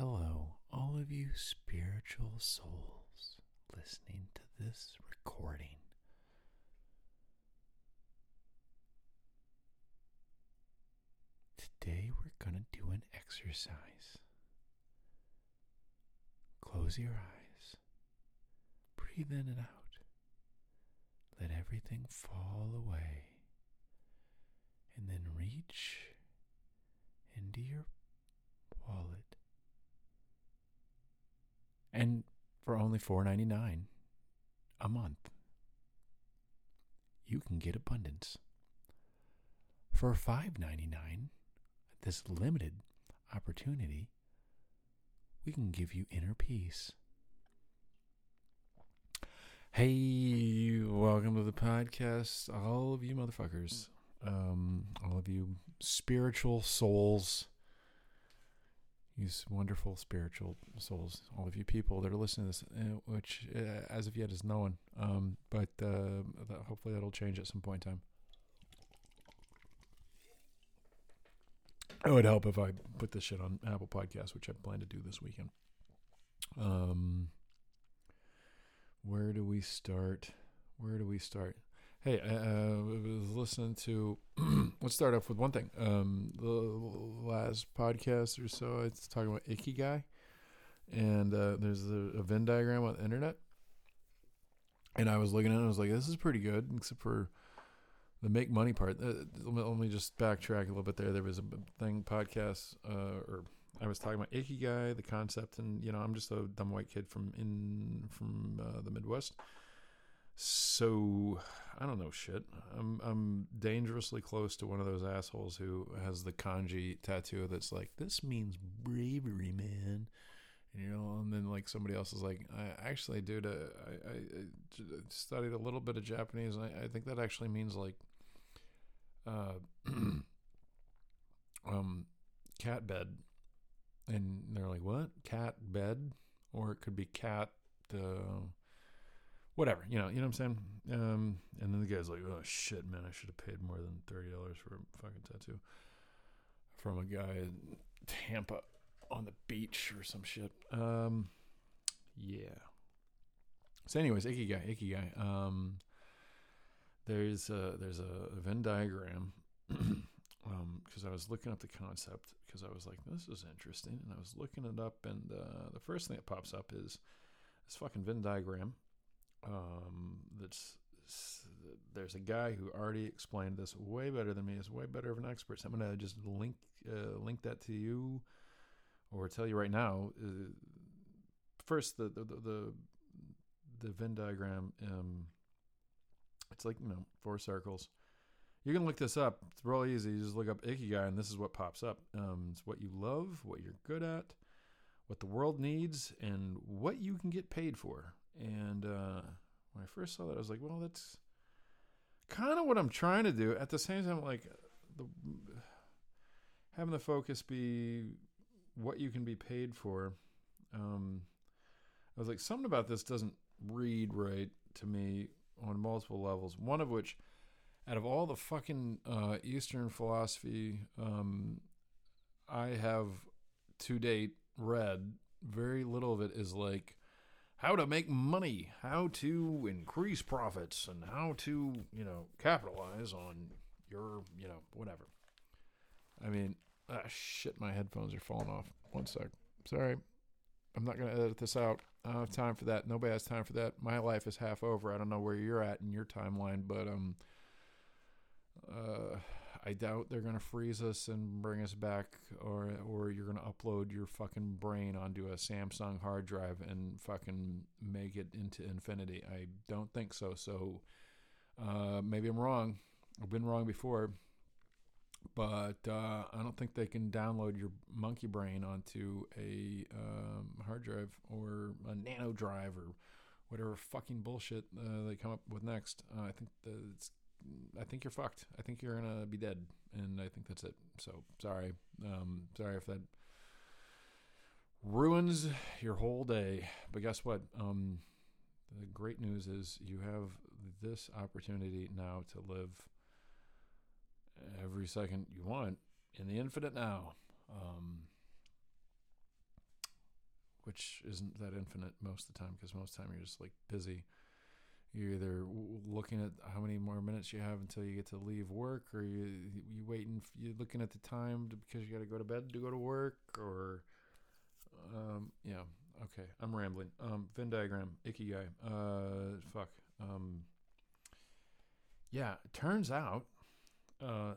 Hello, all of you spiritual souls listening to this recording. Today we're going to do an exercise. Close your eyes, breathe in and out, let everything fall away, and then reach into your wallet and for only $4.99 a month, you can get abundance. For $5.99, this limited opportunity, we can give you inner peace. Hey, welcome to the podcast, all of you motherfuckers, um, all of you spiritual souls you wonderful spiritual souls, all of you people that are listening to this, uh, which uh, as of yet is no one. Um, but uh, that, hopefully that'll change at some point in time. It would help if I put this shit on Apple Podcasts, which I plan to do this weekend. Um, where do we start? Where do we start? Hey, uh, I was listening to. let's start off with one thing. Um, the last podcast or so, it's talking about Ikigai, and uh, there's a, a, Venn diagram on the internet. And I was looking at it, and I was like, "This is pretty good," except for the make money part. Uh, let me just backtrack a little bit there. There was a thing podcast, uh, or I was talking about ikigai, the concept, and you know, I'm just a dumb white kid from in from uh, the Midwest so I don't know shit. I'm I'm dangerously close to one of those assholes who has the kanji tattoo that's like this means bravery, man. And, you know, and then like somebody else is like, I actually, dude, uh, I, I, I studied a little bit of Japanese, and I, I think that actually means like, uh, um, cat bed, and they're like, what cat bed, or it could be cat. Uh, whatever, you know, you know what I'm saying? Um, and then the guy's like, oh shit, man, I should have paid more than $30 for a fucking tattoo from a guy in Tampa on the beach or some shit. Um, yeah. So anyways, Ikigai, Ikigai. Um, there's a, there's a Venn diagram because um, I was looking up the concept because I was like, this is interesting, and I was looking it up, and uh, the first thing that pops up is this fucking Venn diagram um, that's there's a guy who already explained this way better than me. Is way better of an expert. So I'm gonna just link uh, link that to you, or tell you right now. Uh, first, the the the the Venn diagram. Um, it's like you know four circles. You can look this up. It's real easy. You just look up Ikigai, and this is what pops up. Um, it's what you love, what you're good at, what the world needs, and what you can get paid for. And uh, when I first saw that, I was like, well, that's kind of what I'm trying to do. At the same time, like the having the focus be what you can be paid for. Um, I was like, something about this doesn't read right to me on multiple levels. One of which, out of all the fucking uh, Eastern philosophy um, I have to date read, very little of it is like how to make money, how to increase profits, and how to, you know, capitalize on your, you know, whatever. I mean, ah, shit, my headphones are falling off. One sec. Sorry. I'm not going to edit this out. I don't have time for that. Nobody has time for that. My life is half over. I don't know where you're at in your timeline, but um, uh, I doubt they're gonna freeze us and bring us back, or or you're gonna upload your fucking brain onto a Samsung hard drive and fucking make it into infinity. I don't think so. So uh, maybe I'm wrong. I've been wrong before, but uh, I don't think they can download your monkey brain onto a um, hard drive or a nano drive or whatever fucking bullshit uh, they come up with next. Uh, I think that it's I think you're fucked. I think you're gonna be dead, and I think that's it. So sorry, um, sorry if that ruins your whole day. But guess what? Um, the great news is you have this opportunity now to live every second you want in the infinite now. Um, which isn't that infinite most of the time because most of the time you're just like busy. You're either looking at how many more minutes you have until you get to leave work, or you you waiting, you looking at the time to, because you got to go to bed to go to work, or um, yeah, okay, I'm rambling. Um, Venn diagram, ikigai. Uh, fuck. Um, yeah, turns out, uh,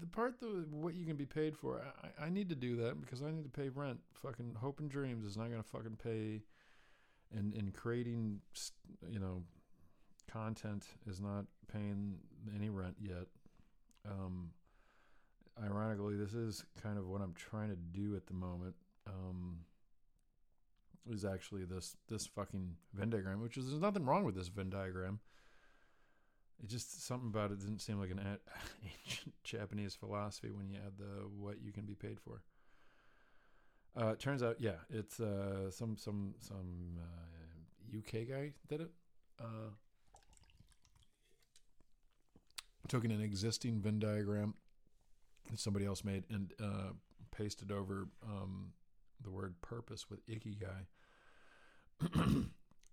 the part that what you can be paid for, I, I need to do that because I need to pay rent. Fucking Hope and Dreams is not gonna fucking pay, and and creating, you know, content is not paying any rent yet. Um, ironically, this is kind of what I'm trying to do at the moment. Um, is actually this this fucking Venn diagram, which is there's nothing wrong with this Venn diagram. It just something about it didn't seem like an ancient Japanese philosophy when you add the what you can be paid for. Uh, it turns out, yeah, it's uh, some some some uh, UK guy did it. Uh, took an existing Venn diagram that somebody else made and uh, pasted over um, the word purpose with ikigai.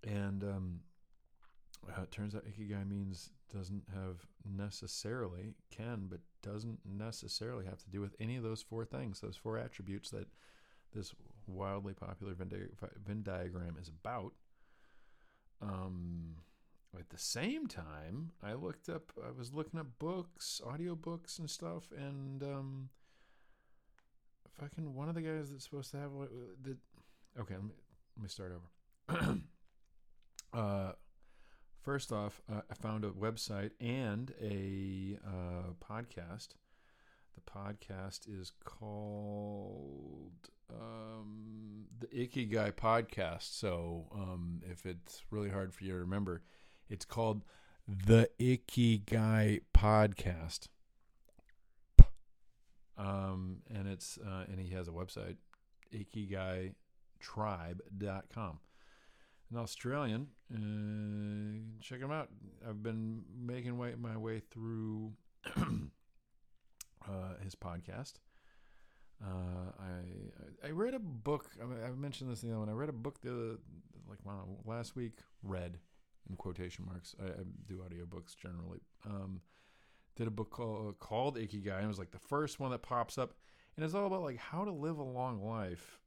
and um, uh, it turns out ikigai means doesn't have necessarily can but doesn't necessarily have to do with any of those four things those four attributes that this wildly popular venn, di- venn diagram is about um, at the same time i looked up i was looking up books audiobooks and stuff and um, fucking one of the guys that's supposed to have the okay let me, let me start over uh First off, uh, I found a website and a uh, podcast. The podcast is called um, the Ikigai Podcast. So um, if it's really hard for you to remember, it's called the Ikigai Podcast. Um, and it's uh, and he has a website, ikigaitribe.com an Australian. Uh, check him out. I've been making my way through uh, his podcast. Uh, I I read a book. I, mentioned this the other one. I read a book the like last week. Read in quotation marks. I, I do audiobooks generally. Um, did a book called, called Ikigai. It was like the first one that pops up, and it's all about like how to live a long life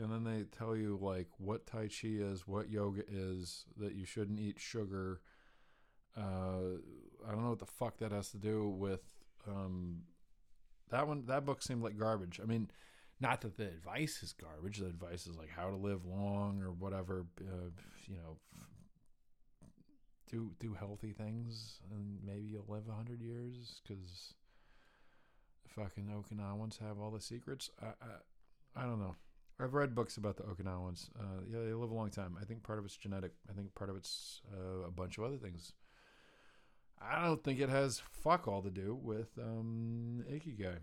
and then they tell you like what tai chi is, what yoga is, that you shouldn't eat sugar. Uh, I don't know what the fuck that has to do with um, that one. That book seemed like garbage. I mean, not that the advice is garbage. The advice is like how to live long or whatever. Uh, you know, do do healthy things and maybe you'll live a hundred years because fucking Okinawans have all the secrets. I, I I don't know. I've read books about the Okinawans. Uh, yeah, they live a long time. I think part of it's genetic. I think part of it's uh, a bunch of other things. I don't think it has fuck all to do with um, Ikigai.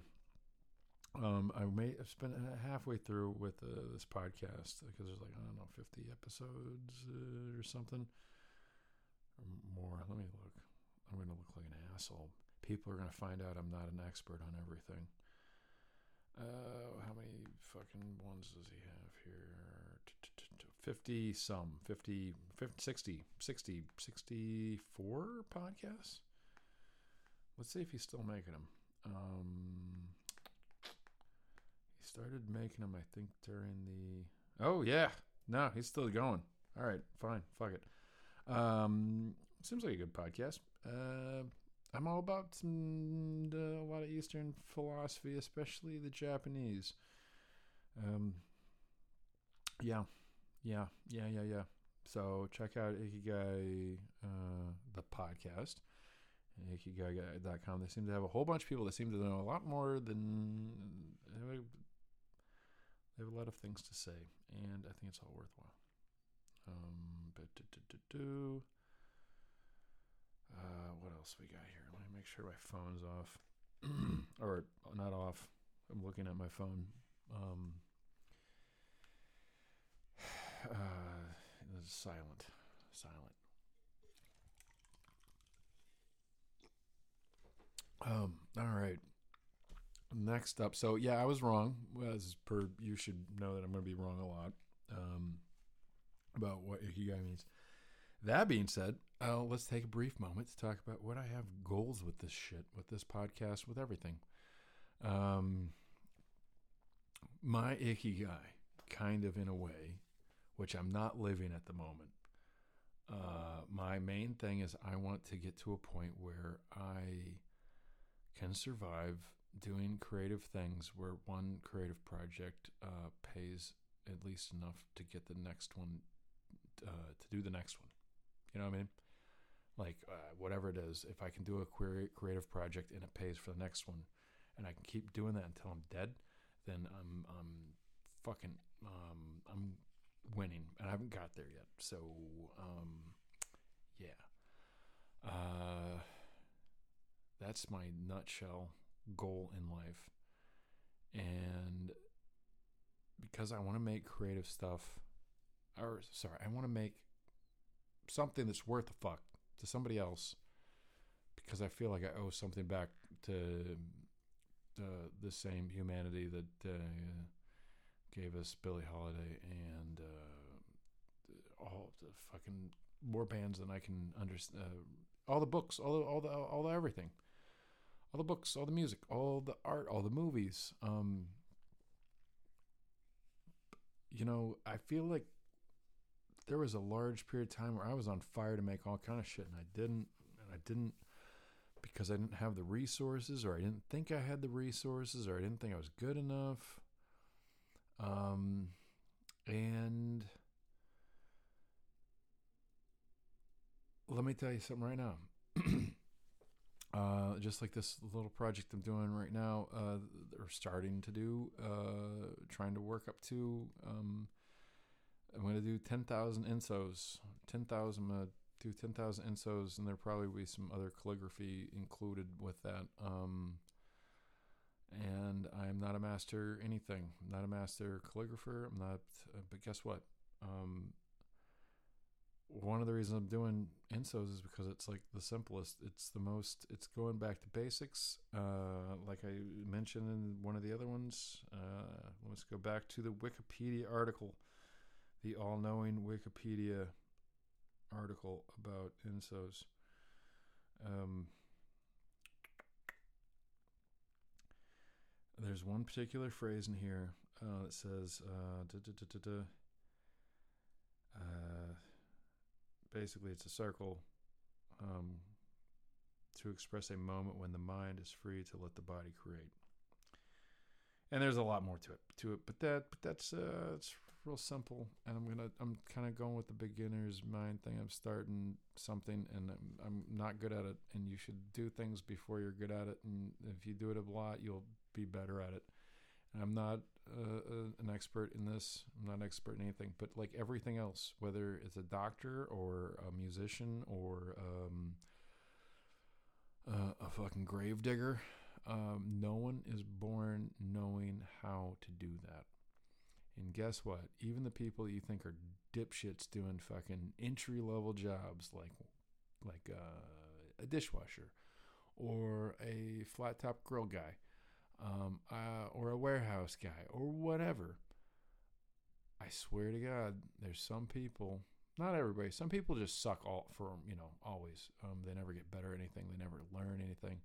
Um, I may have spent halfway through with uh, this podcast because there's like I don't know, 50 episodes uh, or something, or more. Let me look. I'm going to look like an asshole. People are going to find out I'm not an expert on everything. Uh, how many fucking ones does he have here? 50 some, 50, 50 60, 60, 64 podcasts? Let's see if he's still making them. Um, he started making them, I think, during the. Oh, yeah. No, he's still going. All right, fine. Fuck it. Um, seems like a good podcast. Uh, I'm all about some, uh, a lot of Eastern philosophy, especially the Japanese. Um, yeah, yeah, yeah, yeah, yeah. So check out Ikigai, uh, the podcast, ikigai.com. They seem to have a whole bunch of people that seem to know a lot more than they have a lot of things to say, and I think it's all worthwhile. Um, uh, what else we got here? Let me make sure my phone's off, or not off. I'm looking at my phone. Um, uh, it was silent, silent. Um, all right. Next up, so yeah, I was wrong. As per, you should know that I'm going to be wrong a lot. um, about what ikigai means. That being said, uh, let's take a brief moment to talk about what I have goals with this shit, with this podcast, with everything. Um, my ikigai, kind of in a way, which I'm not living at the moment. Uh, my main thing is I want to get to a point where I can survive doing creative things where one creative project uh, pays at least enough to get the next one uh, to do the next one. You know what I mean? Like uh, whatever it is, if I can do a creative project and it pays for the next one, and I can keep doing that until I'm dead, then I'm I'm fucking um, I'm winning, and I haven't got there yet. So um, yeah, uh, that's my nutshell goal in life, and because I want to make creative stuff, or sorry, I want to make something that's worth a fuck to somebody else because I feel like I owe something back to uh, the same humanity that uh, gave us Billie Holiday and uh, all the fucking more bands than I can understand. Uh, all the books, all the all the all the everything, all the books, all the music, all the art, all the movies. Um, you know, I feel like there was a large period of time where I was on fire to make all kind of shit, and I didn't, and I didn't because I didn't have the resources, or I didn't think I had the resources, or I didn't think I was good enough. Um, and let me tell you something right now. uh, just like this little project I'm doing right now, uh, or starting to do, uh, trying to work up to. Um, I'm going to do 10,000 ensos. 10,000, I'm going to do 10,000 ensos, and there'll probably be some other calligraphy included with that. Um, and I'm not a master anything. I'm not a master calligrapher. I'm not, uh, but guess what? Um, one of the reasons I'm doing ensos is because it's like the simplest. It's the most. It's going back to basics. Uh, like I mentioned in one of the other ones. Uh, let's go back to the Wikipedia article the all knowing Wikipedia article about ENSOs. Um, there's one particular phrase in here uh, that says, uh, uh, basically, it's a circle um, to express a moment when the mind is free to let the body create. And there's a lot more to it, to it, but that, but that's, uh, it's real simple. And i'm gonna i'm kind of going with the beginner's mind thing. I'm starting something and I'm, I'm not good at it. And you should do things before you're good at it. And if you do it a lot you'll be better at it and i'm not uh, uh, an expert in this i'm not an expert in anything but like everything else whether it's a doctor or a musician or um, uh, a fucking grave digger um, no one is born knowing how to do that and guess what? Even the people you think are dipshits doing fucking entry level jobs like like uh, a dishwasher or a flat top grill guy um, uh, or a warehouse guy or whatever. I swear to God, there's some people, not everybody, some people just suck all for, you know, always. Um, they never get better at anything, they never learn anything.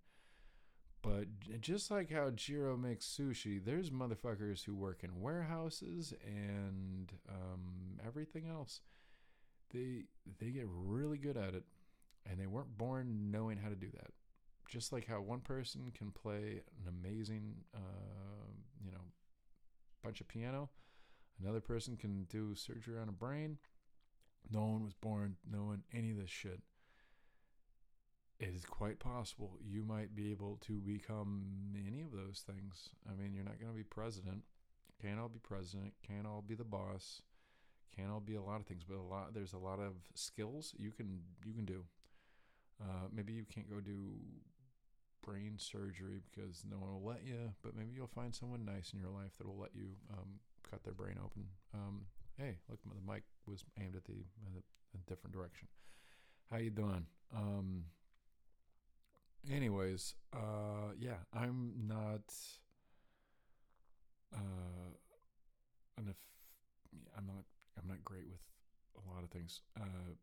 But just like how Jiro makes sushi, there's motherfuckers who work in warehouses and um, everything else. They they get really good at it, and they weren't born knowing how to do that. Just like how one person can play an amazing, uh, you know, bunch of piano, another person can do surgery on a brain. No one was born knowing any of this shit it is quite possible you might be able to become any of those things. I mean, you're not going to be president. Can't all be president. Can't all be the boss. Can't all be a lot of things, but a lot there's a lot of skills you can you can do. Uh, maybe you can't go do brain surgery because no one will let you, but maybe you'll find someone nice in your life that will let you um, cut their brain open. Um, hey, look, the mic was aimed at the uh, a different direction. How you doing? Um, anyways, uh, yeah, I'm not. Uh, I'm not I'm not great with a lot of things. Uh,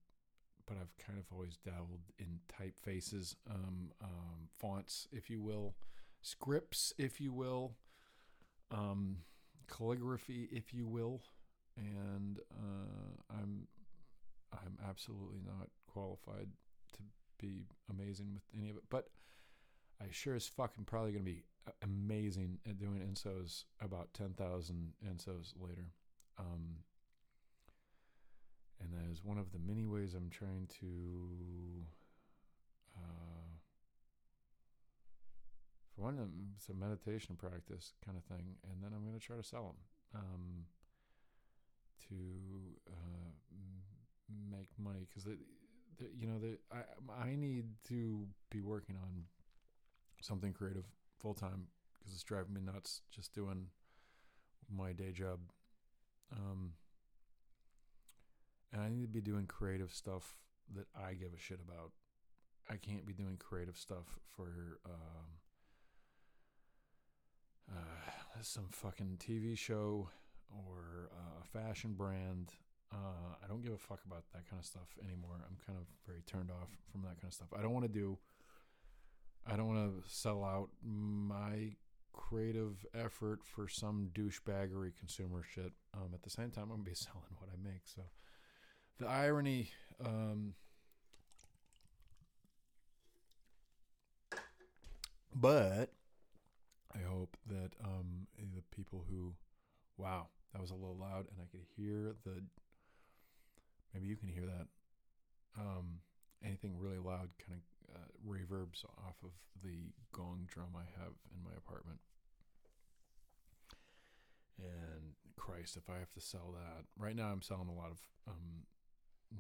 but I've kind of always dabbled in typefaces, um, um, fonts, if you will, scripts, if you will, um, calligraphy, if you will, and uh, I'm I'm absolutely not qualified to be amazing with any of it, but I sure as fuck am probably going to be amazing at doing ensos about 10,000 ensos later. Um, and that is one of the many ways I'm trying to uh, for one it's a meditation practice kind of thing and then I'm going to try to sell them um, to uh, make money because you know the, I, I need to be working on something creative full time because it's driving me nuts just doing my day job. Um, and I need to be doing creative stuff that I give a shit about. I can't be doing creative stuff for um, uh, some fucking TV show or uh, a fashion brand. Uh, I don't give a fuck about that kind of stuff anymore. I'm kind of very turned off from that kind of stuff. I don't want to do. I don't want to sell out my creative effort for some douchebaggery consumer shit. Um, at the same time, I'm gonna be selling what I make. So the irony um, but I hope that um, the people who wow that was a little loud and I could hear the maybe you can hear that um, anything really loud kind of uh, reverbs off of the gong drum I have in my apartment. And Christ if I have to sell that right now I'm selling a lot of um,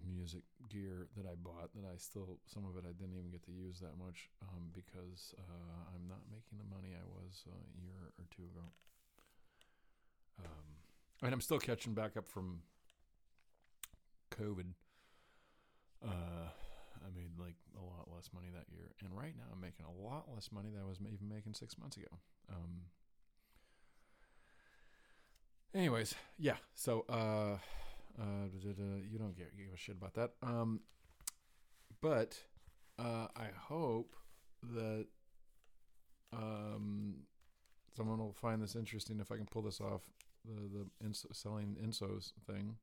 music gear that I bought that I still some of it I didn't even get to use that much um, because uh, I'm not making the money I was a year or two ago. Um, and I'm still catching back up from COVID. Uh, I made like a lot less money that year, and right now I'm making a lot less money than I was even making six months ago. Um, anyways, yeah. So. Uh, you don't give, give a shit about that. Um, but uh, I hope that um, someone will find this interesting if I can pull this off the the enso, selling ensos thing.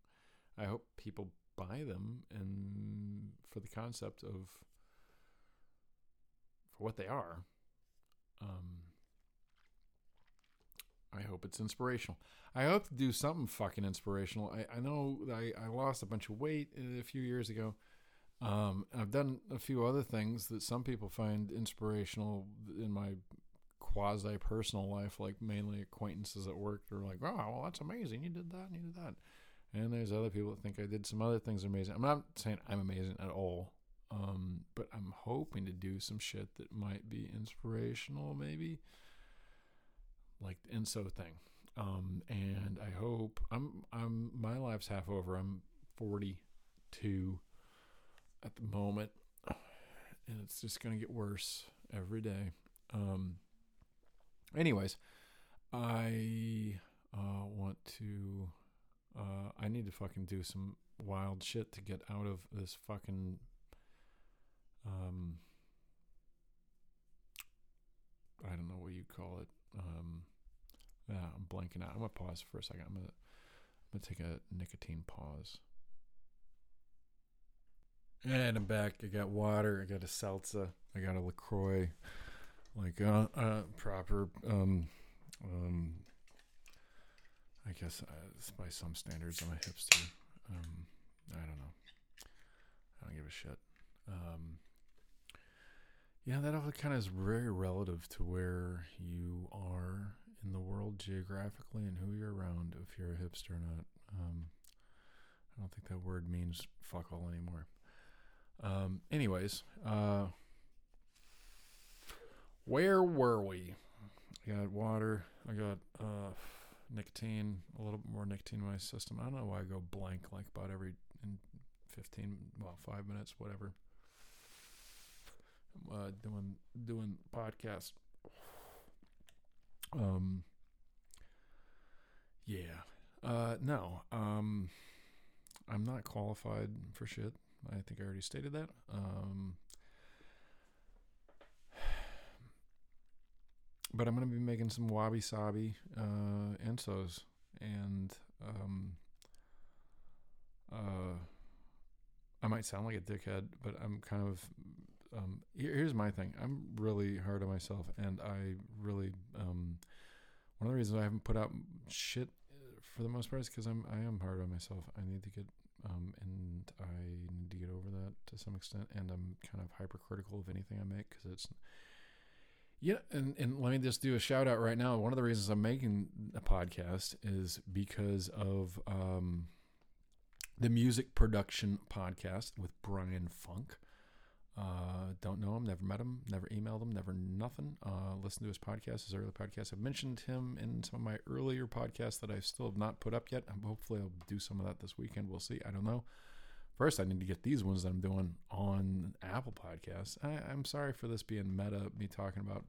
I hope people buy them and for the concept of for what they are. Um, I hope it's inspirational. I hope to do something fucking inspirational. I, I know I, I lost a bunch of weight a few years ago. Um, I've done a few other things that some people find inspirational in my quasi personal life, like mainly acquaintances at work. They're like, oh, well, that's amazing. You did that and you did that. And there's other people that think I did some other things amazing. I'm not saying I'm amazing at all, um, but I'm hoping to do some shit that might be inspirational, maybe like the Enso thing. Um, and I hope I'm I'm my life's half over. I'm 42 at the moment, and it's just gonna get worse every day. Um, anyways, I uh, want to. Uh, I need to fucking do some wild shit to get out of this fucking. Um, I don't know what you call it. Um, yeah, I'm blanking out. I'm gonna pause for a second. I'm gonna I'm gonna take a nicotine pause. And I'm back. I got water. I got a seltzer. I got a LaCroix, like uh, uh proper um um. I guess uh, by some standards, I'm a hipster. Um, I don't know. I don't give a shit. Um, yeah, that all kind of is very relative to where you are in the world geographically and who you're around if you're a hipster or not. Um, I don't think that word means fuck all anymore. Um, anyways, uh, where were we? I got water. I got uh, nicotine, a little bit more nicotine in my system. I don't know why I go blank like about every in 15, well, five minutes, whatever. Uh, doing doing podcast. Um, yeah. Uh, no. Um, I'm not qualified for shit. I think I already stated that. Um, but I'm gonna be making some wabi sabi uh, ensos, and um, uh, I might sound like a dickhead, but I'm kind of. Um, here- here's my thing. I'm really hard on myself, and I really um, one of the reasons I haven't put out shit uh, for the most part is because I'm I am hard on myself. I need to get um, and I need to get over that to some extent, and I'm kind of hypercritical of anything I make because it's yeah, and, and let me just do a shout out right now. One of the reasons I'm making a podcast is because of um, the music production podcast with Brian Funk. Uh, don't know him, never met him, never emailed him, never nothing. Uh, listen to his podcast, his early podcast. I've mentioned him in some of my earlier podcasts that I still have not put up yet. Um, hopefully, I'll do some of that this weekend. We'll see. I don't know. First, I need to get these ones that I'm doing on Apple Podcasts. I, I'm sorry for this being meta, me talking about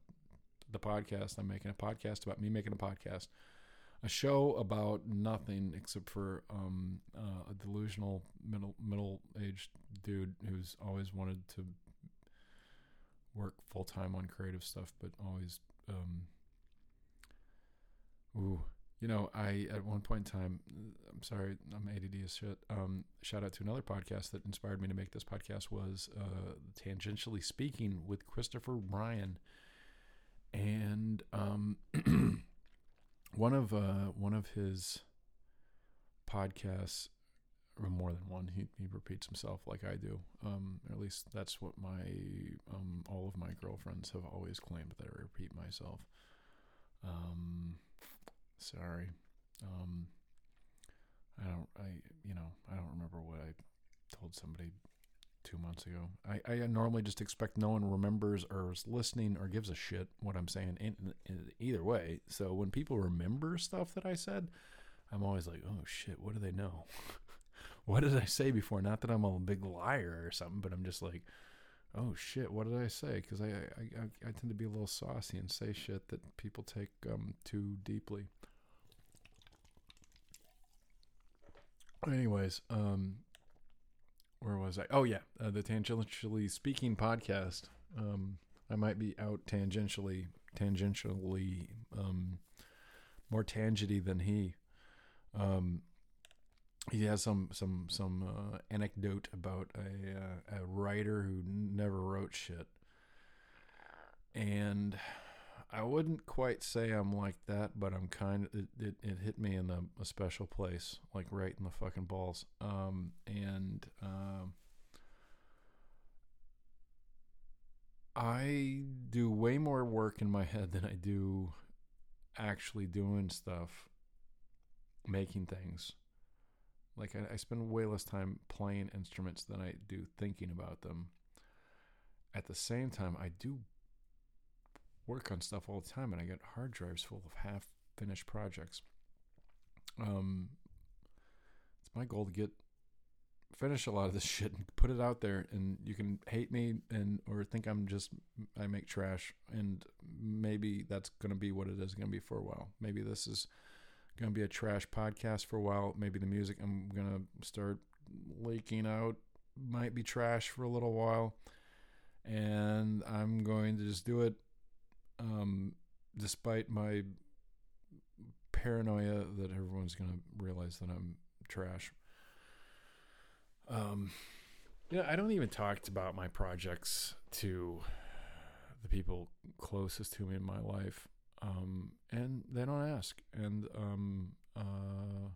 the podcast. I'm making a podcast about me making a podcast, a show about nothing except for um, uh, a delusional middle middle aged dude who's always wanted to work full time on creative stuff, but always, um, ooh, you know, I at one point in time, I'm sorry, I'm ADD as shit. Um, shout out to another podcast that inspired me to make this podcast was uh, tangentially speaking with Christopher Ryan, and um, one of uh, one of his podcasts, or more than one, he he repeats himself like I do. Um, or at least that's what my um all of my girlfriends have always claimed that I repeat myself. Um, sorry. Um, I don't. I you know I don't remember what I told somebody two months ago. I, I normally just expect no one remembers or is listening or gives a shit what I'm saying in, in either way. So when people remember stuff that I said, I'm always like, oh shit, what do they know? what did I say before? Not that I'm a big liar or something, but I'm just like, oh shit, what did I say? Because I, I, I, I tend to be a little saucy and say shit that people take um, too deeply. Anyways, um, where was I? Oh yeah, uh, the tangentially speaking podcast. Um, I might be out tangentially, tangentially, um, more tangity than he. Um, he has some some some uh, anecdote about a uh, a writer who never wrote shit, and I wouldn't quite say I'm like that, but I'm kind of it, it, it hit me in a, a special place, like right in the fucking balls. Um, and um, I do way more work in my head than I do actually doing stuff, making things. Like I, I spend way less time playing instruments than I do thinking about them. At the same time, I do work on stuff all the time, and I get hard drives full of half finished projects. Um, it's my goal to get finish a lot of this shit and put it out there, and you can hate me and or think I'm just I make trash, and maybe that's gonna be what it is gonna be for a while. Maybe this is gonna be a trash podcast for a while. Maybe the music I'm gonna start leaking out might be trash for a little while, and I'm going to just do it um, despite my paranoia that everyone's going to realize that I'm trash. Um, yeah, I don't even talk about my projects to the people closest to me in my life, um, and they don't ask. And um, uh,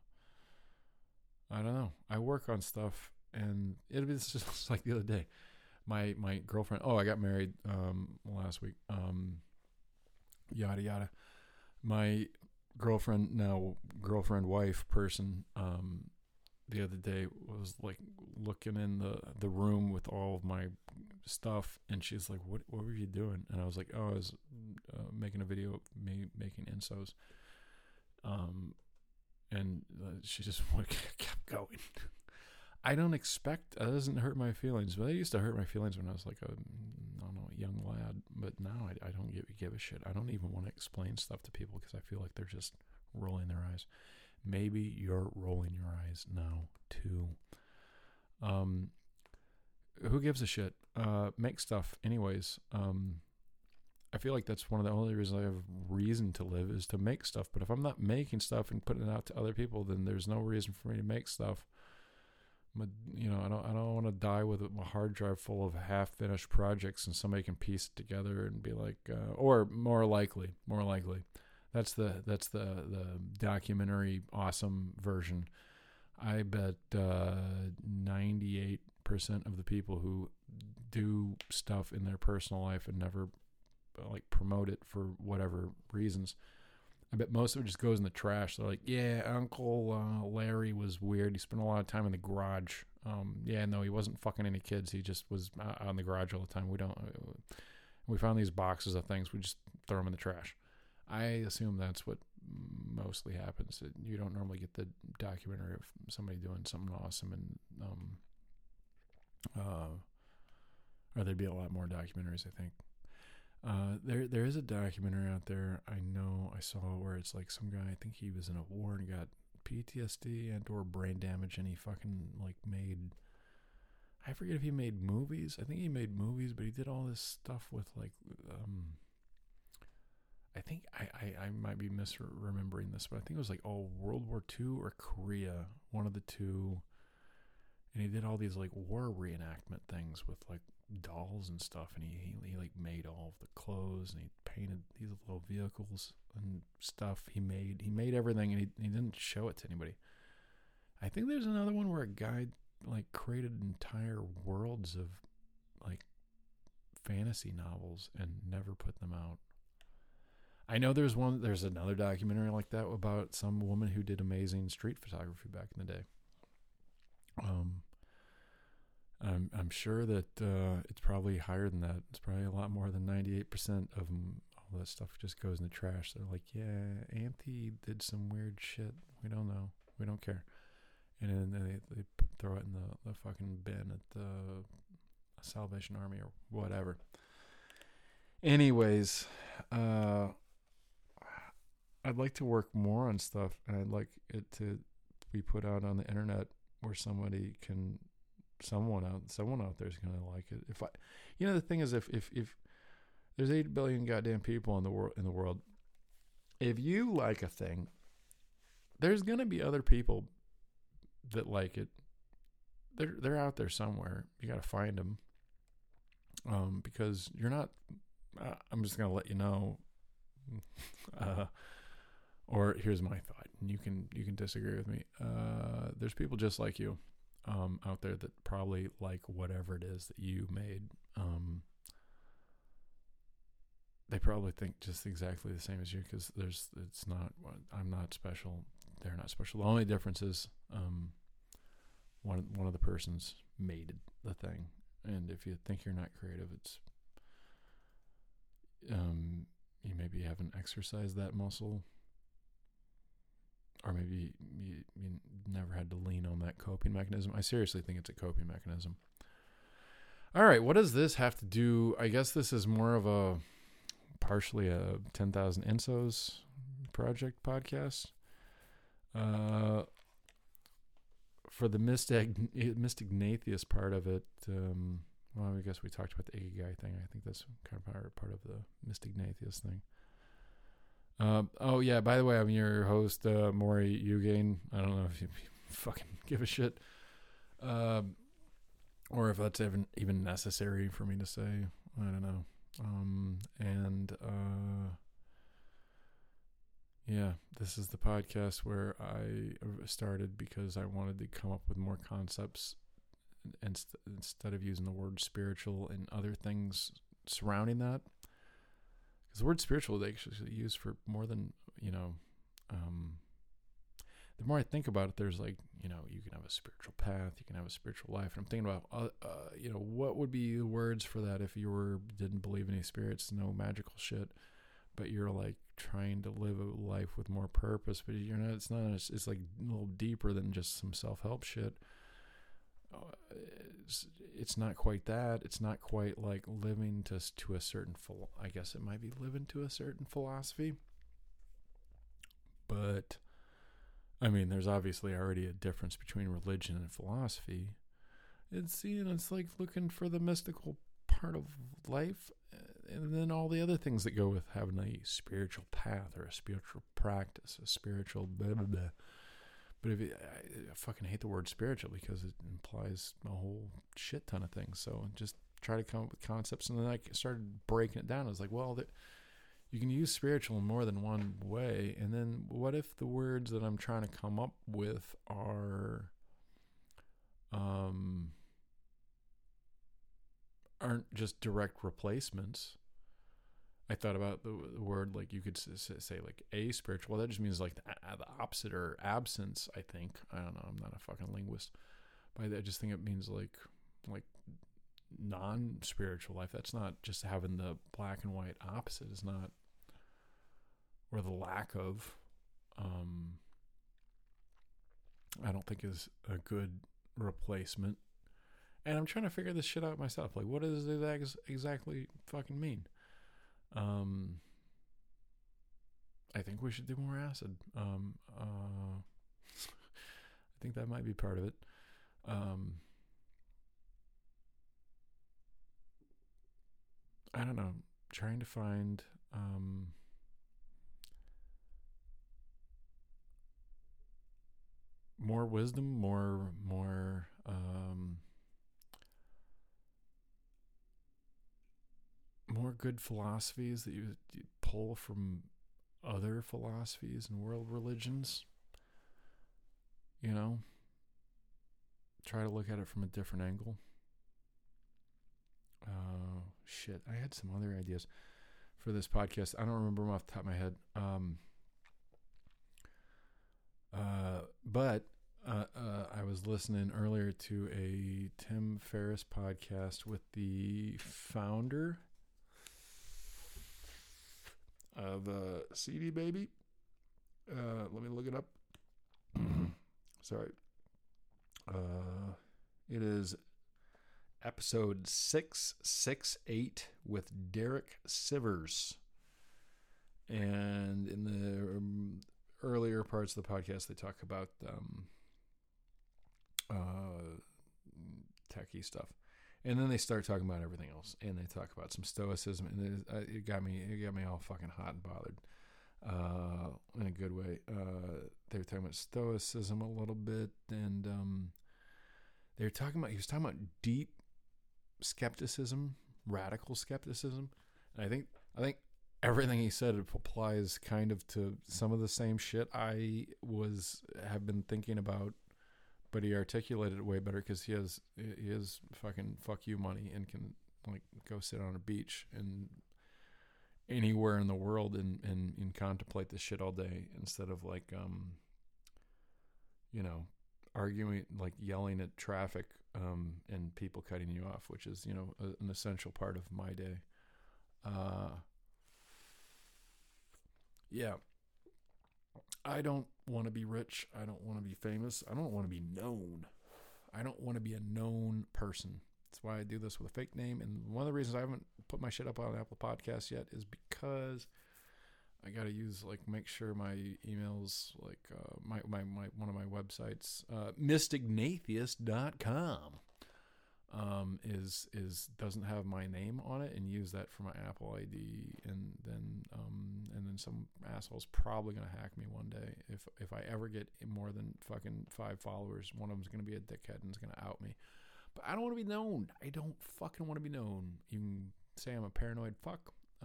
I don't know. I work on stuff, and it was just like the other day. My my girlfriend. Oh, I got married um, last week. Um, yada yada. My girlfriend now girlfriend wife person um the other day was like looking in the the room with all of my stuff and she's like what what were you doing? And I was like oh I was uh, making a video of me making ensos. Um and uh, she just kept going I don't expect that doesn't hurt my feelings but it used to hurt my feelings when I was like a I don't know young lad but now I, I don't give, give a shit I don't even want to explain stuff to people because I feel like they're just rolling their eyes maybe you're rolling your eyes now too Um, who gives a shit? Uh, make stuff anyways. Um, I feel like that's one of the only reasons I have reason to live is to make stuff. But if I'm not making stuff and putting it out to other people, then there's no reason for me to make stuff. You know, I don't, I don't want to die with a hard drive full of half-finished projects, and somebody can piece it together and be like, uh, or more likely, more likely, that's the that's the the documentary awesome version. I bet ninety eight percent of the people who do stuff in their personal life and never like promote it for whatever reasons. I bet most of it just goes in the trash. They're like, yeah, Uncle uh, Larry was weird. He spent a lot of time in the garage. Um, yeah, no, he wasn't fucking any kids. He just was in the garage all the time. We don't. Uh, we found these boxes of things. We just throw them in the trash. I assume that's what mostly happens. You don't normally get the documentary of somebody doing something awesome, and um, uh, or there'd be a lot more documentaries. I think. Uh, there there is a documentary out there I know I saw where it's like some guy I think he was in a war and got PTSD and or brain damage and he fucking like made I forget if he made movies. I think he made movies, but he did all this stuff with like um I think I, I, I might be misremembering this, but I think it was like oh World War II or Korea, one of the two. And he did all these like war reenactment things with like dolls and stuff, and he, he, he like made all of the clothes and he painted these little vehicles and stuff. He made he made everything, and he he didn't show it to anybody. I think there's another one where a guy like created entire worlds of like fantasy novels and never put them out. I know there's one there's another documentary like that about some woman who did amazing street photography back in the day. Um I'm I'm sure that uh, it's probably higher than that. It's probably a lot more than 98% of all that stuff just goes in the trash. They're like, yeah, Auntie did some weird shit. We don't know. We don't care. And then they, they throw it in the, the fucking bin at the Salvation Army or whatever. Anyways, uh, I'd like to work more on stuff, and I'd like it to be put out on the internet where somebody can someone out someone out there is going to like it. If I, you know, the thing is, if if if there's eight billion goddamn people in the world in the world, if you like a thing, there's going to be other people that like it. They're they're out there somewhere. You got to find them. Um, because you're not. Uh, I'm just going to let you know. Uh, or here's my thought, and you can you can disagree with me. Uh, there's people just like you um, out there that probably like whatever it is that you made. Um, they probably think just exactly the same as you because there's it's not I'm not special. They're not special. The only difference is um, one one of the persons made the thing, and if you think you're not creative, it's um, you maybe haven't exercised that muscle or maybe you, you never had to lean on that coping mechanism. I seriously think it's a coping mechanism. All right, what does this have to do? I guess this is more of a partially a 10,000 Ensos project podcast. Uh, for the mystic mystic Nathius part of it, um, well, I guess we talked about the Ikigai thing. I think that's kind of part, part of the mystic Nathius thing. Uh, oh yeah. By the way, I'm your host, uh, Maury. I don't know if you fucking give a shit, uh, or if that's even even necessary for me to say. I don't know. Um, and uh, yeah, this is the podcast where I started because I wanted to come up with more concepts instead of using the word spiritual and other things surrounding that because the word spiritual they actually use for more than you know um, the more i think about it there's like you know you can have a spiritual path you can have a spiritual life and i'm thinking about uh, uh, you know what would be the words for that if you were didn't believe in any spirits no magical shit but you're like trying to live a life with more purpose but you're not it's not it's, it's like a little deeper than just some self-help shit. It's, it's not quite that. It's not quite like living to to a certain full. I guess it might be living to a certain philosophy. But I mean, there's obviously already a difference between religion and philosophy. It's you know, it's like looking for the mystical part of life, uh, and then all the other things that go with having a spiritual path or a spiritual practice, a spiritual blah blah blah. But if it, I, I fucking hate the word spiritual because it implies a whole shit ton of things. So just try to come up with concepts, and then I started breaking it down. I was like, well, you can use spiritual in more than one way. And then what if the words that I'm trying to come up with are um aren't just direct replacements? I thought about the, the word like you could say, like a spiritual. Well, that just means like the, the, opposite or absence. I think I don't know. I'm not a fucking linguist, By but I just think it means like like non spiritual life. That's not just having the black and white opposite. Is not or the lack of. Um, I don't think is a good replacement. And I'm trying to figure this shit out myself. Like, what does it ex- exactly fucking mean? Um, I think we should do more acid. Um, uh, I think that might be part of it. Um, I don't know. Trying to find um, more wisdom, more more um, more good philosophies that you, you pull from other philosophies and world religions. You know, try to look at it from a different angle. Uh, shit, I had some other ideas for this podcast. I don't remember them off the top of my head. Um, uh, but uh, uh, I was listening earlier to a Tim Ferriss podcast with the founder of uh, CD Baby. Uh, let me look it up. Sorry. Uh, it is episode 668 with Derek Sivers. And in the um, earlier parts of the podcast, they talk about um, uh, techie stuff. And then they start talking about everything else, and they talk about some stoicism, and it, uh, it got me, it got me all fucking hot and bothered, uh, in a good way. Uh, they were talking about stoicism a little bit, and um, they were talking about he was talking about deep skepticism, radical skepticism. And I think I think everything he said applies kind of to some of the same shit I was have been thinking about, but he articulated it way better because he has he has fucking fuck you money and can like go sit on a beach and anywhere in the world and and, and contemplate this shit all day instead of like um you know arguing like yelling at traffic um, and people cutting you off, which is you know a, an essential part of my day. Uh, yeah, I don't want to be rich. I don't want to be famous. I don't want to be known. I don't want to be a known person. That's why I do this with a fake name. And one of the reasons I haven't put my shit up on Apple Podcasts yet is because I got to use like make sure my emails like uh, my, my my one of my websites uh, mystignatheist.com um, is is doesn't have my name on it and use that for my Apple ID and then um, and then some asshole's probably gonna hack me one day. If if I ever get more than fucking five followers one of them's gonna be a dickhead and is gonna out me. But I don't want to be known. I don't fucking want to be known. You can say I'm a paranoid fuck.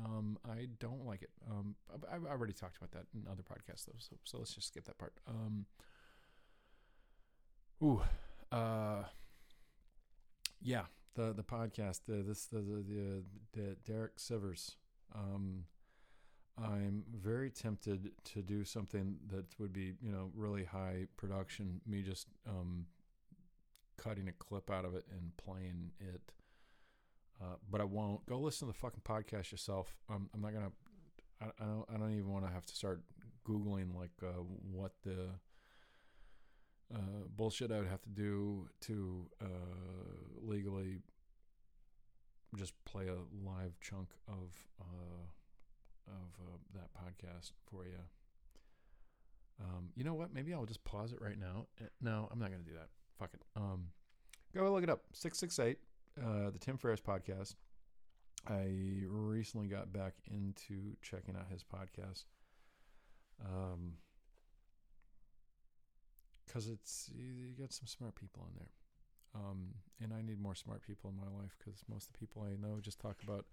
Um, I don't like it. Um, I've, already talked about that in other podcasts, though, so, so let's just skip that part. Um, ooh, uh, yeah, the the podcast, the this the the, the, the Derek Sivers. Um, I'm very tempted to do something that would be, you know, really high production. Me just um, cutting a clip out of it and playing it uh, but I won't. Go listen to the fucking podcast yourself. Um, I'm not gonna. I, I don't. I don't even want to have to start googling like uh, what the uh, bullshit I would have to do to uh, legally just play a live chunk of uh, of uh, that podcast for you. Um, you know what? Maybe I'll just pause it right now. No, I'm not gonna do that. Fuck it. Um, Go look it up. 668, uh, the Tim Ferriss podcast. I recently got back into checking out his podcast. Um, because it's you got some smart people in there. Um, and I need more smart people in my life because most of the people I know just talk about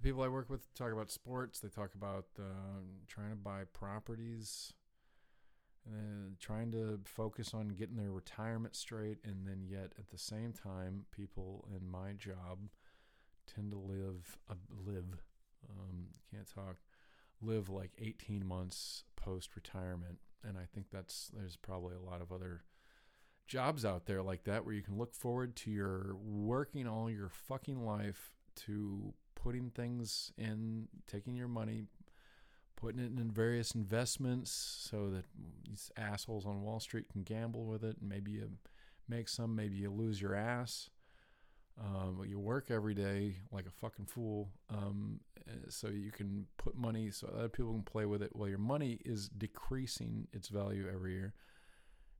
the people I work with talk about sports. They talk about uh, trying to buy properties and trying to focus on getting their retirement straight. And then, yet at the same time, people in my job tend to live uh, live um, can't talk live like 18 months post retirement. And I think that's there's probably a lot of other jobs out there like that where you can look forward to your working all your fucking life to putting things in, taking your money, putting it in various investments so that these assholes on Wall Street can gamble with it and maybe you make some, maybe you lose your ass. Um, but you work every day like a fucking fool, um, so you can put money so other people can play with it. Well, your money is decreasing its value every year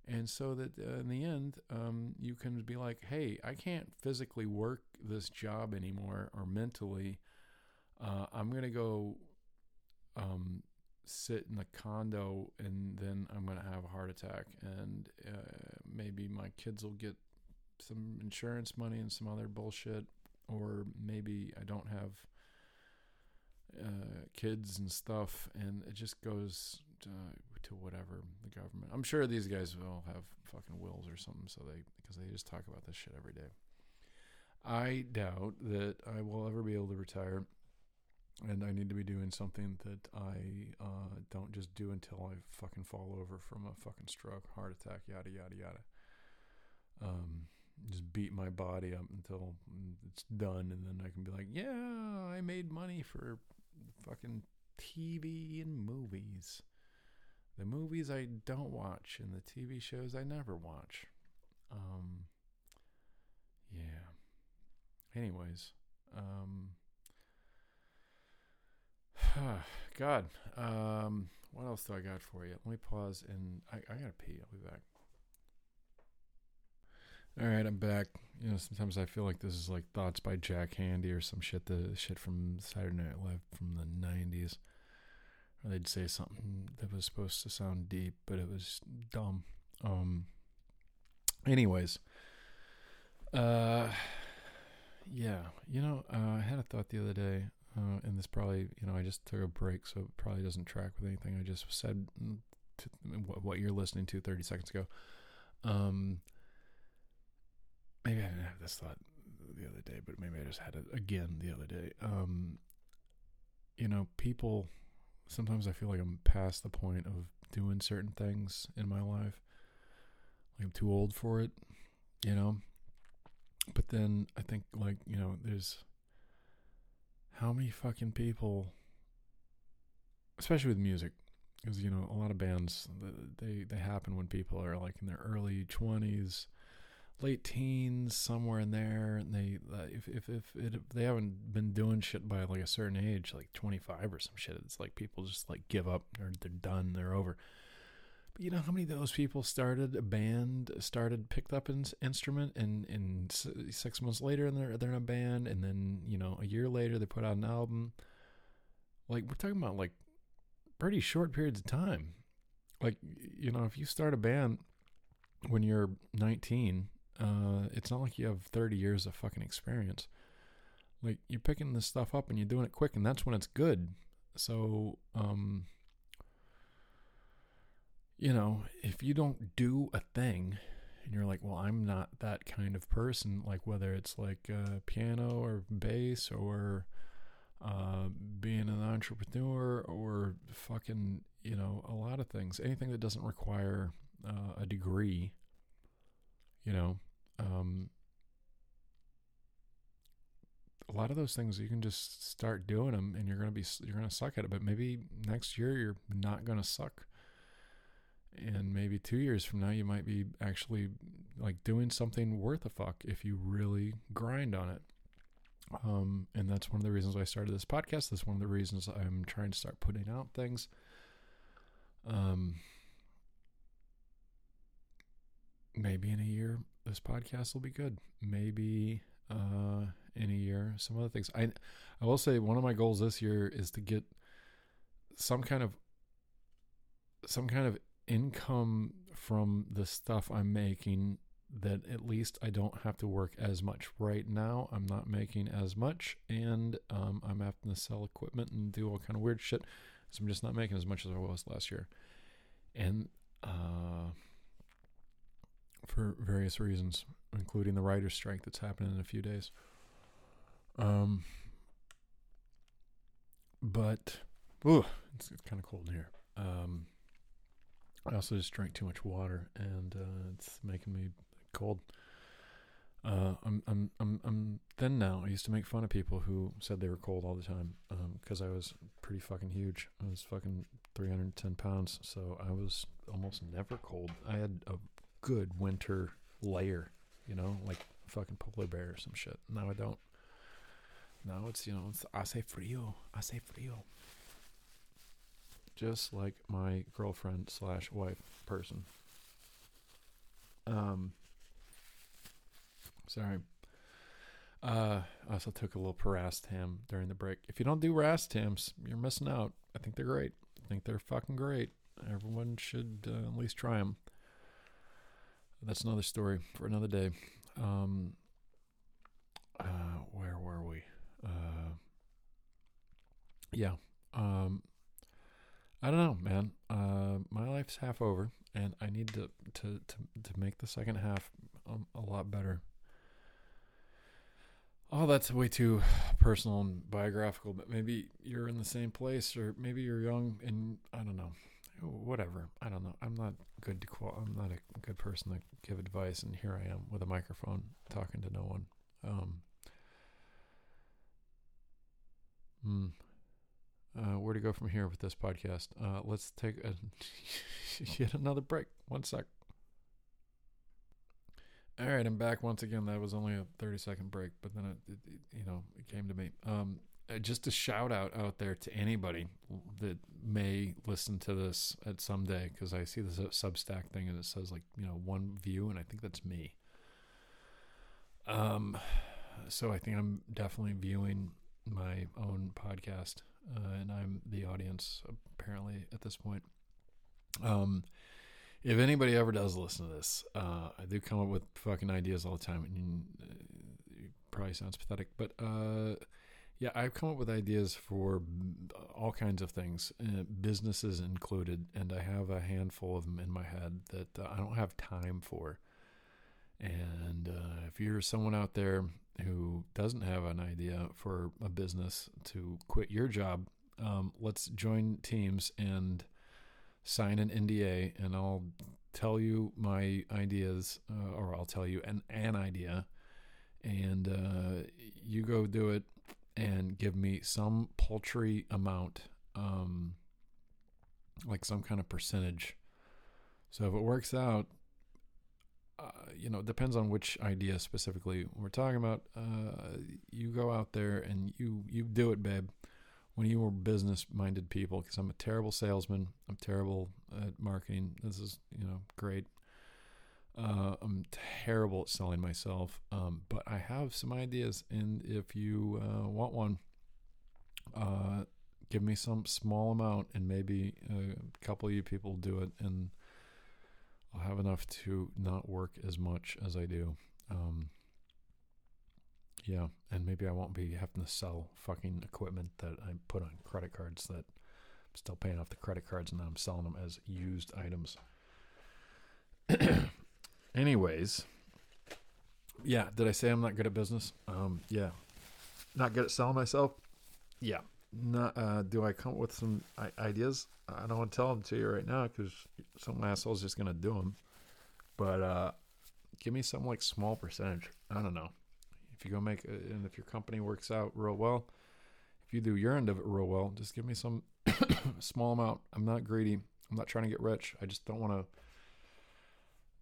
and so that uh, in the end um, you can be like hey i can't physically work this job anymore or mentally uh, i'm going to go um, sit in the condo and then i'm going to have a heart attack and uh, maybe my kids will get some insurance money and some other bullshit or maybe i don't have uh, kids and stuff and it just goes uh, to whatever the government. I'm sure these guys will have fucking wills or something, so they because they just talk about this shit every day. I doubt that I will ever be able to retire, and I need to be doing something that I uh, don't just do until I fucking fall over from a fucking stroke, heart attack, yada yada yada. Um, just beat my body up until it's done, and then I can be like, yeah, I made money for fucking TV and movies the movies I don't watch and the TV shows I never watch. Um, yeah. Anyways, um, God, um, what else do I got for you? Let me pause and I, I gotta pee. I'll be back. All right, I'm back. You know, sometimes I feel like this is like thoughts by Jack Handey or some shit. The shit from Saturday Night Live from the '90s or they'd say something that was supposed to sound deep, but it was dumb. Um, anyways, uh, yeah, you know, uh, I had a thought the other day, uh, and this probably, you know, I just took a break, so it probably doesn't track with anything I just said. To, what you're listening to 30 seconds ago. Um, maybe I didn't have this thought the other day, but maybe I just had it again the other day. Um, you know, people sometimes I feel like I'm past the point of doing certain things in my life. Like I'm too old for it, you know? But then I think, like, you know, there's how many fucking people, especially with music, because, you know, a lot of bands, they, they happen when people are like in their early 20s late teens, somewhere in there. And they, uh, if if if, it, if they haven't been doing shit by like a certain age, like twenty five or some shit, it's like people just like give up or they're done, they're over. But you know how many of those people started a band, started picked up an instrument, and and six months later, and they're they're in a band, and then you know a year later they put out an album. Like we're talking about like pretty short periods of time. Like you know, if you start a band when you're 19 uh, it's not like you have 30 years of fucking experience. Like you're picking this stuff up and you're doing it quick, and that's when it's good. So, um, you know, if you don't do a thing and you're like, well, I'm not that kind of person, like whether it's like uh, piano or bass or uh, being an entrepreneur or fucking, you know, a lot of things, anything that doesn't require uh, a degree, you know, um, a lot of those things you can just start doing them and you're going to be you're going to suck at it but maybe next year you're not going to suck and maybe 2 years from now you might be actually like doing something worth a fuck if you really grind on it um, and that's one of the reasons I started this podcast. That's one of the reasons I'm trying to start putting out things. Um, maybe in a year this podcast will be good. Maybe uh, in a year, some other things. I I will say one of my goals this year is to get some kind of some kind of income from the stuff I'm making that at least I don't have to work as much. Right now, I'm not making as much, and um, I'm having to sell equipment and do all kind of weird shit. So I'm just not making as much as I was last year, and uh, for various reasons, including the writer's strike that's happening in a few days. Um, but ooh, it's, it's kind of cold in here. Um, I also just drank too much water, and uh, it's making me cold. Uh, I'm I'm I'm I'm thin now. I used to make fun of people who said they were cold all the time because um, I was pretty fucking huge. I was fucking 310 pounds, so I was almost never cold. I had a good winter layer, you know, like fucking polar bear or some shit. Now I don't. Now it's you know it's hace frio, hace frio. Just like my girlfriend slash wife person. Um. Sorry. Uh, I also took a little Piracetam during the break. If you don't do racetams, you're missing out. I think they're great. I think they're fucking great. Everyone should uh, at least try them. That's another story for another day. Um, uh, where were we? Uh, yeah. Um, I don't know, man. Uh, my life's half over, and I need to to to, to make the second half um, a lot better. Oh, that's way too personal and biographical, but maybe you're in the same place, or maybe you're young and I don't know. Whatever. I don't know. I'm not good to qual. I'm not a good person to give advice, and here I am with a microphone talking to no one. Um, hmm. Uh, where to go from here with this podcast? Uh, let's take a yet another break. One sec. All right, I'm back once again. That was only a 30 second break, but then it, it, you know, it came to me. Um, just a shout out out there to anybody that may listen to this at some day because I see this Substack thing and it says like you know one view and I think that's me. Um, so I think I'm definitely viewing my own podcast, uh, and I'm the audience apparently at this point. Um, if anybody ever does listen to this, uh, I do come up with fucking ideas all the time, and uh, it probably sounds pathetic, but uh, yeah, I've come up with ideas for all kinds of things, uh, businesses included, and I have a handful of them in my head that uh, I don't have time for. And uh, if you're someone out there who doesn't have an idea for a business to quit your job, um, let's join teams and sign an NDA and I'll tell you my ideas, uh, or I'll tell you an, an idea, and uh, you go do it and give me some paltry amount, um, like some kind of percentage. So if it works out, uh, you know, it depends on which idea specifically we're talking about. Uh, you go out there and you you do it, babe when you were business minded people because I'm a terrible salesman. I'm terrible at marketing. This is, you know, great. Uh, I'm terrible at selling myself, um, but I have some ideas. And if you uh, want one, uh, give me some small amount, and maybe a couple of you people do it, and I'll have enough to not work as much as I do. Um, yeah, and maybe I won't be having to sell fucking equipment that I put on credit cards that I'm still paying off the credit cards and now I'm selling them as used items. Anyways, yeah, did I say I'm not good at business? Um, yeah. Not good at selling myself? Yeah. Not, uh, do I come up with some ideas? I don't want to tell them to you right now because some asshole's just going to do them. But uh, give me some like small percentage. I don't know if you go make and if your company works out real well, if you do your end of it real well, just give me some small amount. I'm not greedy. I'm not trying to get rich. I just don't want to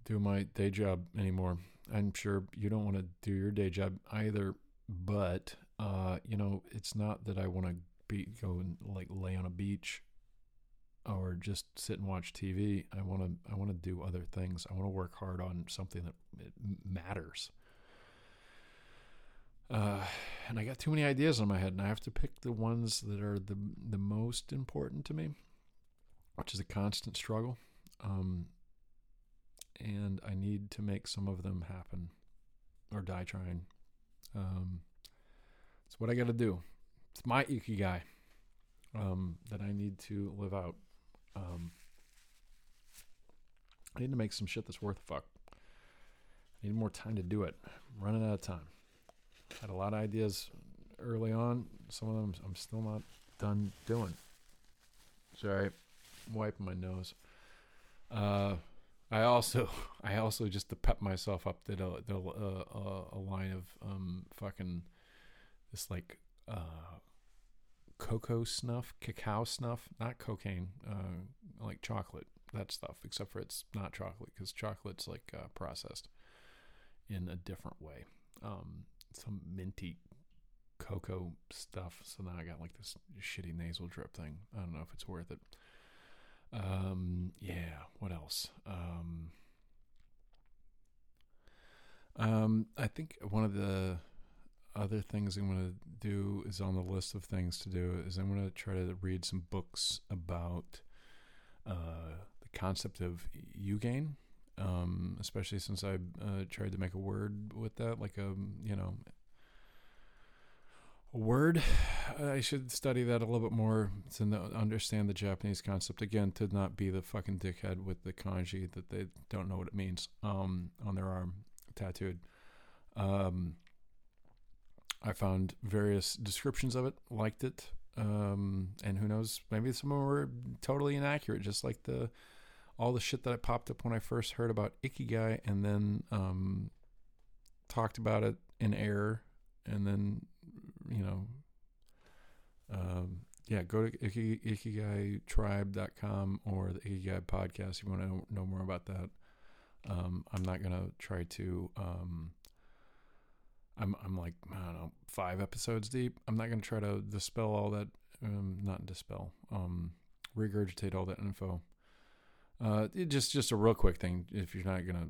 do my day job anymore. I'm sure you don't want to do your day job either, but uh, you know, it's not that I want to be go and like lay on a beach or just sit and watch TV. I want to I want to do other things. I want to work hard on something that matters. Uh, and I got too many ideas in my head, and I have to pick the ones that are the the most important to me, which is a constant struggle. Um, and I need to make some of them happen, or die trying. Um, it's what I got to do. It's my ikigai um, that I need to live out. Um, I need to make some shit that's worth a fuck. I need more time to do it. I'm running out of time. Had a lot of ideas early on. Some of them I'm still not done doing. Sorry, I'm wiping my nose. Uh, I also, I also just to pep myself up did a a, a, a line of um fucking this like uh cocoa snuff, cacao snuff, not cocaine, uh, like chocolate, that stuff, except for it's not chocolate because chocolate's like uh, processed in a different way. Um, some minty cocoa stuff. So now I got like this shitty nasal drip thing. I don't know if it's worth it. Um, yeah, what else? Um, um, I think one of the other things I'm going to do is on the list of things to do is I'm going to try to read some books about uh, the concept of yugen, um, especially since I uh, tried to make a word with that, like a you know word. I should study that a little bit more to understand the Japanese concept again. To not be the fucking dickhead with the kanji that they don't know what it means um, on their arm tattooed. Um, I found various descriptions of it, liked it, um, and who knows, maybe some of them were totally inaccurate, just like the all the shit that I popped up when I first heard about Ikigai, and then um, talked about it in air, and then you know, um, yeah, go to Iki, ikigaitribe.com or the Ikigai podcast if you want to know, more about that. Um, I'm not gonna try to um, I'm I'm like I don't know five episodes deep. I'm not gonna try to dispel all that. Um, not dispel. Um, regurgitate all that info. Uh, just just a real quick thing. If you're not gonna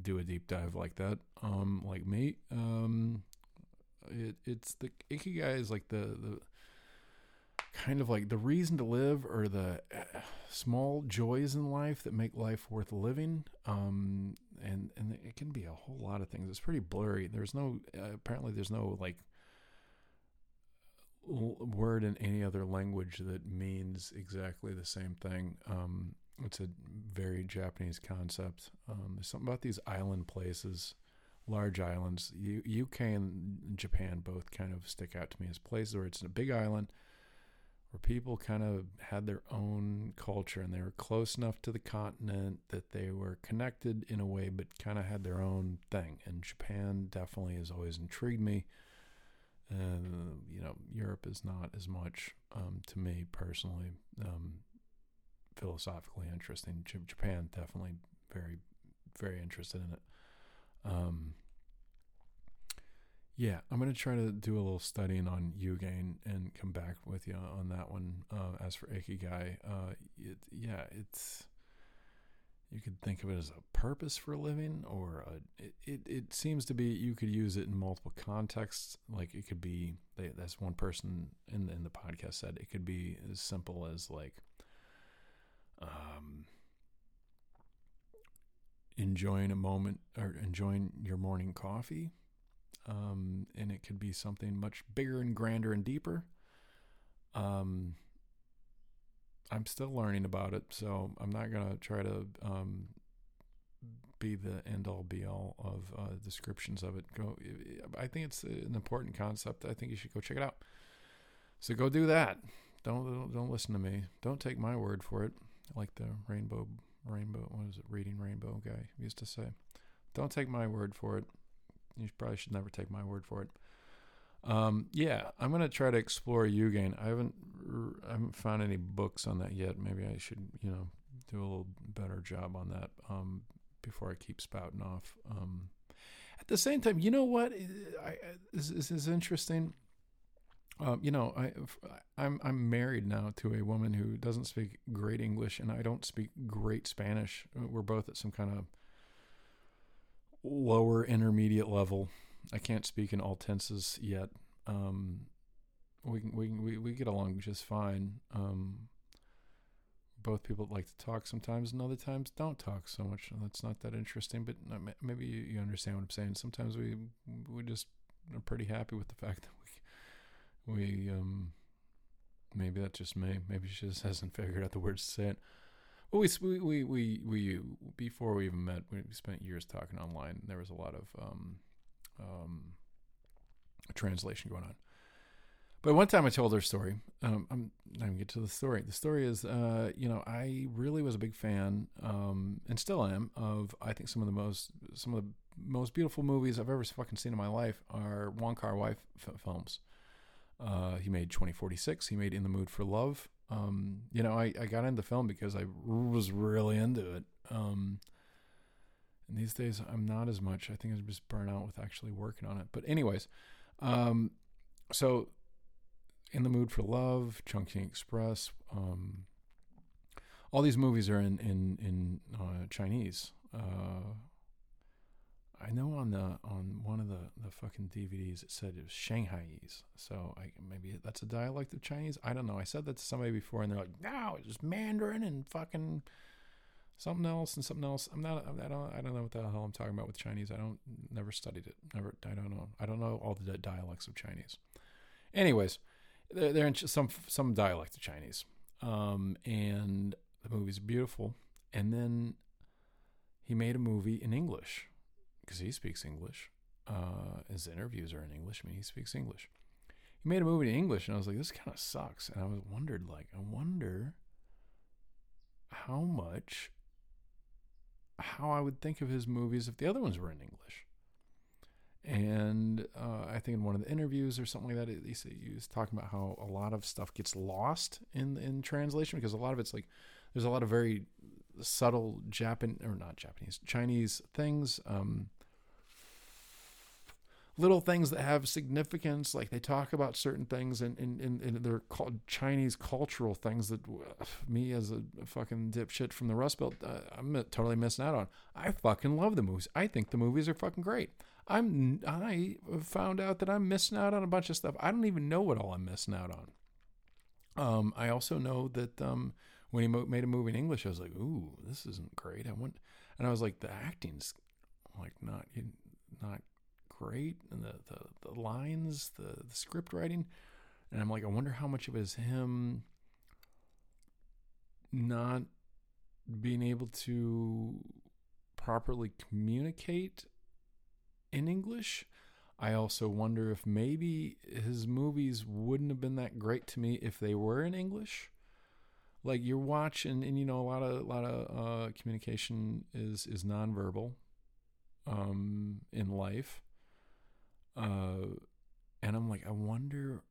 do a deep dive like that, um, like me, um, it it's the ikigai is like the the kind of like the reason to live or the uh, small joys in life that make life worth living. Um, and and it can be a whole lot of things. It's pretty blurry. There's no uh, apparently there's no like word in any other language that means exactly the same thing. Um, it's a very Japanese concept. Um, there's something about these island places, large islands. U- UK and Japan both kind of stick out to me as places where it's a big island where people kind of had their own culture and they were close enough to the continent that they were connected in a way but kind of had their own thing. And Japan definitely has always intrigued me. And, you know, Europe is not as much um, to me personally um, philosophically interesting. J- Japan definitely very, very interested in it. Um, yeah, I'm gonna try to do a little studying on Yugen and come back with you on that one. Uh, as for Ikigai, uh, it, yeah, it's you could think of it as a purpose for living, or a, it, it, it seems to be you could use it in multiple contexts. Like it could be, they, that's one person in in the podcast said it could be as simple as like, um, enjoying a moment or enjoying your morning coffee um, and it could be something much bigger and grander and deeper. Um, I'm still learning about it, so I'm not gonna try to um, be the end all be all of uh, descriptions of it. Go, I think it's an important concept. I think you should go check it out. So go do that. Don't don't, don't listen to me. Don't take my word for it. Like the rainbow rainbow what is it? Reading rainbow guy used to say. Don't take my word for it. You probably should never take my word for it. Um, yeah, I'm gonna try to explore Yugen. I haven't I haven't found any books on that yet. Maybe I should you know do a little better job on that um, before I keep spouting off. Um, at the same time, you know what? I, this, this is interesting. Um, you know, I, I'm I'm married now to a woman who doesn't speak great English, and I don't speak great Spanish. We're both at some kind of lower intermediate level. I can't speak in all tenses yet. Um, we we we we get along just fine. Um, both people like to talk sometimes, and other times don't talk so much. That's not that interesting, but maybe you understand what I'm saying. Sometimes we we just are pretty happy with the fact that we um maybe that's just me. Maybe she just hasn't figured out the words to say it. Well, we we we we, before we even met, we spent years talking online. There was a lot of um, um, translation going on. But one time I told her story. Um, I'm not gonna get to the story. The story is, uh, you know, I really was a big fan, um, and still am, of I think some of the most some of the most beautiful movies I've ever fucking seen in my life are Wong Wai f- films. Uh, he made 2046. He made In the Mood for Love. Um, you know, I, I got into the film because I was really into it. Um, and these days, I'm not as much. I think I'm just burnt out with actually working on it. But, anyways, um, so In the Mood for Love, Chungking Express, um, all these movies are in in in uh, Chinese. Uh, I know on the on one of the the fucking DVDs it said it was Shanghaiese, so I maybe that's a dialect of Chinese. I don't know. I said that to somebody before, and they're like, "No, it's just Mandarin and fucking something else and something else." I'm not. I don't. I don't know what the hell I'm talking about with Chinese. I don't. Never studied it. Never. I don't know. I don't know all the dialects of Chinese. Anyways, they're, they're in some some dialect of Chinese, um, and the movie's beautiful. And then he made a movie in English because he speaks English. Uh, his interviews are in English. I mean, he speaks English. He made a movie in English, and I was like, this kind of sucks. And I was wondered, like, I wonder how much, how I would think of his movies if the other ones were in English. And uh, I think in one of the interviews or something like that, he, he was talking about how a lot of stuff gets lost in in translation because a lot of it's like there's a lot of very subtle Japan or not Japanese Chinese things. Um, little things that have significance. Like they talk about certain things, and, and, and, and they're called Chinese cultural things that uh, me as a fucking dipshit from the Rust Belt, uh, I'm totally missing out on. I fucking love the movies. I think the movies are fucking great. I'm I found out that I'm missing out on a bunch of stuff. I don't even know what all I'm missing out on. Um, I also know that um, when he made a movie in English, I was like, "Ooh, this isn't great." I went, and I was like, "The acting's like not not great, and the the, the lines, the, the script writing, and I'm like, I wonder how much of it is him not being able to properly communicate in English. I also wonder if maybe his movies wouldn't have been that great to me if they were in English. Like you're watching, and you know, a lot of a lot of uh, communication is is nonverbal um, in life, uh, and I'm like, I wonder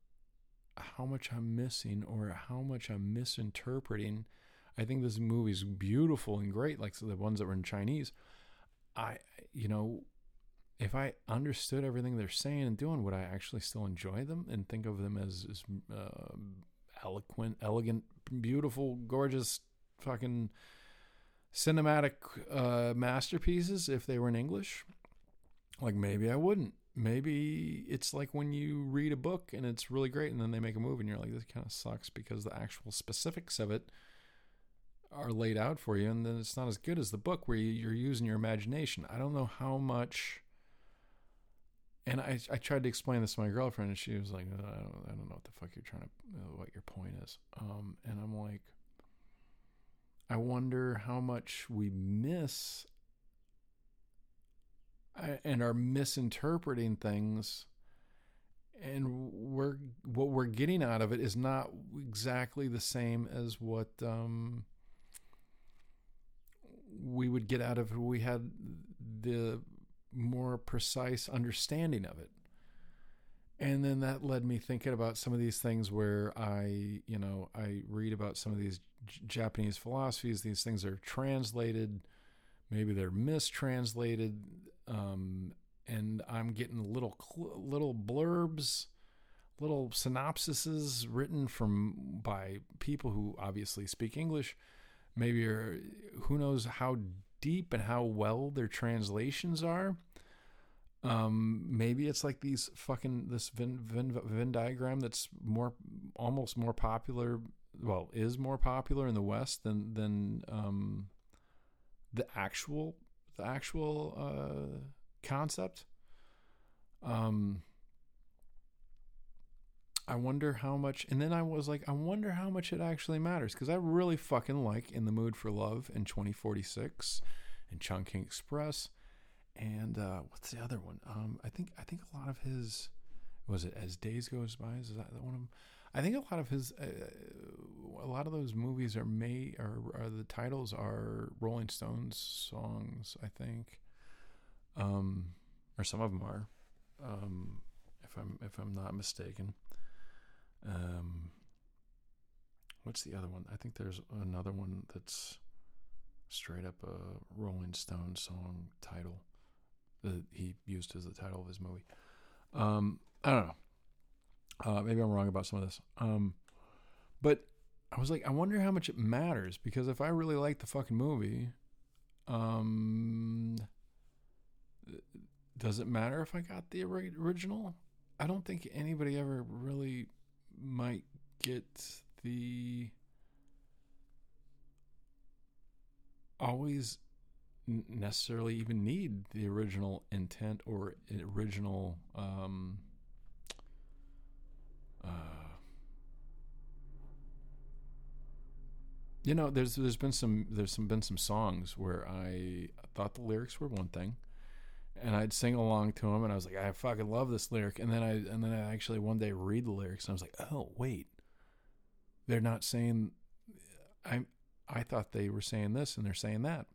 how much I'm missing or how much I'm misinterpreting. I think this movie's beautiful and great, like the ones that were in Chinese. I, you know, if I understood everything they're saying and doing, would I actually still enjoy them and think of them as, as uh, eloquent, elegant, beautiful, gorgeous, fucking cinematic uh, masterpieces if they were in English? Like maybe I wouldn't maybe it's like when you read a book and it's really great and then they make a movie and you're like this kind of sucks because the actual specifics of it are laid out for you and then it's not as good as the book where you, are using your imagination. I don't know how much and I, I tried to explain this to my girlfriend and she was like I don't, I don't know what the fuck you're trying to uh, what your point is. Um, and i'm like i wonder how much we miss and are misinterpreting things and we're what we're getting out of it is not exactly the same as what um, we would get out of if we had the more precise understanding of it. And then that led me thinking about some of these things where i you know i read about some of these J- japanese philosophies these things are translated maybe they're mistranslated um, and I'm getting little little blurbs, little synopsises written from by people who obviously speak English. Maybe are who knows how deep and how well their translations are. Um, maybe it's like these fucking this Venn, Venn, Venn diagram that's more almost more popular. Well, is more popular in the West than than um, the actual the actual uh, concept. Um, I wonder how much, and then I was like, I wonder how much it actually matters because I really fucking like In the Mood for Love in 2046 and Chungking Express. And uh, what's the other one? Um, I think I think a lot of his was it As Days Goes By. Is that one of them? I think a lot of his, uh, a lot of those movies are made, or, or the titles are Rolling Stones songs. I think, um, or some of them are, um, if I'm if I'm not mistaken. Um, what's the other one? I think there's another one that's straight up a Rolling Stone song title that he used as the title of his movie. Um, I don't know. Uh, maybe I'm wrong about some of this. Um, but I was like, I wonder how much it matters because if I really like the fucking movie, um, does it matter if I got the original? I don't think anybody ever really might get the always necessarily even need the original intent or original um, you know there's there's been some there's some been some songs where I thought the lyrics were one thing and I'd sing along to them, and I was like, I fucking love this lyric. And then I and then I actually one day read the lyrics, and I was like, oh wait, they're not saying. I I thought they were saying this, and they're saying that.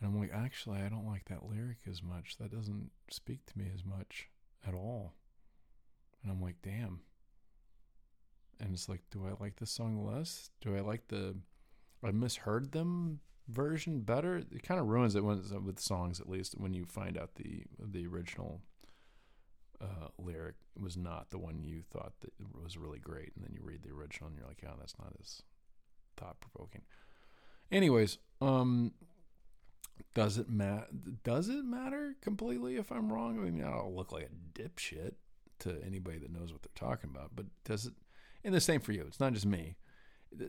And I'm like, actually, I don't like that lyric as much. That doesn't speak to me as much at all. And I'm like, damn. And it's like, do I like this song less? Do I like the I misheard them version better. It kind of ruins it when with songs, at least when you find out the the original uh, lyric was not the one you thought that was really great, and then you read the original and you're like, oh, that's not as thought provoking. Anyways, um, does it matter? Does it matter completely if I'm wrong? I mean, I don't look like a dipshit to anybody that knows what they're talking about, but does it? And the same for you. It's not just me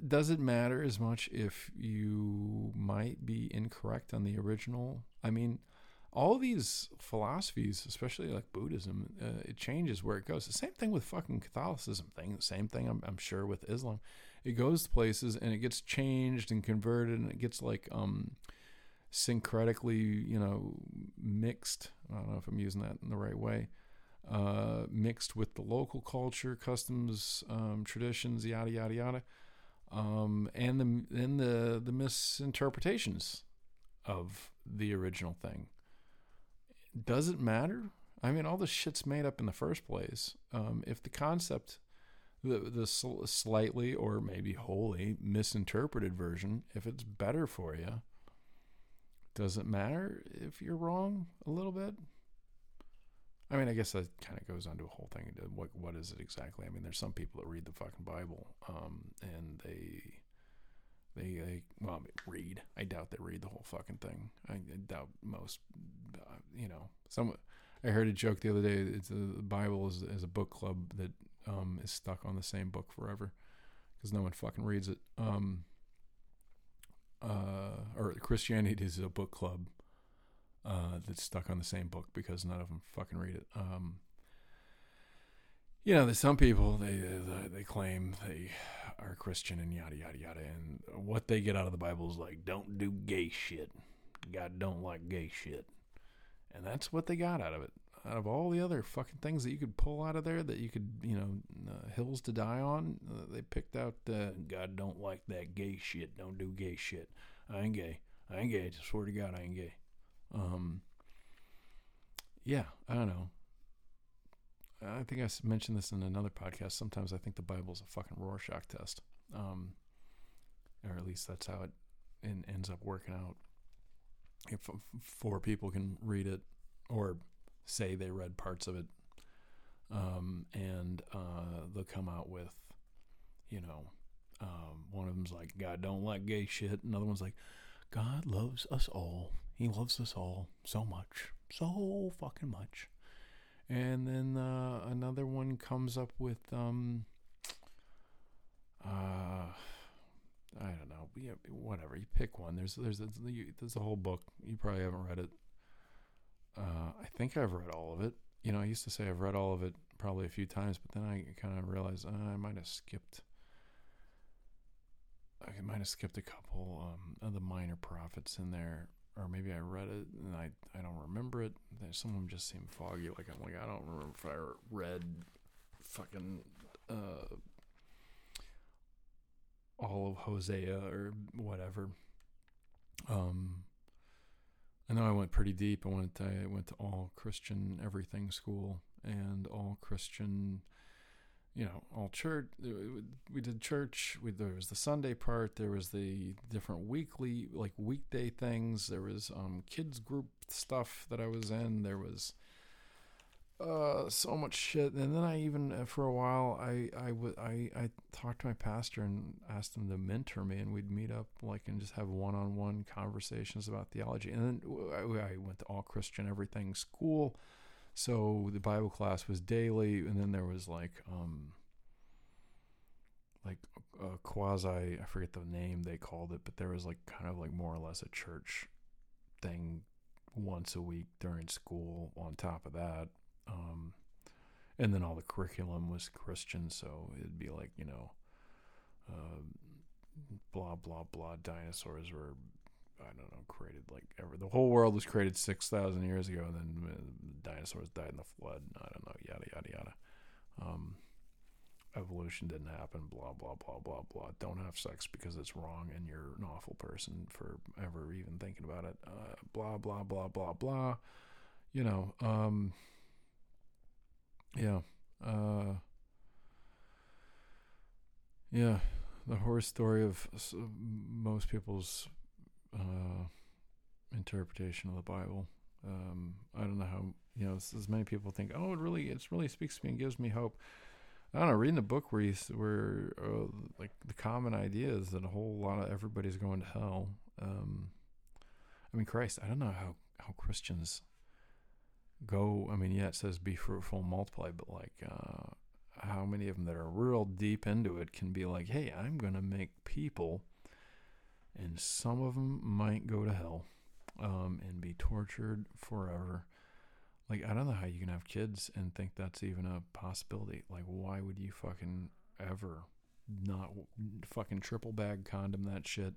does it matter as much if you might be incorrect on the original? I mean, all these philosophies, especially like Buddhism, uh, it changes where it goes. The same thing with fucking Catholicism thing. The same thing, I'm, I'm sure, with Islam. It goes to places and it gets changed and converted, and it gets like um, syncretically, you know, mixed. I don't know if I'm using that in the right way. Uh, mixed with the local culture, customs, um, traditions, yada yada yada um, and the and the the misinterpretations of the original thing. Does it matter? I mean, all this shit's made up in the first place. Um, if the concept, the the slightly or maybe wholly misinterpreted version, if it's better for you, does it matter if you're wrong a little bit? I mean, I guess that kind of goes on to a whole thing. What what is it exactly? I mean, there's some people that read the fucking Bible, um, and they, they, they, well, read. I doubt they read the whole fucking thing. I, I doubt most. Uh, you know, some. I heard a joke the other day. It's a, the Bible is, is a book club that um, is stuck on the same book forever because no one fucking reads it. Um, uh, or Christianity is a book club uh, that's stuck on the same book because none of them fucking read it. Um, you know, there's some people they, they they claim they are Christian and yada yada yada, and what they get out of the Bible is like, don't do gay shit. God don't like gay shit, and that's what they got out of it. Out of all the other fucking things that you could pull out of there, that you could, you know, uh, hills to die on, uh, they picked out uh, God don't like that gay shit. Don't do gay shit. I ain't gay. I ain't gay. I swear to God, I ain't gay. Um, yeah, I don't know. I think I mentioned this in another podcast. Sometimes I think the Bible's a fucking Rorschach test, um, or at least that's how it in, ends up working out. If four people can read it or say they read parts of it, um, and uh, they'll come out with, you know, um, one of them's like, God don't like gay shit. Another one's like, God loves us all. He loves us all so much, so fucking much. And then uh, another one comes up with, um, uh, I don't know, whatever. You pick one. There's there's a, there's a whole book. You probably haven't read it. Uh, I think I've read all of it. You know, I used to say I've read all of it probably a few times, but then I kind of realized uh, I might have skipped. I might have skipped a couple um, of the minor prophets in there, or maybe I read it and I I don't remember it. Some of them just seem foggy. Like I'm like I don't remember if I read fucking uh, all of Hosea or whatever. Um, I know I went pretty deep. I went I went to all Christian everything school and all Christian, you know, all church. We did church. We, there was the Sunday part. There was the different weekly, like weekday things. There was um, kids group stuff that I was in. There was uh, so much shit. And then I even uh, for a while I I would I I talked to my pastor and asked him to mentor me, and we'd meet up like and just have one on one conversations about theology. And then I went to all Christian everything school, so the Bible class was daily, and then there was like um like a quasi I forget the name they called it, but there was like kind of like more or less a church thing once a week during school on top of that um, and then all the curriculum was Christian, so it'd be like you know, uh, blah blah blah. Dinosaurs were, I don't know, created like ever. The whole world was created six thousand years ago, and then uh, dinosaurs died in the flood. I don't know, yada yada yada. Um, evolution didn't happen. Blah blah blah blah blah. Don't have sex because it's wrong, and you're an awful person for ever even thinking about it. Uh, blah blah blah blah blah. You know. Um, yeah. Uh, yeah. The horror story of most people's uh, interpretation of the Bible. Um, I don't know how you know as many people think. Oh, it really it really speaks to me and gives me hope. I don't know. Reading the book where you, where uh, like the common idea is that a whole lot of everybody's going to hell. Um, I mean, Christ. I don't know how how Christians go. I mean, yeah, it says be fruitful, and multiply, but like, uh, how many of them that are real deep into it can be like, hey, I'm going to make people, and some of them might go to hell um, and be tortured forever. Like, I don't know how you can have kids and think that's even a possibility. Like, why would you fucking ever not fucking triple bag condom that shit?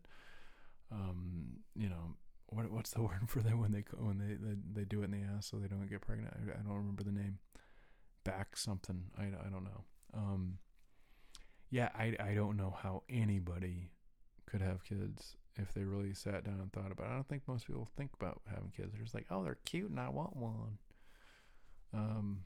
Um, you know, what what's the word for that when they when they, they, they do it in the ass so they don't get pregnant? I, I don't remember the name. Back something. I, I don't know. Um, yeah, I I don't know how anybody could have kids if they really sat down and thought about it. I don't think most people think about having kids. They're just like, oh, they're cute and I want one. Um,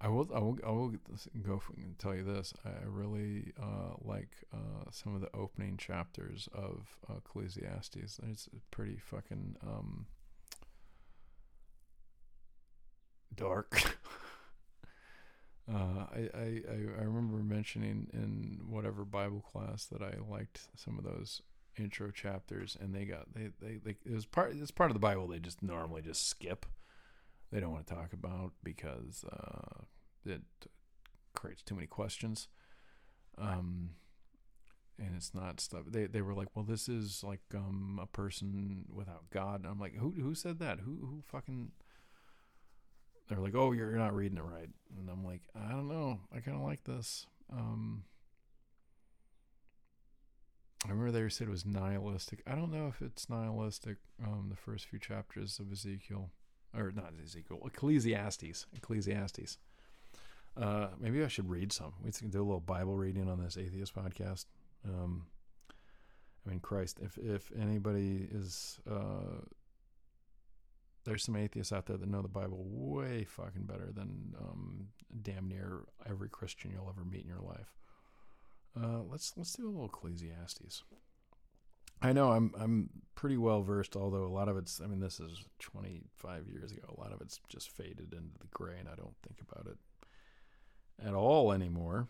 I will, I will, I will go and tell you this. I really uh, like uh, some of the opening chapters of uh, Ecclesiastes. It's pretty fucking um, dark. Uh, I, I, I remember mentioning in whatever Bible class that I liked some of those intro chapters, and they got they, they, they it was part it's part of the Bible they just normally just skip they don't want to talk about because uh, it creates too many questions. Um, and it's not stuff. They they were like, well, this is like um, a person without God. And I'm like, who who said that? Who who fucking? They're like, oh, you're, not reading it right. And I'm like, I don't know. I kind of like this. Um, I remember they said it was nihilistic. I don't know if it's nihilistic. Um, the first few chapters of Ezekiel or not Ezekiel, Ecclesiastes, Ecclesiastes. Uh, maybe I should read some. We can do a little Bible reading on this atheist podcast. Um, I mean, Christ, if if anybody is, uh, there's some atheists out there that know the Bible way fucking better than um, damn near every Christian you'll ever meet in your life. Uh, let's let's do a little Ecclesiastes. I know I'm I'm pretty well versed, although a lot of it's I mean this is 25 years ago. A lot of it's just faded into the gray, and I don't think about it at all anymore.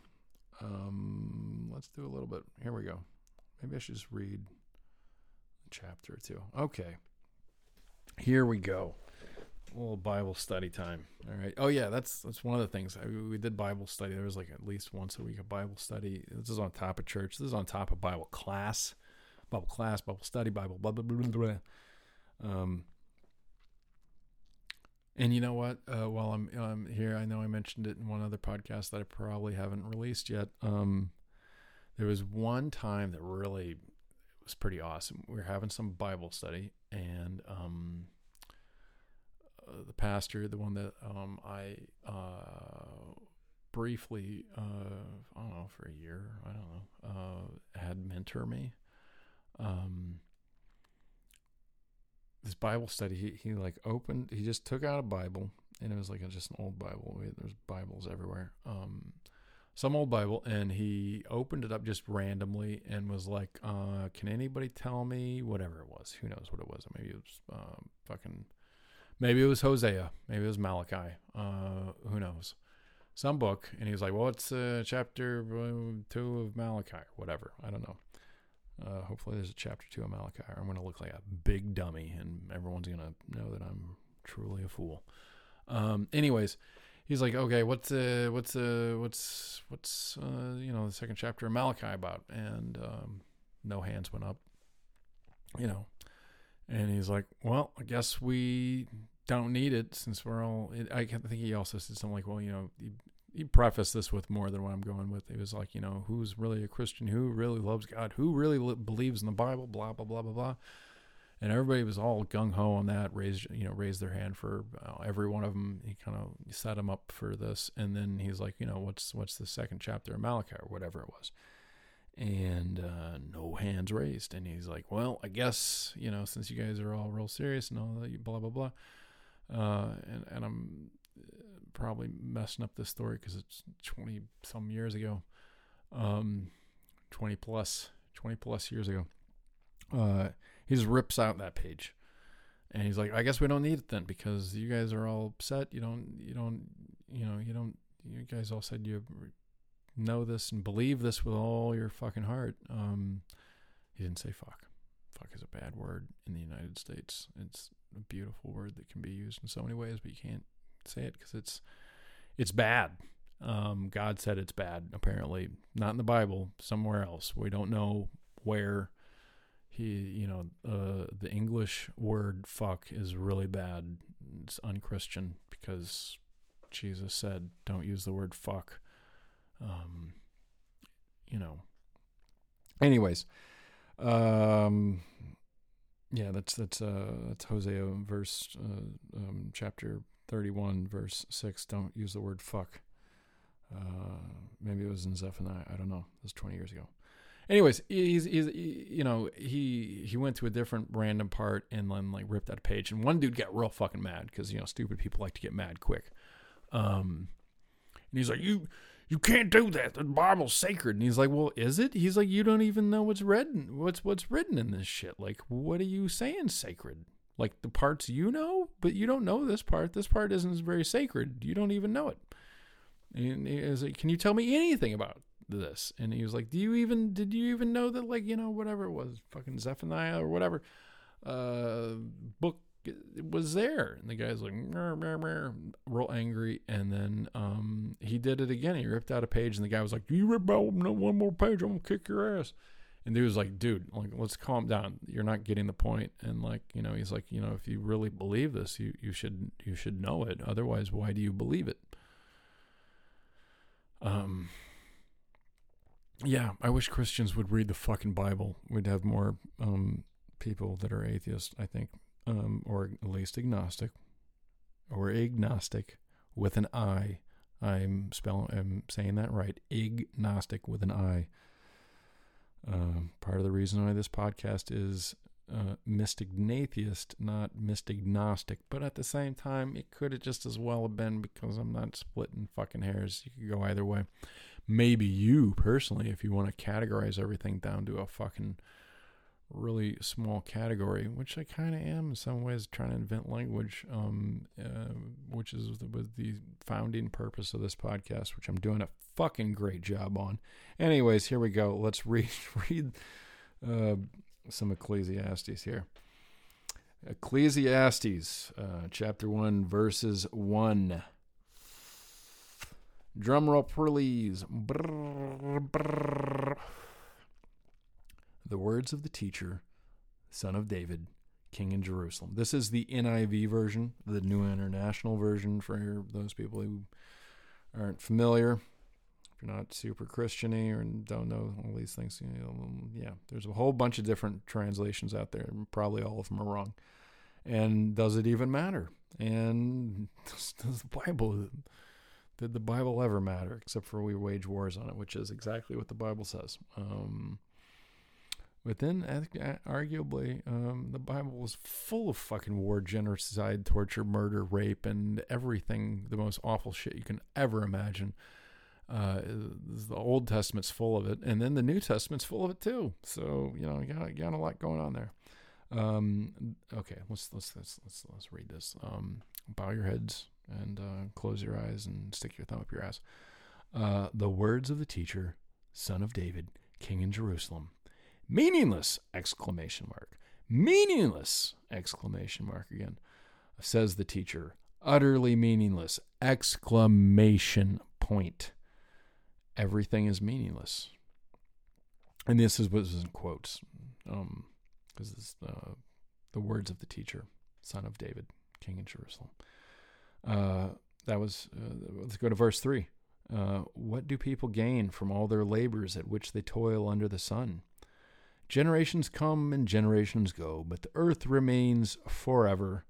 Um, let's do a little bit. Here we go. Maybe I should just read a chapter or two. Okay. Here we go. A little Bible study time. All right. Oh yeah, that's that's one of the things I, we did Bible study. There was like at least once a week a Bible study. This is on top of church. This is on top of Bible class, Bible class, Bible study, Bible blah blah blah blah. blah. Um, and you know what? Uh, while I'm um, here, I know I mentioned it in one other podcast that I probably haven't released yet. Um, there was one time that really was pretty awesome. We were having some Bible study, and um, uh, the pastor, the one that um, I uh, briefly, uh, I don't know, for a year, I don't know, uh, had mentor me. Um, this Bible study, he, he like opened, he just took out a Bible, and it was like a, just an old Bible. There's Bibles everywhere. Um, some old Bible, and he opened it up just randomly and was like, uh, "Can anybody tell me whatever it was? Who knows what it was? Maybe it was uh, fucking, maybe it was Hosea, maybe it was Malachi. Uh, who knows? Some book." And he was like, "Well, it's uh, chapter uh, two of Malachi, or whatever. I don't know." Uh, hopefully, there's a chapter two of Malachi. I'm going to look like a big dummy, and everyone's going to know that I'm truly a fool. Um, anyways, he's like, okay, what's uh, what's uh, what's what's uh, you know the second chapter of Malachi about? And um, no hands went up, you know. And he's like, well, I guess we don't need it since we're all. I think he also said something like, well, you know, he, he prefaced this with more than what I'm going with. He was like, you know, who's really a Christian? Who really loves God? Who really li- believes in the Bible? Blah blah blah blah blah and everybody was all gung ho on that. Raised you know raised their hand for uh, every one of them. He kind of set them up for this, and then he's like, you know, what's what's the second chapter of Malachi or whatever it was, and uh, no hands raised. And he's like, well, I guess you know since you guys are all real serious and all that, blah blah blah, uh, and and I'm uh, probably messing up this story because it's twenty some years ago, um, twenty plus twenty plus years ago. Uh, he just rips out that page, and he's like, "I guess we don't need it then because you guys are all upset. You don't, you don't, you know, you don't. You guys all said you know this and believe this with all your fucking heart." Um, he didn't say fuck. Fuck is a bad word in the United States. It's a beautiful word that can be used in so many ways, but you can't say it because it's it's bad. Um, God said it's bad. Apparently, not in the Bible. Somewhere else. We don't know where he you know uh, the english word fuck is really bad. It's unchristian because jesus said don't use the word fuck. Um you know. Anyways um yeah that's that's uh that's hosea verse uh, um, chapter 31 verse 6 don't use the word fuck. Uh maybe it was in zephaniah i don't know. It was 20 years ago anyways, he's, he's you know he he went to a different random part and then like ripped out a page. And one dude got real fucking mad because you know stupid people like to get mad quick. Um, and he's like, you you can't do that. The Bible's sacred. And he's like, well, is it? He's like, you don't even know what's written. What's what's written in this shit? Like, what are you saying sacred? Like the parts you know, but you don't know this part. This part isn't very sacred. You don't even know it. And he's like, can you tell me anything about this. And he was like do you even did you even know that like you know whatever it was fucking zephaniah or whatever uh book was there? And the guy's like real angry. And then um he did it again. He ripped out a page and the guy was like you rip out one more page i'm gonna kick your ass. And dude was like dude like let's calm down. You're not getting the point. And like you know he's like you know if you really believe this you you should you should know it. Otherwise why do you believe it? Um yeah, I wish Christians would read the fucking Bible. We'd have more um, people that are atheists, I think, um, or at least agnostic, or agnostic with an I. I'm spelling, I'm saying that right. Agnostic with an I. Uh, part of the reason why this podcast is uh, mystic-natheist, not mystic-gnostic. But at the same time, it could have just as well have been because I'm not splitting fucking hairs. You could go either way maybe you personally, if you want to categorize everything down to a fucking really small category, which I kind of am in some ways trying to invent language, um, uh, which is the, the founding purpose of this podcast, which I'm doing a fucking great job on. Anyways, here we go. Let's read read uh, some Ecclesiastes here. Ecclesiastes, uh, chapter 1, verses 1. Drumroll, please. Brrr, brrr. The words of the teacher, son of David, king in Jerusalem. This is the NIV version, the New International version for those people who aren't familiar. If you're not super Christiany or don't know all these things, you know, um, yeah, there's a whole bunch of different translations out there. Probably all of them are wrong. And does it even matter? And does the Bible did the Bible ever matter? Except for we wage wars on it, which is exactly what the Bible says. Um, but then, arguably, um, the Bible was full of fucking war, genocide, torture, murder, rape, and everything the most awful shit you can ever imagine. Uh, the Old Testament's full of it, and then the New Testament's full of it too. So you know, you got, you got a lot going on there. Um, okay, let's let's let's let's let's read this. Um, bow your heads and uh, close your eyes and stick your thumb up your ass. Uh, the words of the teacher, son of David, king in Jerusalem. Meaningless! Exclamation mark. Meaningless! Exclamation mark again. Says the teacher. Utterly meaningless! Exclamation point. Everything is meaningless. And this is what is in quotes, um, because it's uh, the words of the teacher, son of David, king in Jerusalem. Uh, that was. Uh, let's go to verse three. Uh, what do people gain from all their labors at which they toil under the sun? Generations come and generations go, but the earth remains forever.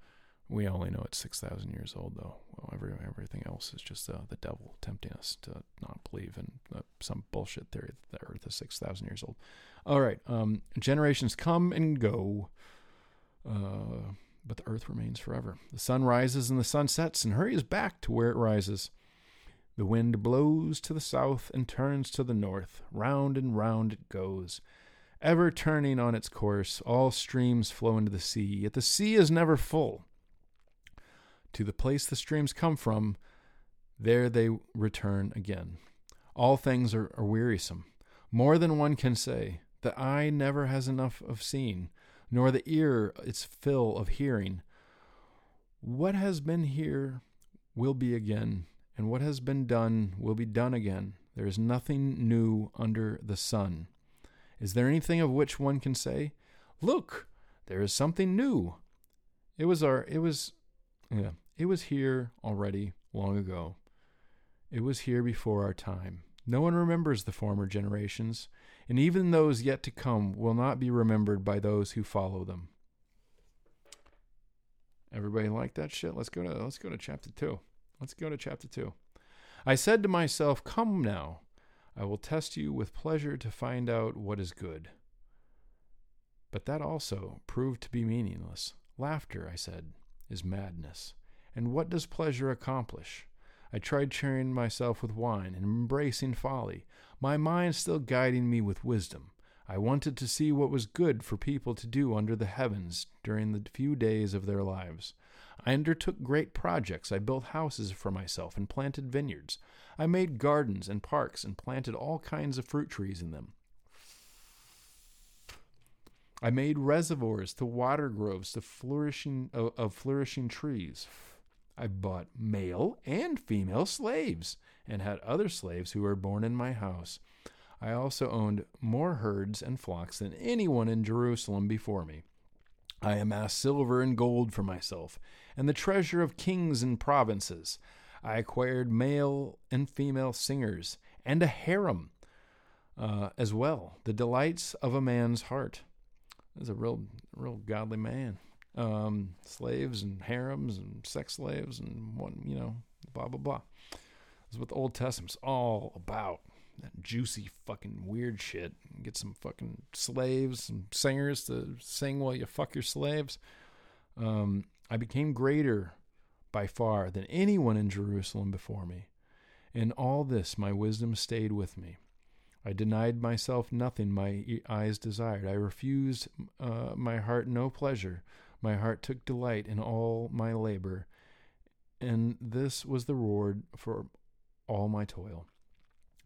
We only know it's 6,000 years old, though. Well, every, everything else is just uh, the devil tempting us to not believe in uh, some bullshit theory that the earth is 6,000 years old. All right. Um, generations come and go, uh, but the earth remains forever. The sun rises and the sun sets and hurries back to where it rises. The wind blows to the south and turns to the north. Round and round it goes ever turning on its course. All streams flow into the sea, yet the sea is never full. To the place the streams come from, there they return again. All things are, are wearisome. More than one can say. The eye never has enough of seeing, nor the ear its fill of hearing. What has been here will be again, and what has been done will be done again. There is nothing new under the sun. Is there anything of which one can say, Look, there is something new? It was our it was yeah, it was here already long ago. It was here before our time. No one remembers the former generations, and even those yet to come will not be remembered by those who follow them. Everybody like that shit? Let's go to let's go to chapter 2. Let's go to chapter 2. I said to myself, "Come now, I will test you with pleasure to find out what is good. But that also proved to be meaningless. Laughter, I said, is madness. And what does pleasure accomplish? I tried cheering myself with wine and embracing folly, my mind still guiding me with wisdom. I wanted to see what was good for people to do under the heavens during the few days of their lives. I undertook great projects. I built houses for myself and planted vineyards. I made gardens and parks and planted all kinds of fruit trees in them. I made reservoirs to water groves to flourishing of, of flourishing trees. I bought male and female slaves and had other slaves who were born in my house. I also owned more herds and flocks than anyone in Jerusalem before me. I amassed silver and gold for myself, and the treasure of kings and provinces. I acquired male and female singers and a harem uh, as well, the delights of a man's heart. He's a real, real godly man. Um, slaves and harems and sex slaves and one, you know, blah blah blah. That's what the Old Testament's all about. That juicy fucking weird shit. Get some fucking slaves, some singers to sing while you fuck your slaves. Um, I became greater by far than anyone in Jerusalem before me. In all this, my wisdom stayed with me. I denied myself nothing my eyes desired. I refused uh, my heart no pleasure. My heart took delight in all my labor, and this was the reward for all my toil.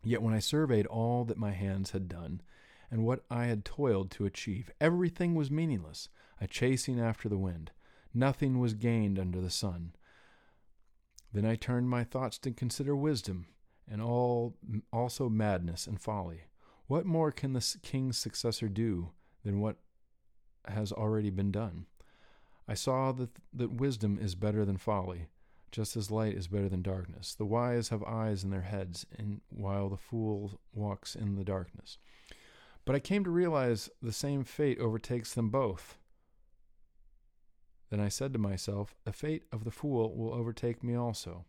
Yet when I surveyed all that my hands had done, and what I had toiled to achieve, everything was meaningless, a chasing after the wind. Nothing was gained under the sun. Then I turned my thoughts to consider wisdom, and all also madness and folly. What more can the king's successor do than what has already been done? I saw that, that wisdom is better than folly, just as light is better than darkness. The wise have eyes in their heads, and while the fool walks in the darkness. But I came to realize the same fate overtakes them both. Then I said to myself, The fate of the fool will overtake me also.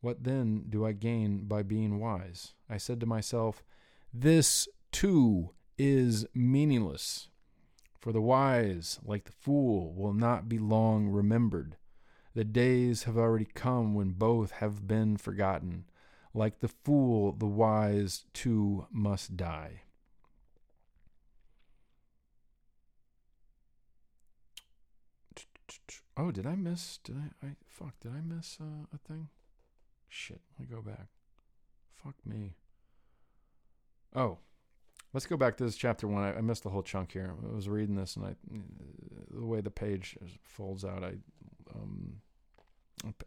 What then do I gain by being wise? I said to myself, This too is meaningless. For the wise, like the fool, will not be long remembered. The days have already come when both have been forgotten. Like the fool, the wise too must die. Oh, did I miss? Did I? I fuck. Did I miss uh, a thing? Shit. Let me go back. Fuck me. Oh, let's go back to this chapter one. I, I missed the whole chunk here. I was reading this, and I, the way the page folds out, I, um,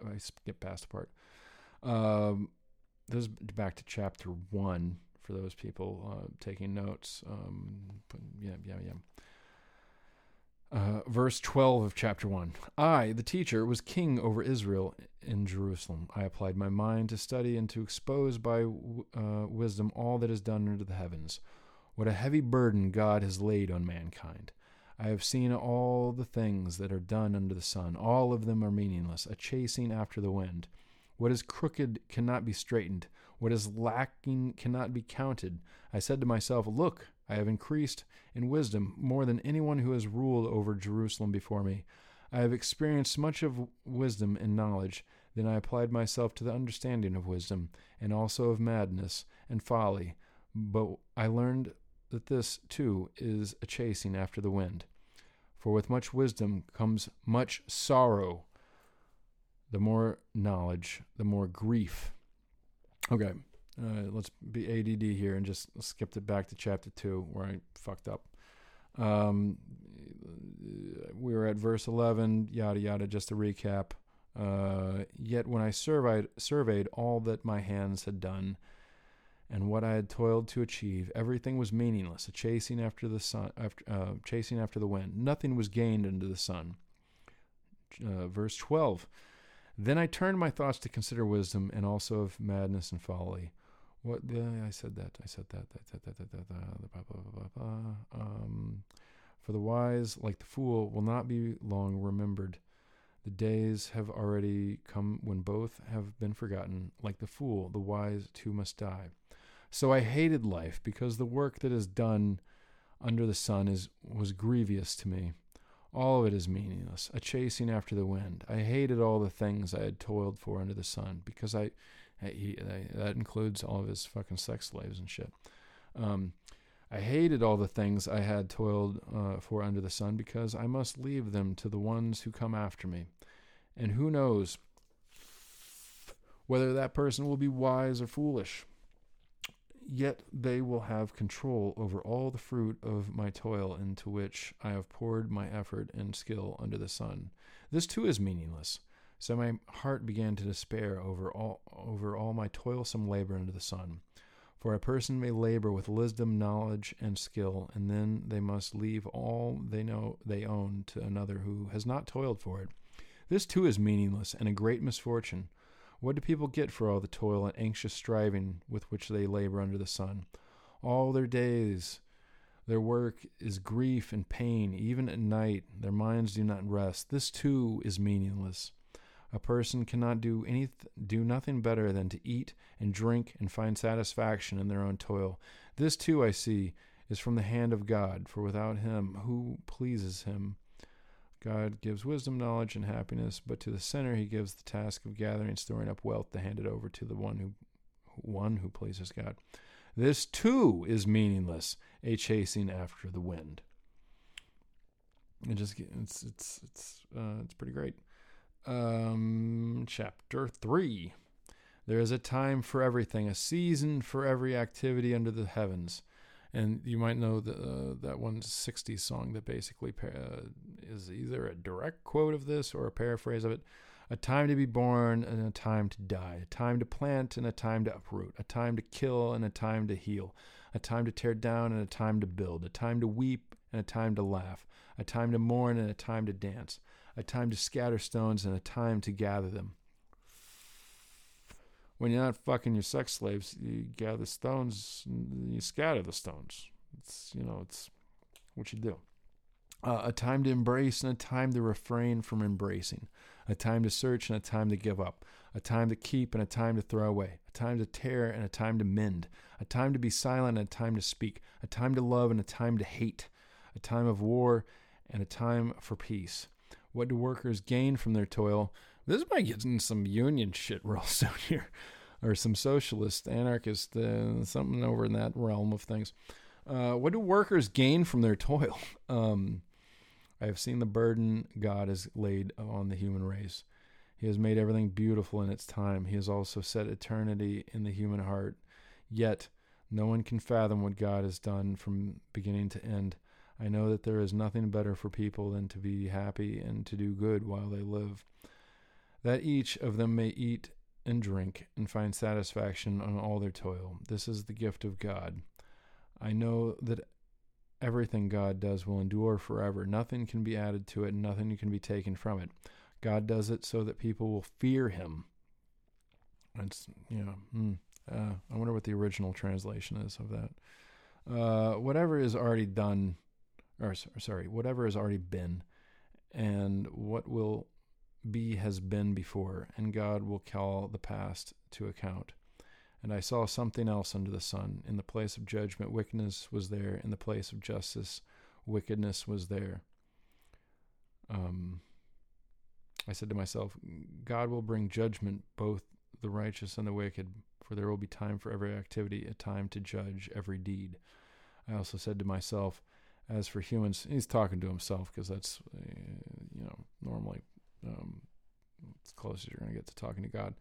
I skip past the part. Um, this is back to chapter one for those people uh, taking notes. Um, yeah, yeah, yeah. Uh, verse 12 of chapter 1. I, the teacher, was king over Israel in Jerusalem. I applied my mind to study and to expose by uh, wisdom all that is done under the heavens. What a heavy burden God has laid on mankind. I have seen all the things that are done under the sun. All of them are meaningless, a chasing after the wind. What is crooked cannot be straightened. What is lacking cannot be counted. I said to myself, Look, I have increased in wisdom more than anyone who has ruled over Jerusalem before me. I have experienced much of wisdom and knowledge. Then I applied myself to the understanding of wisdom, and also of madness and folly. But I learned that this, too, is a chasing after the wind. For with much wisdom comes much sorrow. The more knowledge, the more grief. Okay, uh, let's be ADD here and just skipped it back to chapter 2 where I fucked up. Um, we were at verse 11, yada yada, just to recap. Uh, Yet when I surveyed, surveyed all that my hands had done and what I had toiled to achieve, everything was meaningless, a chasing after the sun, after, uh, chasing after the wind. Nothing was gained under the sun. Uh, verse 12. Then I turned my thoughts to consider wisdom and also of madness and folly. What? Yeah, I said that. I said that. That. That. That. That. that, that blah, blah, blah, blah, blah. Um, for the wise, like the fool, will not be long remembered. The days have already come when both have been forgotten. Like the fool, the wise too must die. So I hated life because the work that is done under the sun is was grievous to me. All of it is meaningless, a chasing after the wind. I hated all the things I had toiled for under the sun because I he, that includes all of his fucking sex slaves and shit. Um, I hated all the things I had toiled uh, for under the sun because I must leave them to the ones who come after me. And who knows whether that person will be wise or foolish. Yet they will have control over all the fruit of my toil into which I have poured my effort and skill under the sun. This too is meaningless. So my heart began to despair over all over all my toilsome labor under the sun. For a person may labor with wisdom, knowledge, and skill, and then they must leave all they know they own to another who has not toiled for it. This too is meaningless and a great misfortune. What do people get for all the toil and anxious striving with which they labor under the sun? All their days their work is grief and pain, even at night. Their minds do not rest. This too is meaningless. A person cannot do any do nothing better than to eat and drink and find satisfaction in their own toil. This too I see is from the hand of God, for without him who pleases him God gives wisdom, knowledge, and happiness, but to the sinner he gives the task of gathering and storing up wealth to hand it over to the one who one who pleases God. This too is meaningless, a chasing after the wind. It just it's it's it's uh, it's pretty great. Um, chapter three. There is a time for everything, a season for every activity under the heavens. And you might know the, uh, that one 60s song that basically uh, is either a direct quote of this or a paraphrase of it. A time to be born and a time to die, a time to plant and a time to uproot, a time to kill and a time to heal, a time to tear down and a time to build, a time to weep and a time to laugh, a time to mourn and a time to dance, a time to scatter stones and a time to gather them when you're not fucking your sex slaves, you gather stones, and you scatter the stones. It's you know, it's what you do. Uh, a time to embrace and a time to refrain from embracing. A time to search and a time to give up. A time to keep and a time to throw away. A time to tear and a time to mend. A time to be silent and a time to speak. A time to love and a time to hate. A time of war and a time for peace. What do workers gain from their toil? This might get into some union shit real soon here, or some socialist, anarchist, uh, something over in that realm of things. Uh, what do workers gain from their toil? Um, I have seen the burden God has laid on the human race. He has made everything beautiful in its time. He has also set eternity in the human heart. Yet, no one can fathom what God has done from beginning to end. I know that there is nothing better for people than to be happy and to do good while they live that each of them may eat and drink and find satisfaction on all their toil. This is the gift of God. I know that everything God does will endure forever. Nothing can be added to it, and nothing can be taken from it. God does it so that people will fear Him. It's you know, hmm, uh, I wonder what the original translation is of that. Uh, whatever is already done, or sorry, whatever has already been, and what will be has been before, and God will call the past to account. And I saw something else under the sun. In the place of judgment, wickedness was there. In the place of justice, wickedness was there. Um, I said to myself, God will bring judgment, both the righteous and the wicked, for there will be time for every activity, a time to judge every deed. I also said to myself, as for humans, he's talking to himself because that's, uh, you know, normally um, it's close as you're going to get to talking to God.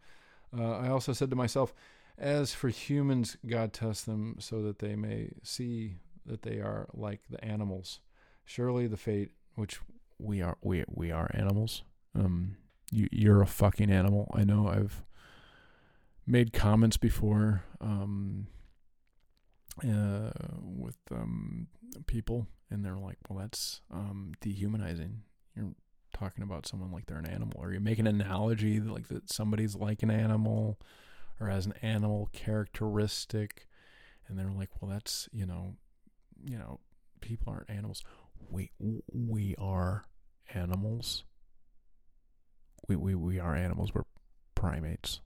Uh, I also said to myself, as for humans, God tests them so that they may see that they are like the animals. Surely the fate which we are we we are animals. Um, you you're a fucking animal. I know I've made comments before um, uh, with um, people, and they're like, "Well, that's um, dehumanizing. You're talking about someone like they're an animal? Are you making an analogy that, like that somebody's like an animal or has an animal characteristic? And they're like, well, that's you know, you know, people aren't animals. We we are animals. We we we are animals. We're primates.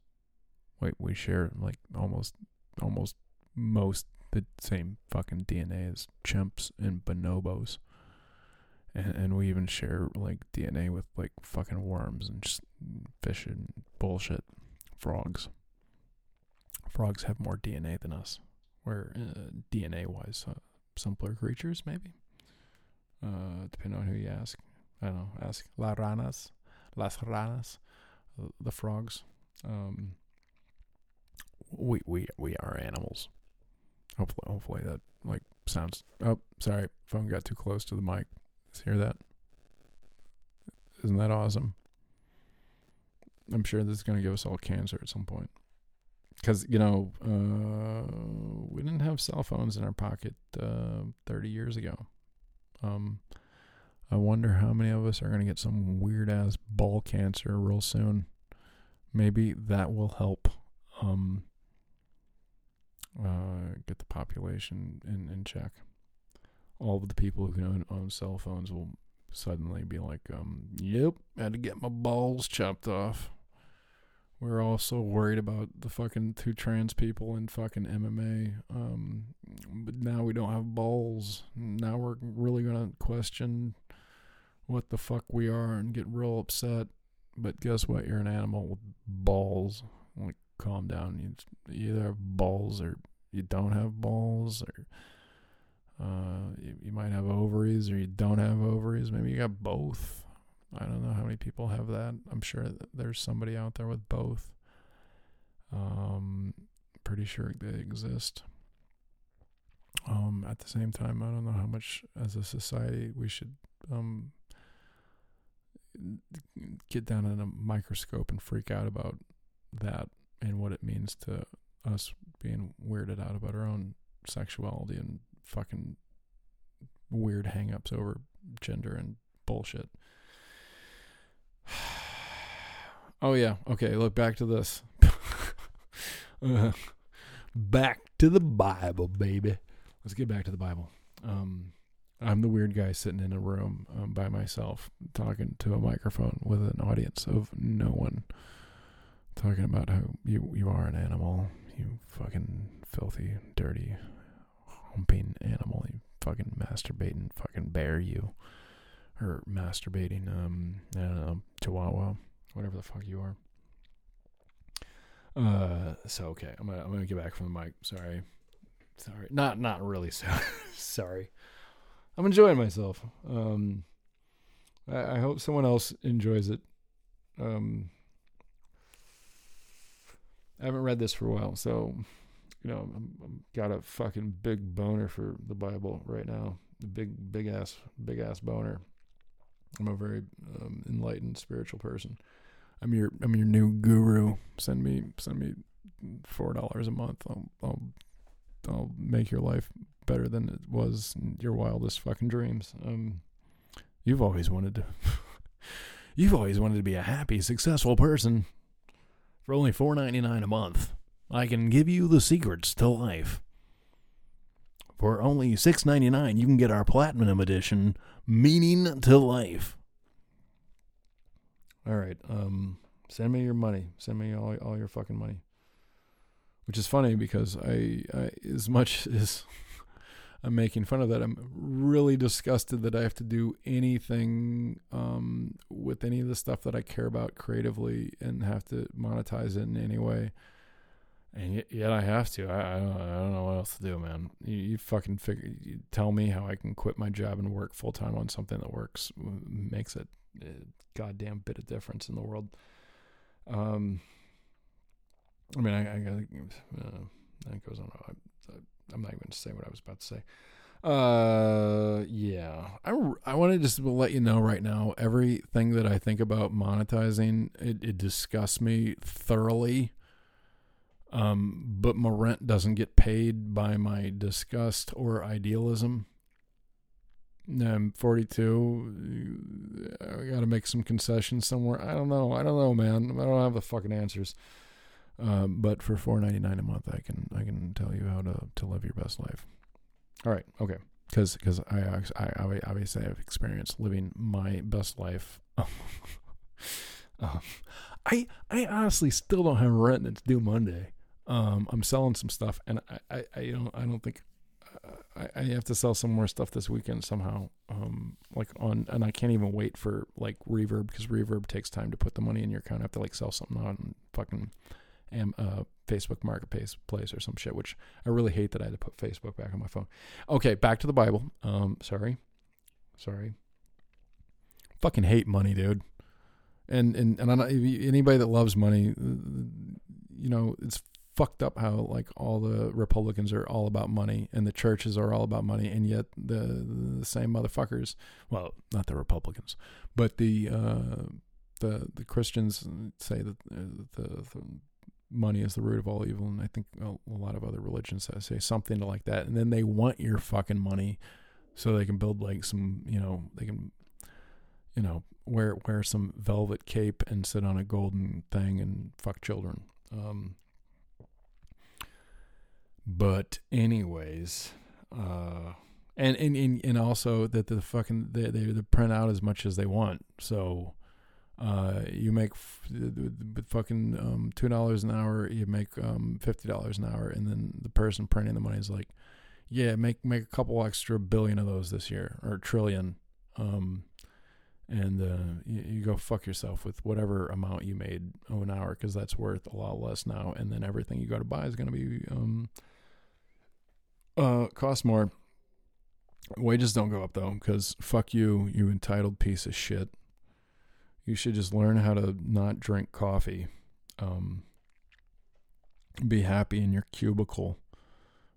We we share like almost almost most the same fucking DNA as chimps and bonobos and, and we even share like DNA with like fucking worms and just fish and bullshit. Frogs. Frogs have more DNA than us. We're uh, DNA wise uh, simpler creatures, maybe. Uh, depending on who you ask. I don't know. Ask La Ranas, Las Ranas, uh, the frogs. Um, we we we are animals. Hopefully, hopefully that like sounds. Oh, sorry, phone got too close to the mic hear that? Isn't that awesome? I'm sure this is going to give us all cancer at some point. Because, you know, uh, we didn't have cell phones in our pocket uh, 30 years ago. Um, I wonder how many of us are going to get some weird ass ball cancer real soon. Maybe that will help um, uh, get the population in, in check all of the people who own, own cell phones will suddenly be like, um, yep, had to get my balls chopped off. We're also worried about the fucking two trans people in fucking MMA. Um, but now we don't have balls. Now we're really gonna question what the fuck we are and get real upset. But guess what? You're an animal with balls. Like, calm down. You either have balls or you don't have balls, or uh, you, you might have ovaries, or you don't have ovaries. Maybe you got both. I don't know how many people have that. I'm sure that there's somebody out there with both. Um, pretty sure they exist. Um, at the same time, I don't know how much as a society we should um get down in a microscope and freak out about that and what it means to us being weirded out about our own sexuality and fucking weird hangups over gender and bullshit. oh yeah, okay, look back to this. uh, back to the Bible, baby. Let's get back to the Bible. Um I'm the weird guy sitting in a room um, by myself talking to a microphone with an audience of no one. Talking about how you you are an animal, you fucking filthy, dirty, humping animal, fucking masturbating fucking bear you. Or masturbating, um, I don't know, chihuahua, whatever the fuck you are. Uh, so okay, I'm gonna I'm gonna get back from the mic. Sorry, sorry, not not really. So sorry. I'm enjoying myself. Um, I, I, hope someone else enjoys it. Um, I haven't read this for a while, so you know, I'm, I'm got a fucking big boner for the Bible right now. The big, big ass, big ass boner. I'm a very um, enlightened spiritual person. I'm your, I'm your new guru. Send me, send me four dollars a month. I'll, I'll, I'll make your life better than it was in your wildest fucking dreams. Um, you've always wanted to. you've always wanted to be a happy, successful person. For only four ninety nine a month, I can give you the secrets to life. For only six ninety nine, you can get our platinum edition, Meaning to Life. All right, um, send me your money. Send me all all your fucking money. Which is funny because I, I as much as I'm making fun of that. I'm really disgusted that I have to do anything um, with any of the stuff that I care about creatively and have to monetize it in any way. And yet, yet I have to. I, I, don't. I don't know what else to do, man. You, you fucking figure. You tell me how I can quit my job and work full time on something that works, makes it a goddamn bit of difference in the world. Um, I mean, I, I. Uh, that goes on. I, I'm not even going to say what I was about to say. Uh, yeah. I, I want to just let you know right now everything that I think about monetizing, it, it disgusts me thoroughly. Um, but my rent doesn't get paid by my disgust or idealism. I'm 42. I got to make some concessions somewhere. I don't know. I don't know, man. I don't have the fucking answers. Um, but for four ninety nine a month, I can I can tell you how to to live your best life. All right, okay, because because I, I obviously have experience living my best life. um, I I honestly still don't have rent that's due Monday. Um, I'm selling some stuff, and I I, I don't I don't think. I, I have to sell some more stuff this weekend somehow. Um, like on, and I can't even wait for like Reverb because Reverb takes time to put the money in your account. I have to like sell something on fucking am, uh, Facebook Marketplace place or some shit, which I really hate that I had to put Facebook back on my phone. Okay, back to the Bible. Um, sorry, sorry. Fucking hate money, dude. And and and not, anybody that loves money, you know, it's fucked up how like all the Republicans are all about money and the churches are all about money, and yet the the same motherfuckers, well, not the Republicans, but the uh, the the Christians say that uh, the, the money is the root of all evil, and I think a, lot of other religions say something like that. And then they want your fucking money so they can build like some, you know, they can, you know, wear wear some velvet cape and sit on a golden thing and fuck children. Um, but anyways, uh, and and and, and also that the fucking they, they they print out as much as they want. So uh, you make f- fucking um, two dollars an hour. You make um, fifty dollars an hour, and then the person printing the money is like, "Yeah, make make a couple extra billion of those this year or trillion, um, and uh, you, you, go fuck yourself with whatever amount you made an hour because that's worth a lot less now. And then everything you go to buy is going to be um, Uh, cost more. Wages don't go up though, because fuck you, you entitled piece of shit. You should just learn how to not drink coffee. Um, be happy in your cubicle.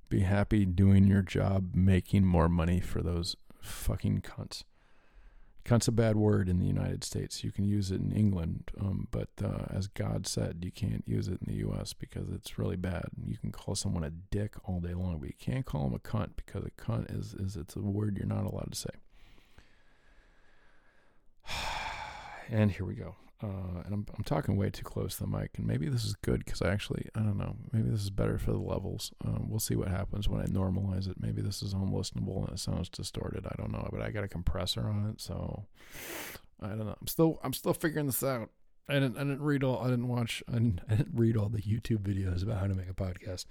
Be happy doing your job, making more money for those fucking cunts. Cunt's a bad word in the United States. You can use it in England, um, but uh, as God said, you can't use it in the U.S. because it's really bad. You can call someone a dick all day long, but you can't call them a cunt because a cunt is is it's a word you're not allowed to say. and here we go. Uh, and I'm, I'm talking way too close to the mic, and maybe this is good because I actually I don't know. Maybe this is better for the levels. Um, we'll see what happens when I normalize it. Maybe this is unlistenable and it sounds distorted. I don't know, but I got a compressor on it, so I don't know. I'm still I'm still figuring this out. I didn't I didn't read all I didn't watch I didn't, I didn't read all the YouTube videos about how to make a podcast.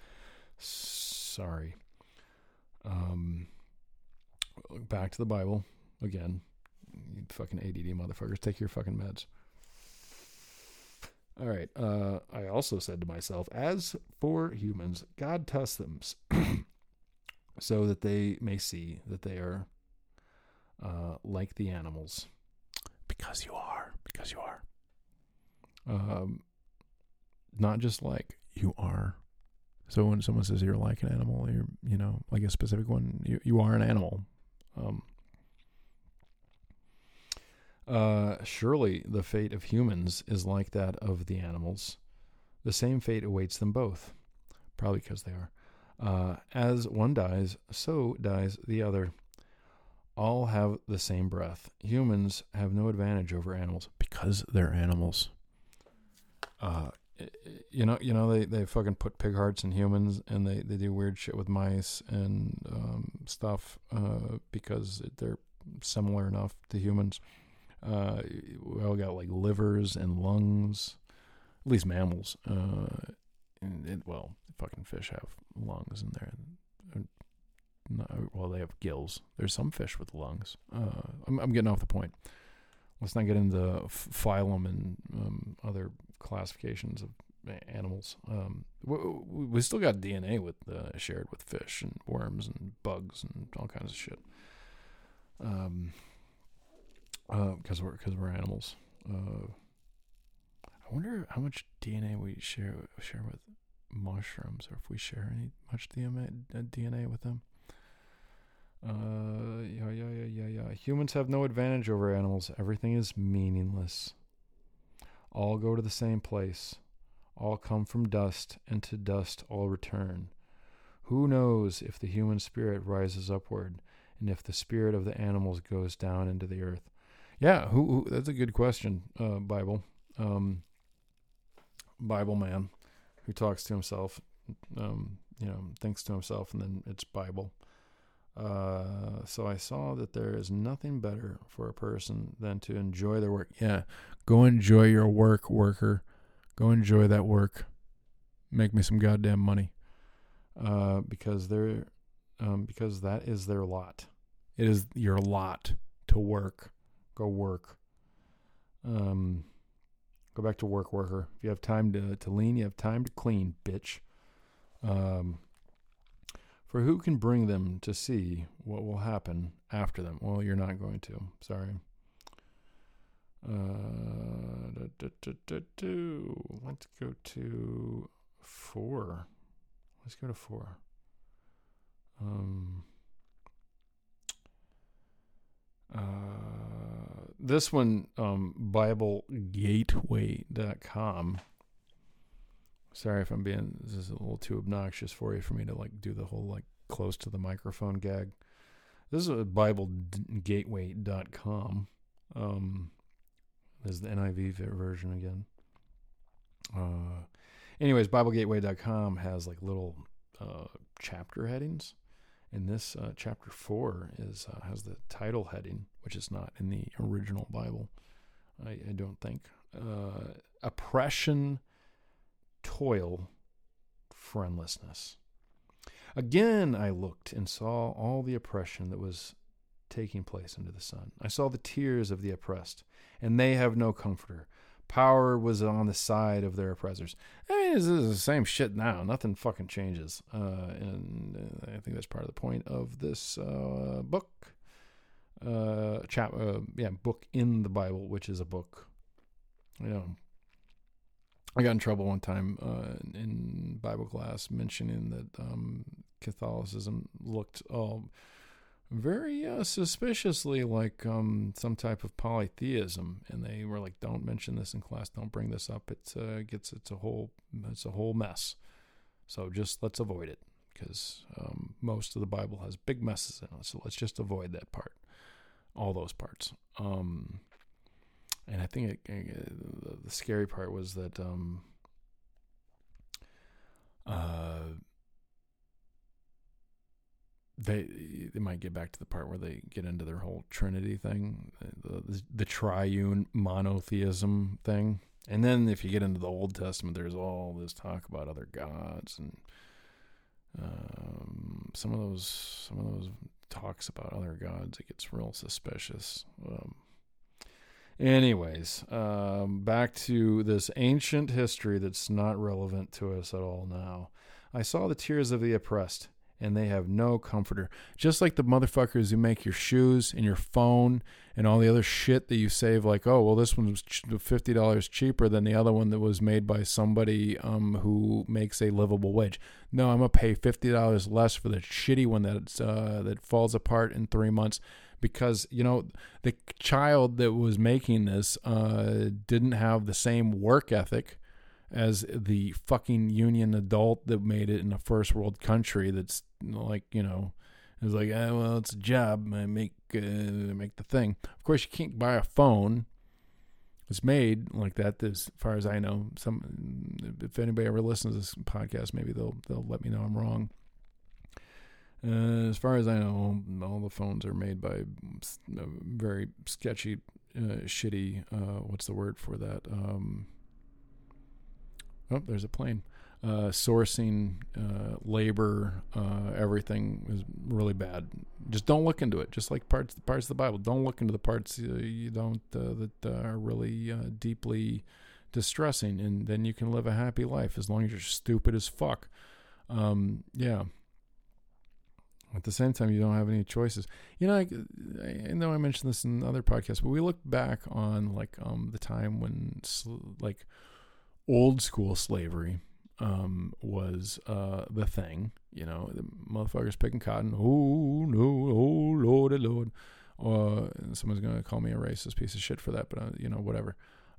Sorry. Um, back to the Bible again. You fucking ADD motherfuckers, take your fucking meds. All right. Uh, I also said to myself, as for humans, God tests them so that they may see that they are uh, like the animals. Because you are. Because you are. Um, not just like you are. So when someone says you're like an animal, you're, you know, like a specific one, you, you are an animal. Um, uh, surely the fate of humans is like that of the animals. The same fate awaits them both. Probably because they are. Uh, as one dies, so dies the other. All have the same breath. Humans have no advantage over animals because they're animals. Uh, you know, you know they, they fucking put pig hearts in humans, and they, they do weird shit with mice and um, stuff uh, because they're similar enough to humans. Uh, we all got like livers and lungs, at least mammals. Uh, and it, well, fucking fish have lungs in there. No, well, they have gills. There's some fish with lungs. Uh, I'm, I'm, getting off the point. Let's not get into phylum and um, other classifications of animals. Um, we, we, still got DNA with uh, shared with fish and worms and bugs and all kinds of shit. Um, because uh, we're because we're animals. Uh, I wonder how much DNA we share share with mushrooms, or if we share any much DNA DNA with them. Uh, yeah, yeah, yeah, yeah, yeah. Humans have no advantage over animals. Everything is meaningless. All go to the same place. All come from dust, and to dust all return. Who knows if the human spirit rises upward, and if the spirit of the animals goes down into the earth? Yeah, who, who that's a good question, uh, Bible. Um, Bible man who talks to himself, um, you know, thinks to himself, and then it's Bible. Uh, so I saw that there is nothing better for a person than to enjoy their work. Yeah, go enjoy your work, worker. Go enjoy that work. Make me some goddamn money. Uh, because they're, um, because that is their lot. It is your lot to work go work. Um, go back to work, worker. If you have time to, to lean, you have time to clean, bitch. Um, for who can bring them to see what will happen after them? Well, you're not going to. Sorry. Uh, da, da, da, Let's go to four. Let's go to four. Um, uh, this one, um, BibleGateway.com. Sorry if I'm being this is a little too obnoxious for you for me to like do the whole like close to the microphone gag. This is a BibleGateway.com. Um, this is the NIV version again. Uh, anyways, BibleGateway.com has like little uh, chapter headings and this uh, chapter four is uh, has the title heading, which is not in the original Bible. I, I don't think uh, oppression, toil, friendlessness. Again, I looked and saw all the oppression that was taking place under the sun. I saw the tears of the oppressed, and they have no comforter. Power was on the side of their oppressors. Mean, is, is the same shit now. Nothing fucking changes. Uh, and uh, I think that's part of the point of this uh, book. Uh, chap, uh, yeah, book in the Bible, which is a book. You know, I got in trouble one time uh, in Bible class mentioning that um, Catholicism looked all very uh, suspiciously like um, some type of polytheism, and they were like, "Don't mention this in class. Don't bring this up. It uh, gets it's a whole it's a whole mess. So just let's avoid it because um, most of the Bible has big messes in it. So let's just avoid that part, all those parts. Um, and I think it, it, the scary part was that um, uh, they they might get back to the part where they get into their whole Trinity thing, the, the, the triune monotheism thing, and then if you get into the Old Testament, there's all this talk about other gods and um, some of those some of those talks about other gods. It gets real suspicious. Um, anyways, um, back to this ancient history that's not relevant to us at all now. I saw the tears of the oppressed and they have no comforter. Just like the motherfuckers who make your shoes and your phone and all the other shit that you save, like, oh, well, this one was fifty dollars cheaper than the other one that was made by somebody um, who makes a livable wage. No, I'm gonna pay fifty dollars less for the shitty one that uh, that falls apart in three months because you know the child that was making this uh, didn't have the same work ethic as the fucking union adult that made it in a first world country that's like you know it's like ah, well it's a job I make uh, make the thing of course you can't buy a phone it's made like that as far as I know some if anybody ever listens to this podcast maybe they'll they'll let me know I'm wrong uh, as far as I know, all the phones are made by very sketchy, uh, shitty. Uh, what's the word for that? Um, oh, there's a plane. Uh, sourcing, uh, labor, uh, everything is really bad. Just don't look into it. Just like parts parts of the Bible, don't look into the parts uh, you don't uh, that uh, are really deeply distressing, and then you can live a happy life as long as you're stupid as fuck. Um, yeah. At the same time, you don't have any choices. You know, I, I know I mentioned this in other podcasts, but we look back on like um, the time when like old school slavery um, was uh, the thing. You know, the motherfuckers picking cotton. Oh no, oh lordy lord. Or uh, someone's gonna call me a racist piece of shit for that, but uh, you know, whatever.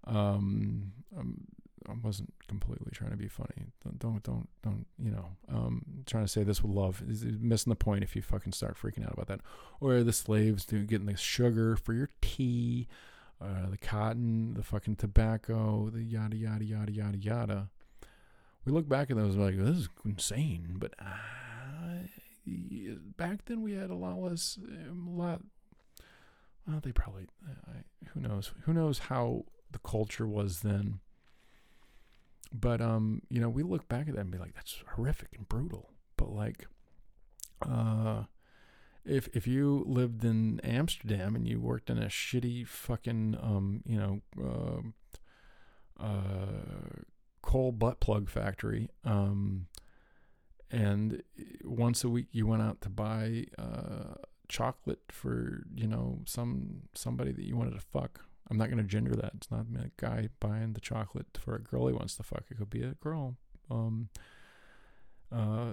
Um, um, I wasn't completely trying to be funny. Don't, don't, don't, don't you know? Um, trying to say this with love is missing the point if you fucking start freaking out about that. Or the slaves do getting the sugar for your tea uh, the cotton, the fucking tobacco, the yada yada yada yada yada. We look back at those like this is insane, but uh, back then we had a lot less, um, a lot. Well, they probably, uh, who knows, who knows how the culture was then. But um, you know, we look back at that and be like, that's horrific and brutal. But like, uh, if if you lived in Amsterdam and you worked in a shitty fucking um you know uh, uh coal butt plug factory um and once a week you went out to buy uh chocolate for you know some somebody that you wanted to fuck. I'm not going to gender that. It's not a guy buying the chocolate for a girl he wants to fuck. It could be a girl. Um uh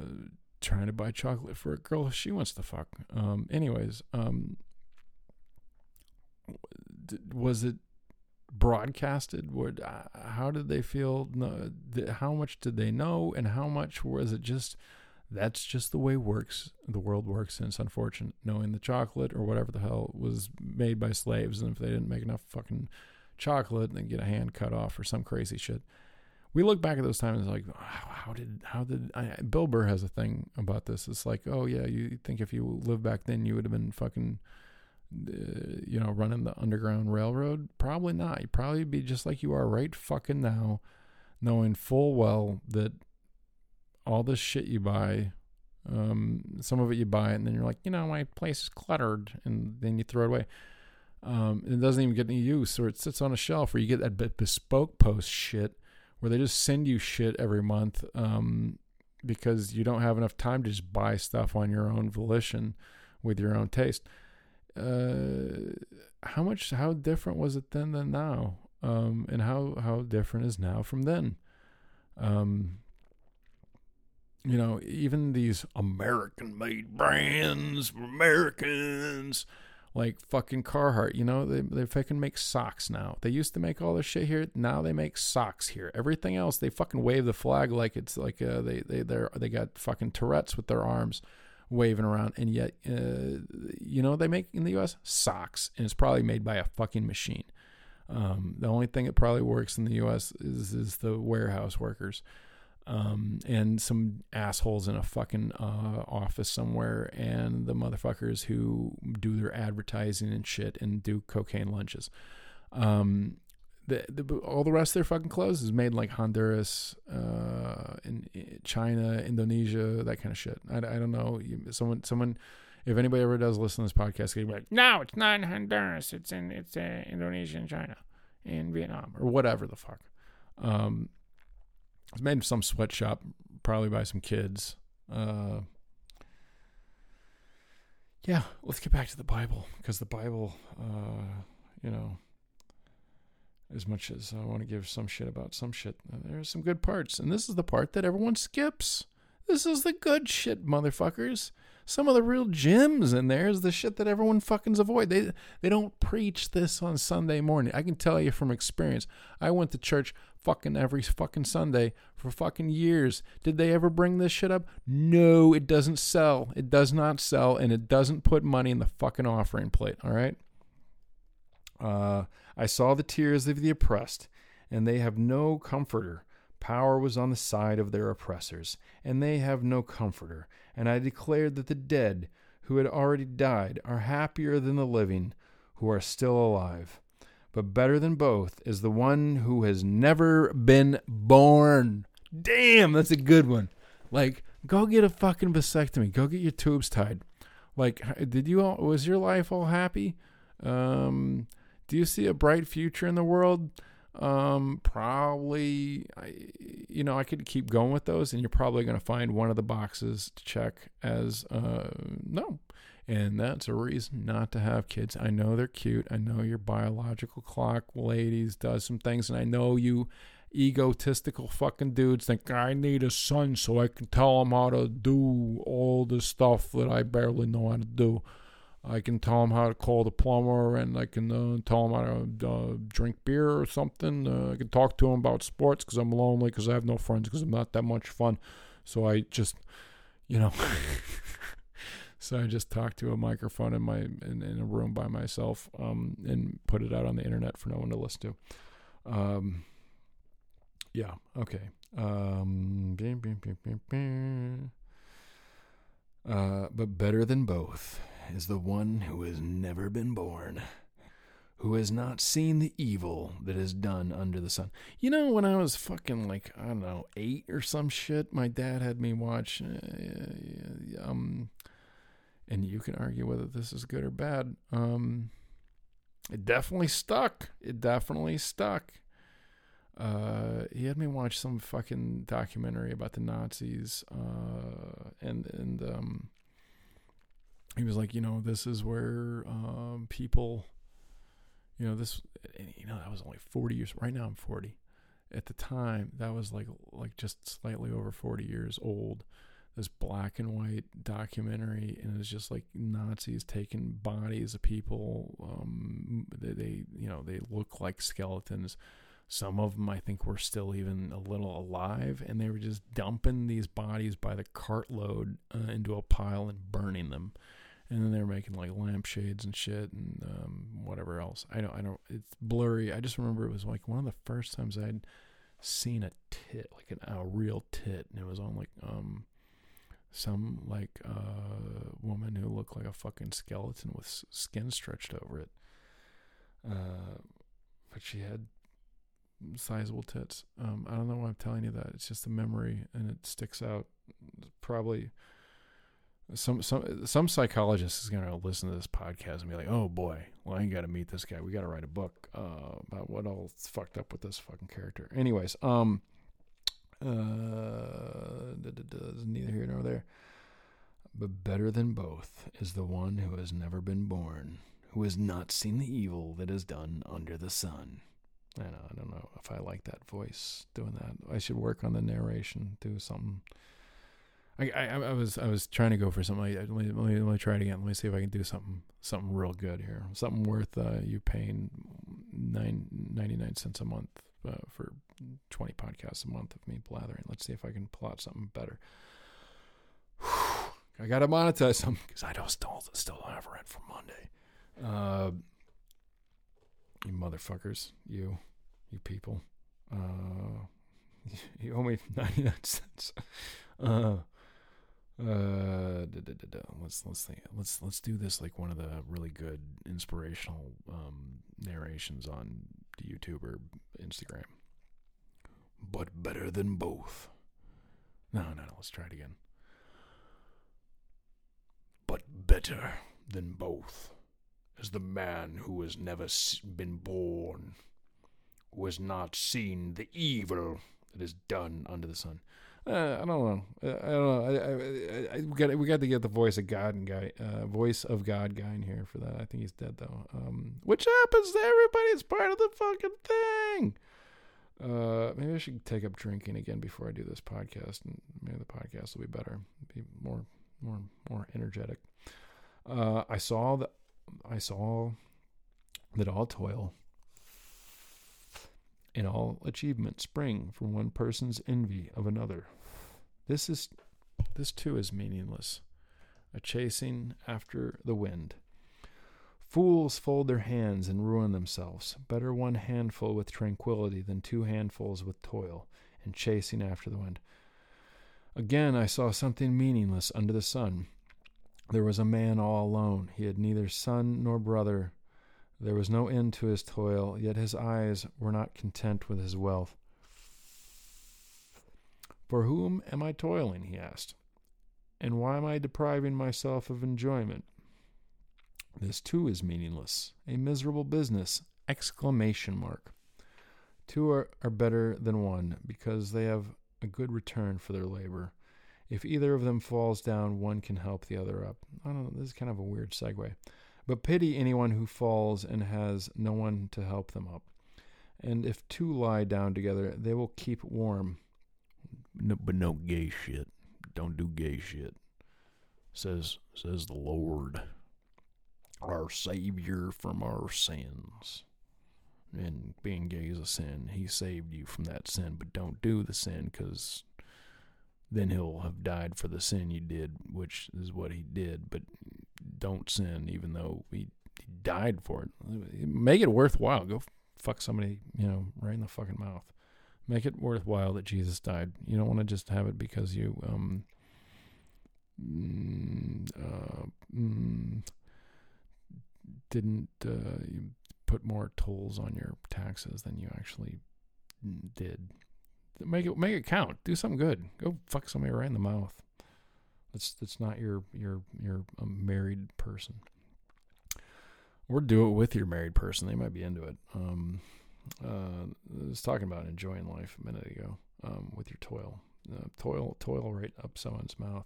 trying to buy chocolate for a girl she wants to fuck. Um, anyways, um, was it broadcasted? What? Uh, how did they feel? No, how much did they know, and how much was it just? That's just the way works. The world works, and it's unfortunate knowing the chocolate or whatever the hell was made by slaves, and if they didn't make enough fucking chocolate, then get a hand cut off or some crazy shit we look back at those times like how did how did I, Bill Burr has a thing about this. It's like oh yeah, you think if you lived back then you would have been fucking uh, you know running the underground railroad? Probably not. You'd probably be just like you are right fucking now, knowing full well that all this shit you buy. Um, some of it you buy it and then you're like, you know, my place is cluttered, and then you throw it away. Um, it doesn't even get any use, or it sits on a shelf, or you get that bespoke post shit where they just send you shit every month um, because you don't have enough time to just buy stuff on your own volition with your own taste. Uh, how much, how different was it then than now? Um, and how, how different is now from then? Um, you know, even these American made brands, Americans, like fucking Carhartt, you know, they, they fucking make socks now. They used to make all this shit here. Now they make socks here. Everything else, they fucking wave the flag like it's like uh, they, they, they they got fucking Tourette's with their arms waving around. And yet, uh, you know, they make in the U.S. socks and it's probably made by a fucking machine. Um, the only thing that probably works in the U.S. is, is the warehouse workers um, and some assholes in a fucking uh, office somewhere, and the motherfuckers who do their advertising and shit and do cocaine lunches. Um, the, the, all the rest of their fucking clothes is made in like Honduras, uh, in, in China, Indonesia, that kind of shit. I, I don't know. Someone, someone, if anybody ever does listen to this podcast, they be like, "No, it's not in Honduras. It's in it's uh, Indonesia and China, and Vietnam, or whatever the fuck." Um, it's made in some sweatshop, probably by some kids. Uh, yeah, let's get back to the Bible because the Bible, uh, you know, as much as I want to give some shit about some shit, uh, there's some good parts. And this is the part that everyone skips. This is the good shit, motherfuckers. Some of the real gems in there is the shit that everyone fuckings avoid. They they don't preach this on Sunday morning. I can tell you from experience. I went to church fucking every fucking Sunday for fucking years. Did they ever bring this shit up? No, it doesn't sell. It does not sell, and it doesn't put money in the fucking offering plate. All right. Uh, I saw the tears of the oppressed, and they have no comforter. Power was on the side of their oppressors, and they have no comforter. And I declared that the dead, who had already died, are happier than the living, who are still alive but better than both is the one who has never been born. Damn, that's a good one. Like, go get a fucking vasectomy. Go get your tubes tied. Like, did you all, was your life all happy? Um, do you see a bright future in the world? Um, probably, I, you know, I could keep going with those, and you're probably going to find one of the boxes to check as uh, no. And that's a reason not to have kids. I know they're cute. I know your biological clock, ladies, does some things. And I know you egotistical fucking dudes think I need a son so I can tell him how to do all the stuff that I barely know how to do. I can tell him how to call the plumber and I can uh, tell him how to uh, drink beer or something. Uh, I can talk to him about sports because I'm lonely because I have no friends because I'm not that much fun. So I just, you know. So I just talked to a microphone in my in, in a room by myself um, and put it out on the internet for no one to listen to. Um, yeah. Okay. Um, uh, but better than both is the one who has never been born, who has not seen the evil that is done under the sun. You know, when I was fucking like I don't know eight or some shit, my dad had me watch uh, um and you can argue whether this is good or bad. Um, it definitely stuck. It definitely stuck. Uh, he had me watch some fucking documentary about the Nazis, uh, and and um, he was like, you know, this is where um, people, you know, this, you know, that was only forty years. Right now, I'm forty. At the time, that was like like just slightly over forty years old this black and white documentary, and it's just like Nazis taking bodies of people. Um, they, they, you know, they look like skeletons. Some of them, I think, were still even a little alive, and they were just dumping these bodies by the cartload uh, into a pile and burning them. And then they were making like lampshades and shit and um, whatever else. I don't, I don't. It's blurry. I just remember it was like one of the first times I'd seen a tit, like an, a real tit, and it was on like um some like uh, woman who looked like a fucking skeleton with skin stretched over it. Uh, but she had sizable tits. Um, I don't know why I'm telling you that. It's just a memory, and it sticks out. Probably some some some psychologist is gonna listen to this podcast and be like, "Oh boy, well I got to meet this guy. We got to write a book uh, about what all fucked up with this fucking character." Anyways, um Uh, neither here nor there. But better than both is the one who has never been born, who has not seen the evil that is done under the sun. I know, I don't know if I like that voice doing that. I should work on the narration, do something. I, I, I was I was trying to go for something. Let me, let me, let me try it again. Let me see if I can do something something real good here. Something worth uh, you paying nine ninety nine cents a month uh, for twenty podcasts a month of me blathering. Let's see if I can plot something better. I gotta monetize some because I don't still still don't have rent for Monday. Uh, you motherfuckers, you, you people, uh, you owe me ninety nine cents. Uh, uh, da, da, da, let's let's think. Let's let's do this like one of the really good inspirational um, narrations on YouTube or Instagram. But better than both. No, no, no. Let's try it again but better than both is the man who has never been born, who has not seen the evil that is done under the sun. Uh, I don't know. Uh, I don't know. I, I, I, we got we got to get the voice of God and guy, uh, voice of God guy in here for that. I think he's dead though. Um, which happens to everybody. It's part of the fucking thing. Uh, maybe I should take up drinking again before I do this podcast, and maybe the podcast will be better, be more more more energetic. Uh, I saw that I saw that all toil and all achievement spring from one person's envy of another. This is this too is meaningless, a chasing after the wind. Fools fold their hands and ruin themselves. Better one handful with tranquility than two handfuls with toil and chasing after the wind. Again, I saw something meaningless under the sun. There was a man all alone. He had neither son nor brother. There was no end to his toil, yet his eyes were not content with his wealth. For whom am I toiling? he asked. And why am I depriving myself of enjoyment? This too is meaningless, a miserable business! Exclamation mark. Two are, are better than one, because they have a good return for their labor. If either of them falls down, one can help the other up. I don't know, this is kind of a weird segue. But pity anyone who falls and has no one to help them up. And if two lie down together, they will keep warm. No, but no gay shit. Don't do gay shit. Says says the Lord, our Savior from our sins and being gay is a sin. He saved you from that sin, but don't do the sin because then he'll have died for the sin you did, which is what he did. But don't sin, even though he, he died for it. Make it worthwhile. Go fuck somebody, you know, right in the fucking mouth. Make it worthwhile that Jesus died. You don't want to just have it because you um mm, uh, mm, didn't uh, you put more tolls on your taxes than you actually did. Make it make it count. Do something good. Go fuck somebody right in the mouth. That's that's not your your your a married person. Or do it with your married person. They might be into it. Um, uh, I was talking about enjoying life a minute ago um, with your toil. Uh, toil toil right up someone's mouth.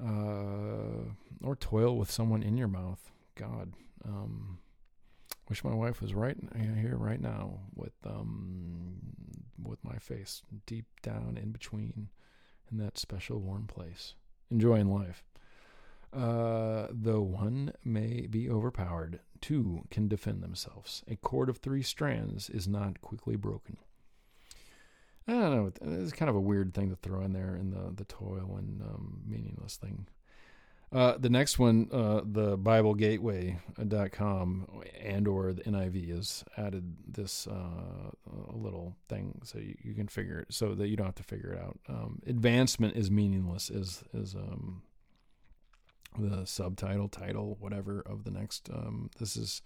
Uh, or toil with someone in your mouth. God. Um, Wish my wife was right here, right now, with um, with my face deep down in between, in that special warm place, enjoying life. Uh, though one may be overpowered, two can defend themselves. A cord of three strands is not quickly broken. I don't know. It's kind of a weird thing to throw in there in the the toil and um, meaningless thing. Uh, the next one, uh, the BibleGateway.com and or the NIV has added this uh, little thing so you, you, can figure it so that you don't have to figure it out. Um, advancement is meaningless is is um, the subtitle, title, whatever of the next. Um, this is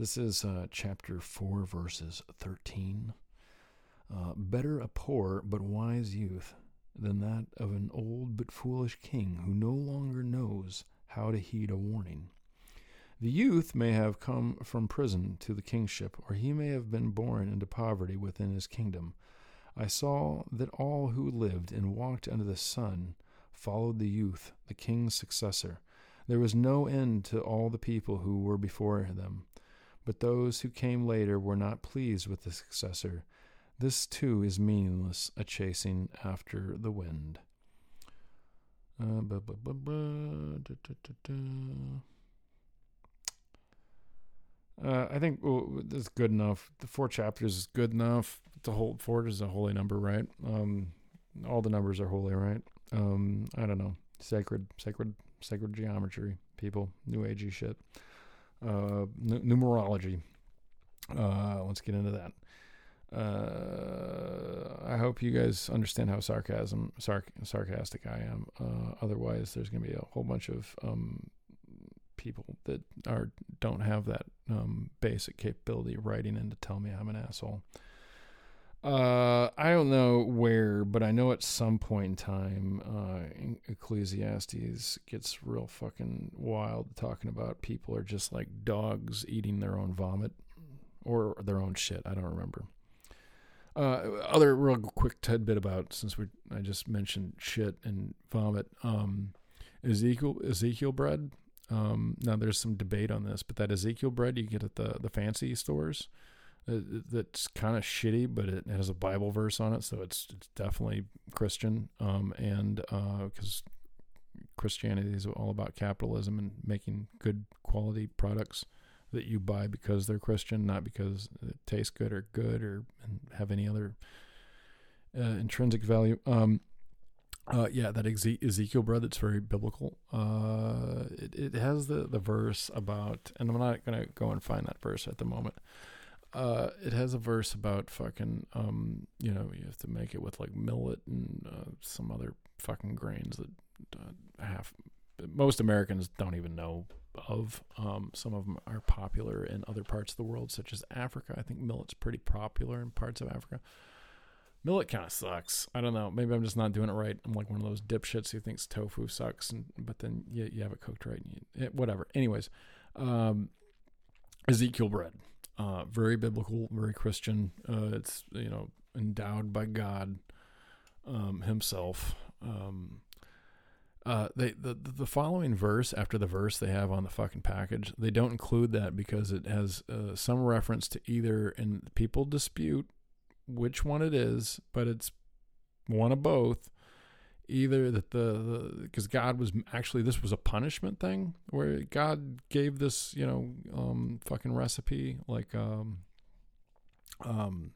this is uh, chapter four, verses thirteen. Uh, better a poor but wise youth than that of an old but foolish king who no longer knows how to heed a warning. The youth may have come from prison to the kingship, or he may have been born into poverty within his kingdom. I saw that all who lived and walked under the sun followed the youth, the king's successor. There was no end to all the people who were before them. But those who came later were not pleased with the successor. This too is meaningless, a chasing after the wind. Uh, da- da- da-. Uh, I think this is good enough. The four chapters is good enough. The whole four is a holy number, right? Um, all the numbers are holy, right? Um, I don't know, sacred, sacred, sacred geometry, people, new agey shit, uh, n- numerology. Uh, let's get into that. Uh, I hope you guys understand how sarcasm, sarc- sarcastic I am. Uh, otherwise, there's going to be a whole bunch of um, people that are don't have that um, basic capability writing in to tell me I'm an asshole. Uh, I don't know where, but I know at some point in time, uh, Ecclesiastes gets real fucking wild, talking about people are just like dogs eating their own vomit or their own shit. I don't remember. Uh, other real quick tidbit about since we I just mentioned shit and vomit. Um, Ezekiel Ezekiel bread. Um, now there's some debate on this, but that Ezekiel bread you get at the the fancy stores, uh, that's kind of shitty, but it has a Bible verse on it, so it's it's definitely Christian. Um, and because Christianity is all about capitalism and making good quality products that you buy because they're Christian, not because it tastes good or good or have any other uh, intrinsic value. Um, uh, yeah, that Ezekiel bread that's very biblical. Uh, it, it has the, the verse about, and I'm not going to go and find that verse at the moment. Uh, it has a verse about fucking, um, you know, you have to make it with like millet and uh, some other fucking grains that uh, half most Americans don't even know of. Um, some of them are popular in other parts of the world, such as Africa. I think millet's pretty popular in parts of Africa. Millet kind of sucks. I don't know. Maybe I'm just not doing it right. I'm like one of those dipshits who thinks tofu sucks, and but then you, you have it cooked right. And you, it, whatever. Anyways, um, Ezekiel bread, uh, very biblical, very Christian. Uh, it's you know endowed by God um, Himself. Um, uh, they the the following verse after the verse they have on the fucking package, they don't include that because it has uh, some reference to either, and people dispute which one it is, but it's one of both. Either that the because God was actually this was a punishment thing where God gave this you know um fucking recipe like um um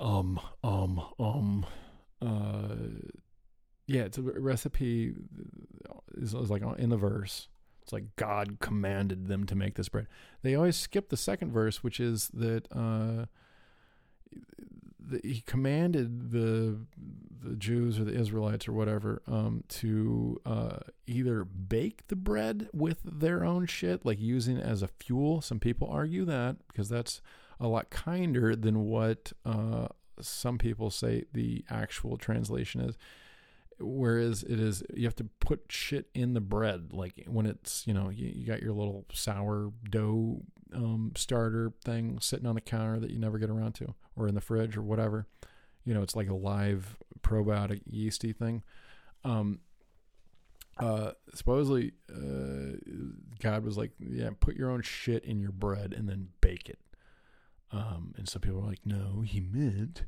um um um uh yeah it's a recipe is, is like in the verse it's like God commanded them to make this bread. They always skip the second verse, which is that uh, the, he commanded the the Jews or the Israelites or whatever um, to uh, either bake the bread with their own shit, like using it as a fuel. Some people argue that because that's a lot kinder than what uh, some people say the actual translation is whereas it is you have to put shit in the bread like when it's you know you, you got your little sour dough um, starter thing sitting on the counter that you never get around to or in the fridge or whatever. You know it's like a live probiotic yeasty thing. Um, uh, supposedly uh, god was like yeah put your own shit in your bread and then bake it. Um, and some people are like no he meant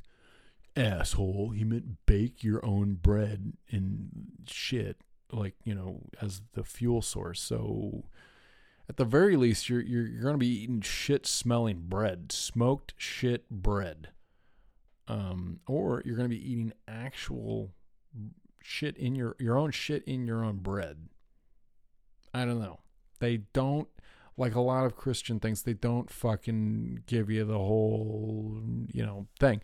asshole. He meant bake your own bread and shit, like you know, as the fuel source. So, at the very least, you're you're, you're going to be eating shit smelling bread, smoked shit bread, um, or you're going to be eating actual shit in your your own shit in your own bread. I don't know. They don't like a lot of Christian things. They don't fucking give you the whole you know thing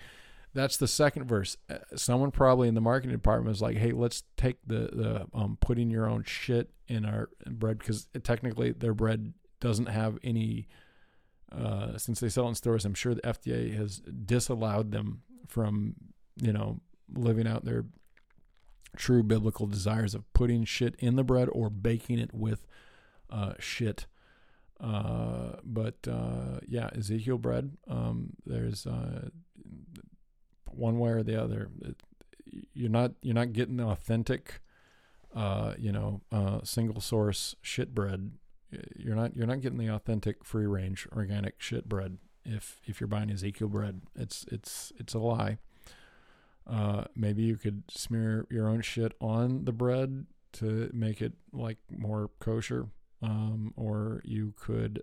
that's the second verse. Uh, someone probably in the marketing department was like, "Hey, let's take the the um, putting your own shit in our bread because technically their bread doesn't have any. Uh, since they sell it in stores, I'm sure the FDA has disallowed them from you know living out their true biblical desires of putting shit in the bread or baking it with uh, shit. Uh, but uh, yeah, Ezekiel bread. Um, there's uh, one way or the other. It, you're not you're not getting the authentic, uh, you know, uh, single source shit bread. You're not you're not getting the authentic free range organic shit bread if if you're buying Ezekiel bread. It's it's it's a lie. Uh, maybe you could smear your own shit on the bread to make it like more kosher, um, or you could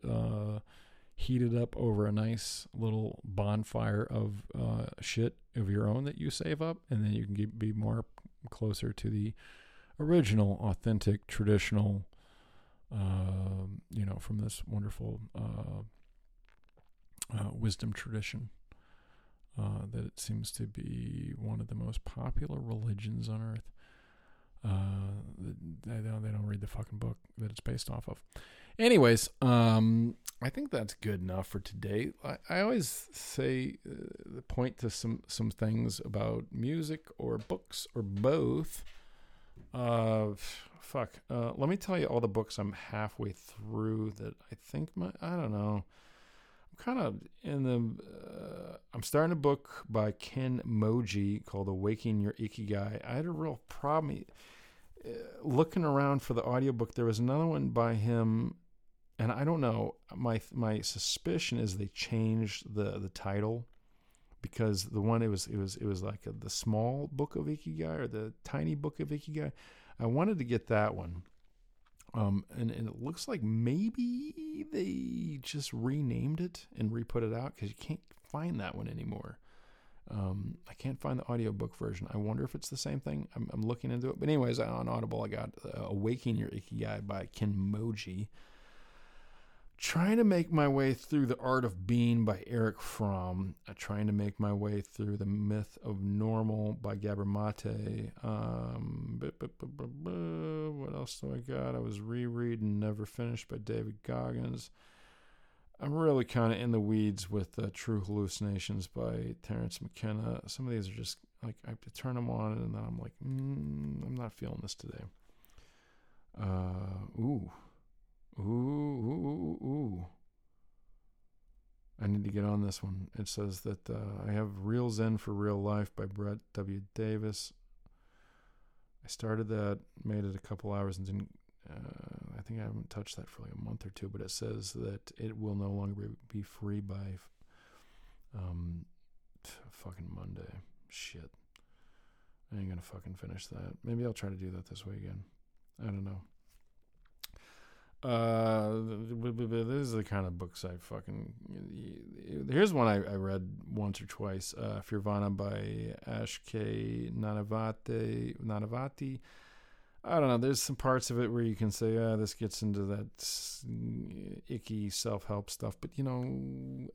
heat it up over a nice little bonfire of uh, shit of your own that you save up, and then you can get, be more closer to the original, authentic, traditional, uh, you know, from this wonderful uh, uh, wisdom tradition. Uh, that it seems to be one of the most popular religions on earth. Uh, they don't they don't read the fucking book that it's based off of. Anyways, um, I think that's good enough for today. I, I always say uh, point to some some things about music or books or both. Uh, fuck. Uh, let me tell you all the books I'm halfway through that I think my I don't know. I'm kind of in the. Uh, I'm starting a book by Ken Mogi called "Awakening Your Ikigai." I had a real problem uh, looking around for the audiobook. There was another one by him, and I don't know. My my suspicion is they changed the the title because the one it was it was it was like a, the small book of Ikigai or the tiny book of Ikigai. I wanted to get that one um, and, and it looks like maybe they just renamed it and re-put it out because you can't find that one anymore. Um, I can't find the audiobook version. I wonder if it's the same thing. I'm, I'm looking into it. But anyways, on Audible, I got uh, "Awakening Your Ikigai" by Ken Mogi trying to make my way through the art of being by Erich Fromm uh, trying to make my way through the myth of normal by Gabor Mate um, what else do i got? I was rereading never finished by david goggins. I'm really kind of in the weeds with uh, true hallucinations by terence mckenna. Some of these are just like i have to turn them on and then i'm like mm, i'm not feeling this today. Uh, ooh Ooh, ooh, ooh, ooh. I need to get on this one. It says that uh, I have Real Zen for Real Life by Brett W. Davis. I started that, made it a couple hours, and didn't. Uh, I think I haven't touched that for like a month or two, but it says that it will no longer be free by um, fucking Monday. Shit. I ain't gonna fucking finish that. Maybe I'll try to do that this weekend. I don't know. Uh, this is the kind of books I fucking. Here's one I, I read once or twice. Uh, Firvana by Ash K. Nanavati. Nanavati. I don't know. There's some parts of it where you can say, "Ah, this gets into that icky self-help stuff," but you know,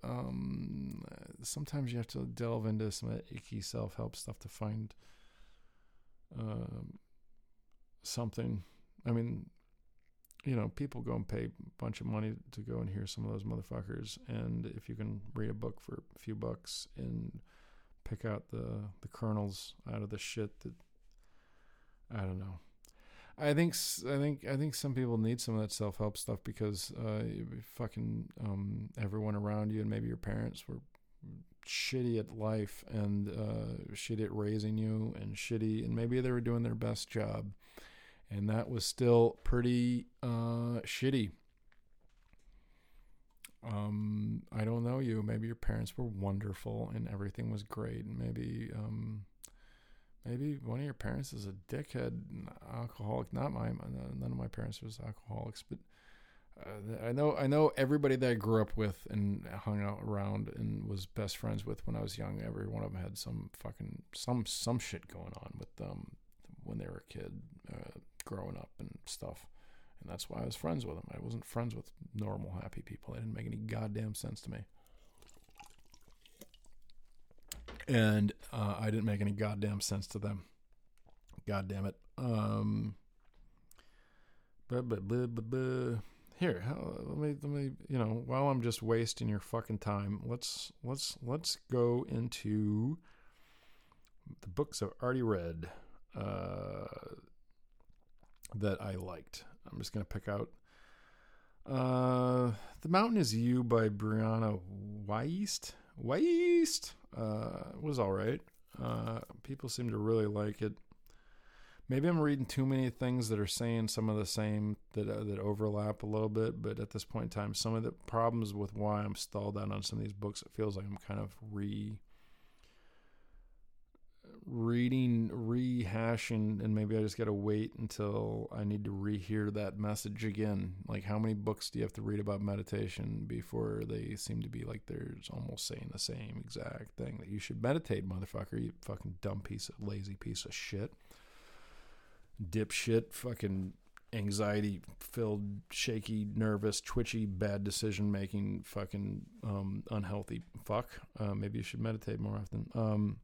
um, sometimes you have to delve into some icky self-help stuff to find um, something. I mean, you know, people go and pay a bunch of money to go and hear some of those motherfuckers. And if you can read a book for a few bucks and pick out the the kernels out of the shit that I don't know. I think I think I think some people need some of that self help stuff because uh, fucking um, everyone around you and maybe your parents were shitty at life and uh, shitty at raising you and shitty and maybe they were doing their best job and that was still pretty uh, shitty. Um, I don't know you. Maybe your parents were wonderful and everything was great, and maybe um, maybe one of your parents is a dickhead, alcoholic. Not mine. None of my parents was alcoholics, but. Uh, I know I know everybody that I grew up with and hung out around and was best friends with when I was young. Every one of them had some fucking some some shit going on with them when they were a kid. Uh, growing up and stuff. And that's why I was friends with them. I wasn't friends with normal, happy people. They didn't make any goddamn sense to me. And uh, I didn't make any goddamn sense to them. God damn it. Um, but, but, but, but here, let me, let me, you know, while I'm just wasting your fucking time, let's, let's, let's go into the books I've already read. Uh, that I liked. I'm just going to pick out uh, The Mountain is You by Brianna Wiest. Wiest uh, was all right. Uh, people seem to really like it. Maybe I'm reading too many things that are saying some of the same that uh, that overlap a little bit, but at this point in time, some of the problems with why I'm stalled out on some of these books, it feels like I'm kind of re reading, rehashing, and maybe I just got to wait until I need to rehear that message again. Like, how many books do you have to read about meditation before they seem to be like there's almost saying the same exact thing that you should meditate, motherfucker, you fucking dumb piece of lazy piece of shit, dipshit, fucking anxiety filled, shaky, nervous, twitchy, bad decision making, fucking um, unhealthy fuck. Uh, maybe you should meditate more often. Um,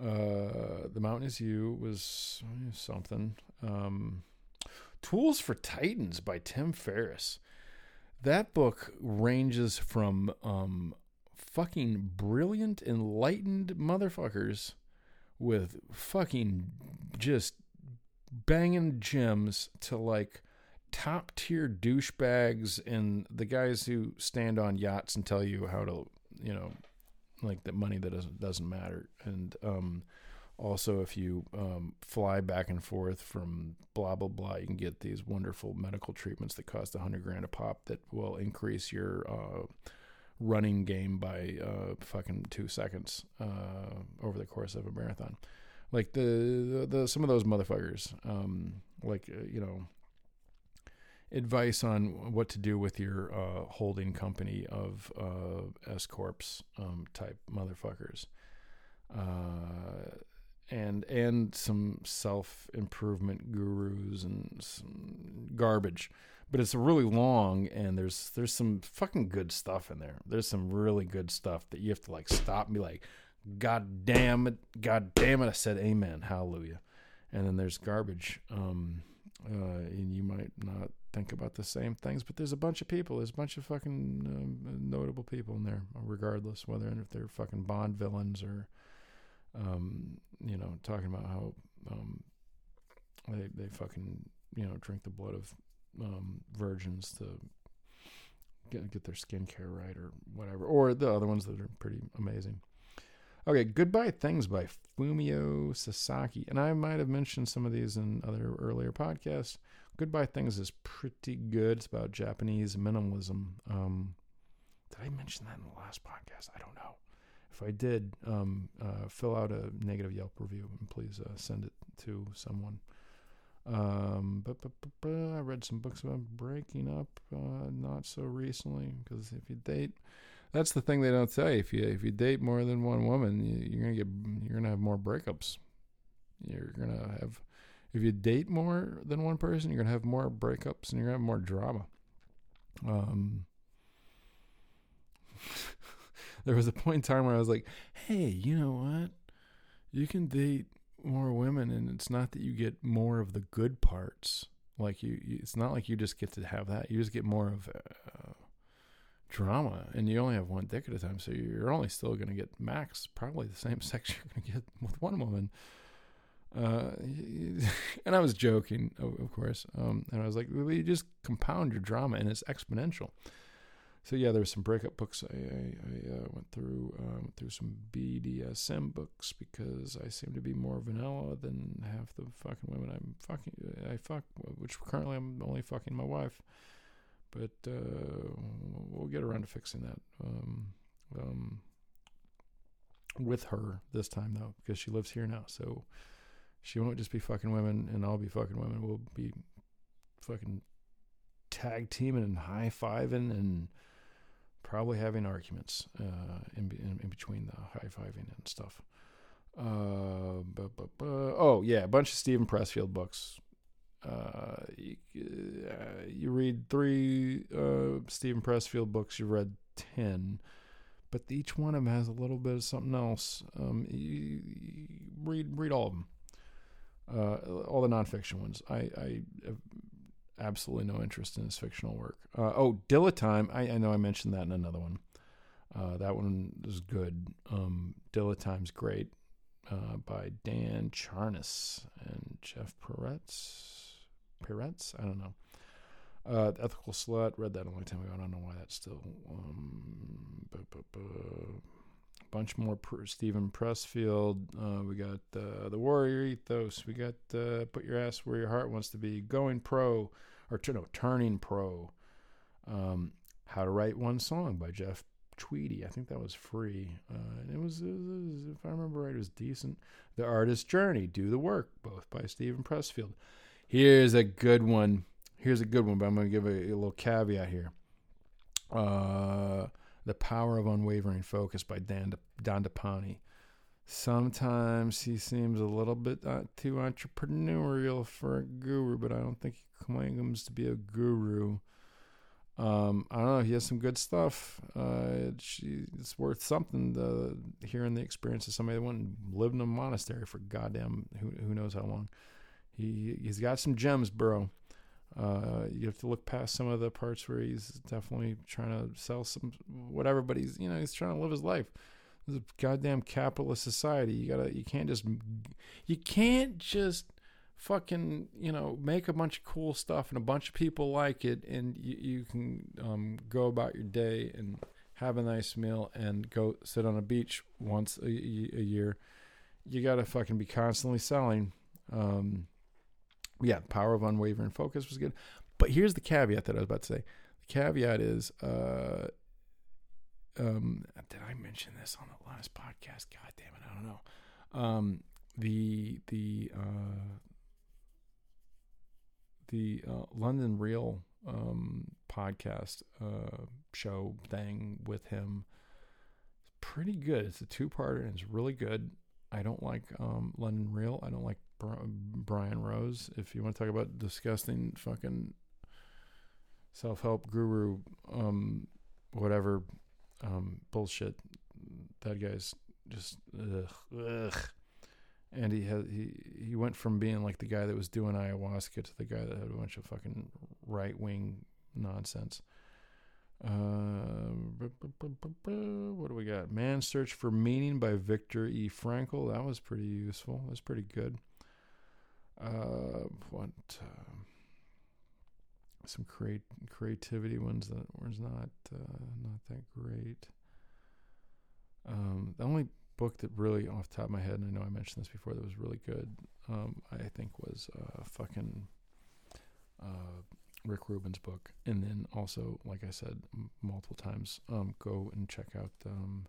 uh, the Mountain is You was something. Um, Tools for Titans by Tim Ferriss. That book ranges from um, fucking brilliant, enlightened motherfuckers with fucking just banging gems to like top tier douchebags and the guys who stand on yachts and tell you how to, you know, like the money that doesn't doesn't matter. And um also if you um, fly back and forth from blah blah blah you can get these wonderful medical treatments that cost a hundred grand a pop that will increase your uh, running game by uh, fucking two seconds uh, over the course of a marathon. Like the, the, the some of those motherfuckers um, like uh, you know advice on what to do with your uh, holding company of uh, S corps um, type motherfuckers, uh, and and some self improvement gurus and some garbage. But it's really long, and there's there's some fucking good stuff in there. There's some really good stuff that you have to like stop and be like, God damn it, God damn it! I said Amen, Hallelujah. And then there's garbage, um, uh, and you might not think about the same things. But there's a bunch of people. There's a bunch of fucking um, notable people in there, regardless whether if they're fucking Bond villains or, um, you know, talking about how um, they they fucking you know drink the blood of um, virgins to get get their skincare right or whatever, or the other ones that are pretty amazing. Okay, Goodbye Things by Fumio Sasaki. And I might have mentioned some of these in other earlier podcasts. Goodbye Things is pretty good. It's about Japanese minimalism. Um, did I mention that in the last podcast? I don't know. If I did, um, uh, fill out a negative Yelp review and please uh, send it to someone. Um, but, but, but, but, I read some books about breaking up uh, not so recently because if you date, that's the thing they don't tell you. If you if you date more than one woman, you, are gonna get you're gonna have more breakups. You're gonna have if you date more than one person, you're gonna have more breakups and you're gonna have more drama. Um, there was a point in time where I was like, "Hey, you know what? You can date more women, and it's not that you get more of the good parts. Like you, you it's not like you just get to have that. You just get more of uh, drama, and you only have one dick at a time, so you're only still gonna get max probably the same sex you're gonna get with one woman." Uh, and I was joking, of, of course. Um, and I was like, well, you just compound your drama, and it's exponential. So yeah, there's some breakup books I, I, I uh, went through. Uh, went through some BDSM books because I seem to be more vanilla than half the fucking women I'm fucking. I fuck, which currently I'm only fucking my wife. But uh, we'll get around to fixing that. Um, um, with her this time though, because she lives here now. So she won't just be fucking women and I'll be fucking women. We'll be fucking tag teaming and high fiving and probably having arguments uh, in, in, in between the high fiving and stuff. Uh, bu- bu- bu- oh yeah, a bunch of Steven Pressfield books. Uh, you, uh, you read three uh, Steven Pressfield books, you've read ten, but each one of them has a little bit of something else. Um, you, you read read all of them uh, all the nonfiction ones. I, I have absolutely no interest in his fictional work. Uh, oh, Dilla Time. I, I know I mentioned that in another one. Uh, that one is good. Um, Time's great uh, by Dan Charnas and Jeff Peretz. Peretz? I don't know. Uh, Ethical Slut. Read that a long time ago. I don't know why that's still. Um, bunch more pr- Steven Pressfield. Uh, we got uh, the Warrior Ethos. We got uh, Put Your Ass Where Your Heart Wants to Be. Going Pro, or no, Turning Pro. Um, How to Write One Song by Jeff Tweedy. I think that was free. Uh, and it was, it was, if I remember right, it was decent. The Artist's Journey, Do the Work, both by Steven Pressfield. Here's a good one. Here's a good one, but I'm going to give a, a, little caveat here. Uh, the Power of Unwavering Focus by Dan De, Dandapani. Sometimes he seems a little bit uh, too entrepreneurial for a guru, but I don't think he claims to be a guru. Um, I don't know. He has some good stuff. Uh, it's worth something to, hearing the experience of somebody that went and lived in a monastery for goddamn who who knows how long. He he's got some gems, bro. Uh, you have to look past some of the parts where he's definitely trying to sell some whatever, but he's you know he's trying to live his life. This goddamn capitalist society. You gotta you can't just you can't just fucking you know make a bunch of cool stuff and a bunch of people like it and you, you can um, go about your day and have a nice meal and go sit on a beach once a, a year you gotta fucking be constantly selling um, yeah power of unwavering focus was good but here's the caveat that i was about to say the caveat is uh, um, did i mention this on the last podcast god damn it i don't know um, the the uh, the uh, London Real um, podcast uh, show thing with him. It's pretty good. It's a two parter and it's really good. I don't like um, London Real. I don't like Brian Rose. If you want to talk about disgusting fucking self help guru, um, whatever um, bullshit, that guy's just ugh, ugh and he had he he went from being like the guy that was doing ayahuasca to the guy that had a bunch of fucking right wing nonsense. Uh, what do we got? Man's Search for Meaning by Viktor E. Frankl. That was pretty useful. That was pretty good. Uh, what? Uh, some create creativity ones that was not uh, not that great. Um, the only book that really, off top of my head, and I know I mentioned this before, that was really good, um, I think was uh, fucking uh, Rick Rubin's book. And then also, like I said m- multiple times, um, go and check out um,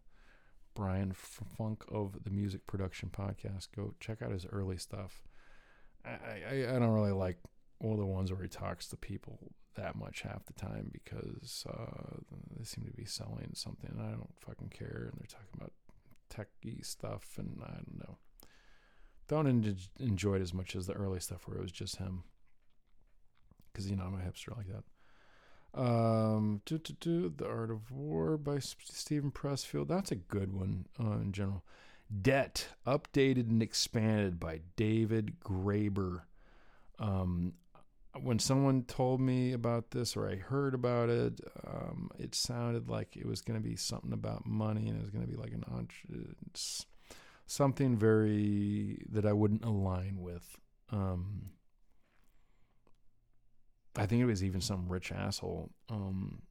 Brian Funk of the Music Production Podcast. Go check out his early stuff. I, I, I don't really like all the ones where he talks to people that much half the time because uh, they seem to be selling something and I don't fucking care. And they're talking about techy stuff, and I don't know. Don't en- enjoy it as much as the early stuff where it was just him. Because you know I'm a hipster like that. Um, do, do, do, The Art of War by Steven Pressfield. That's a good one uh, in general. Debt, updated and expanded by David Graeber. Um, when someone told me about this or I heard about it, um, it sounded like it was going to be something about money and it was going to be like an something very that I wouldn't align with. Um, I think it was even some rich asshole. Um,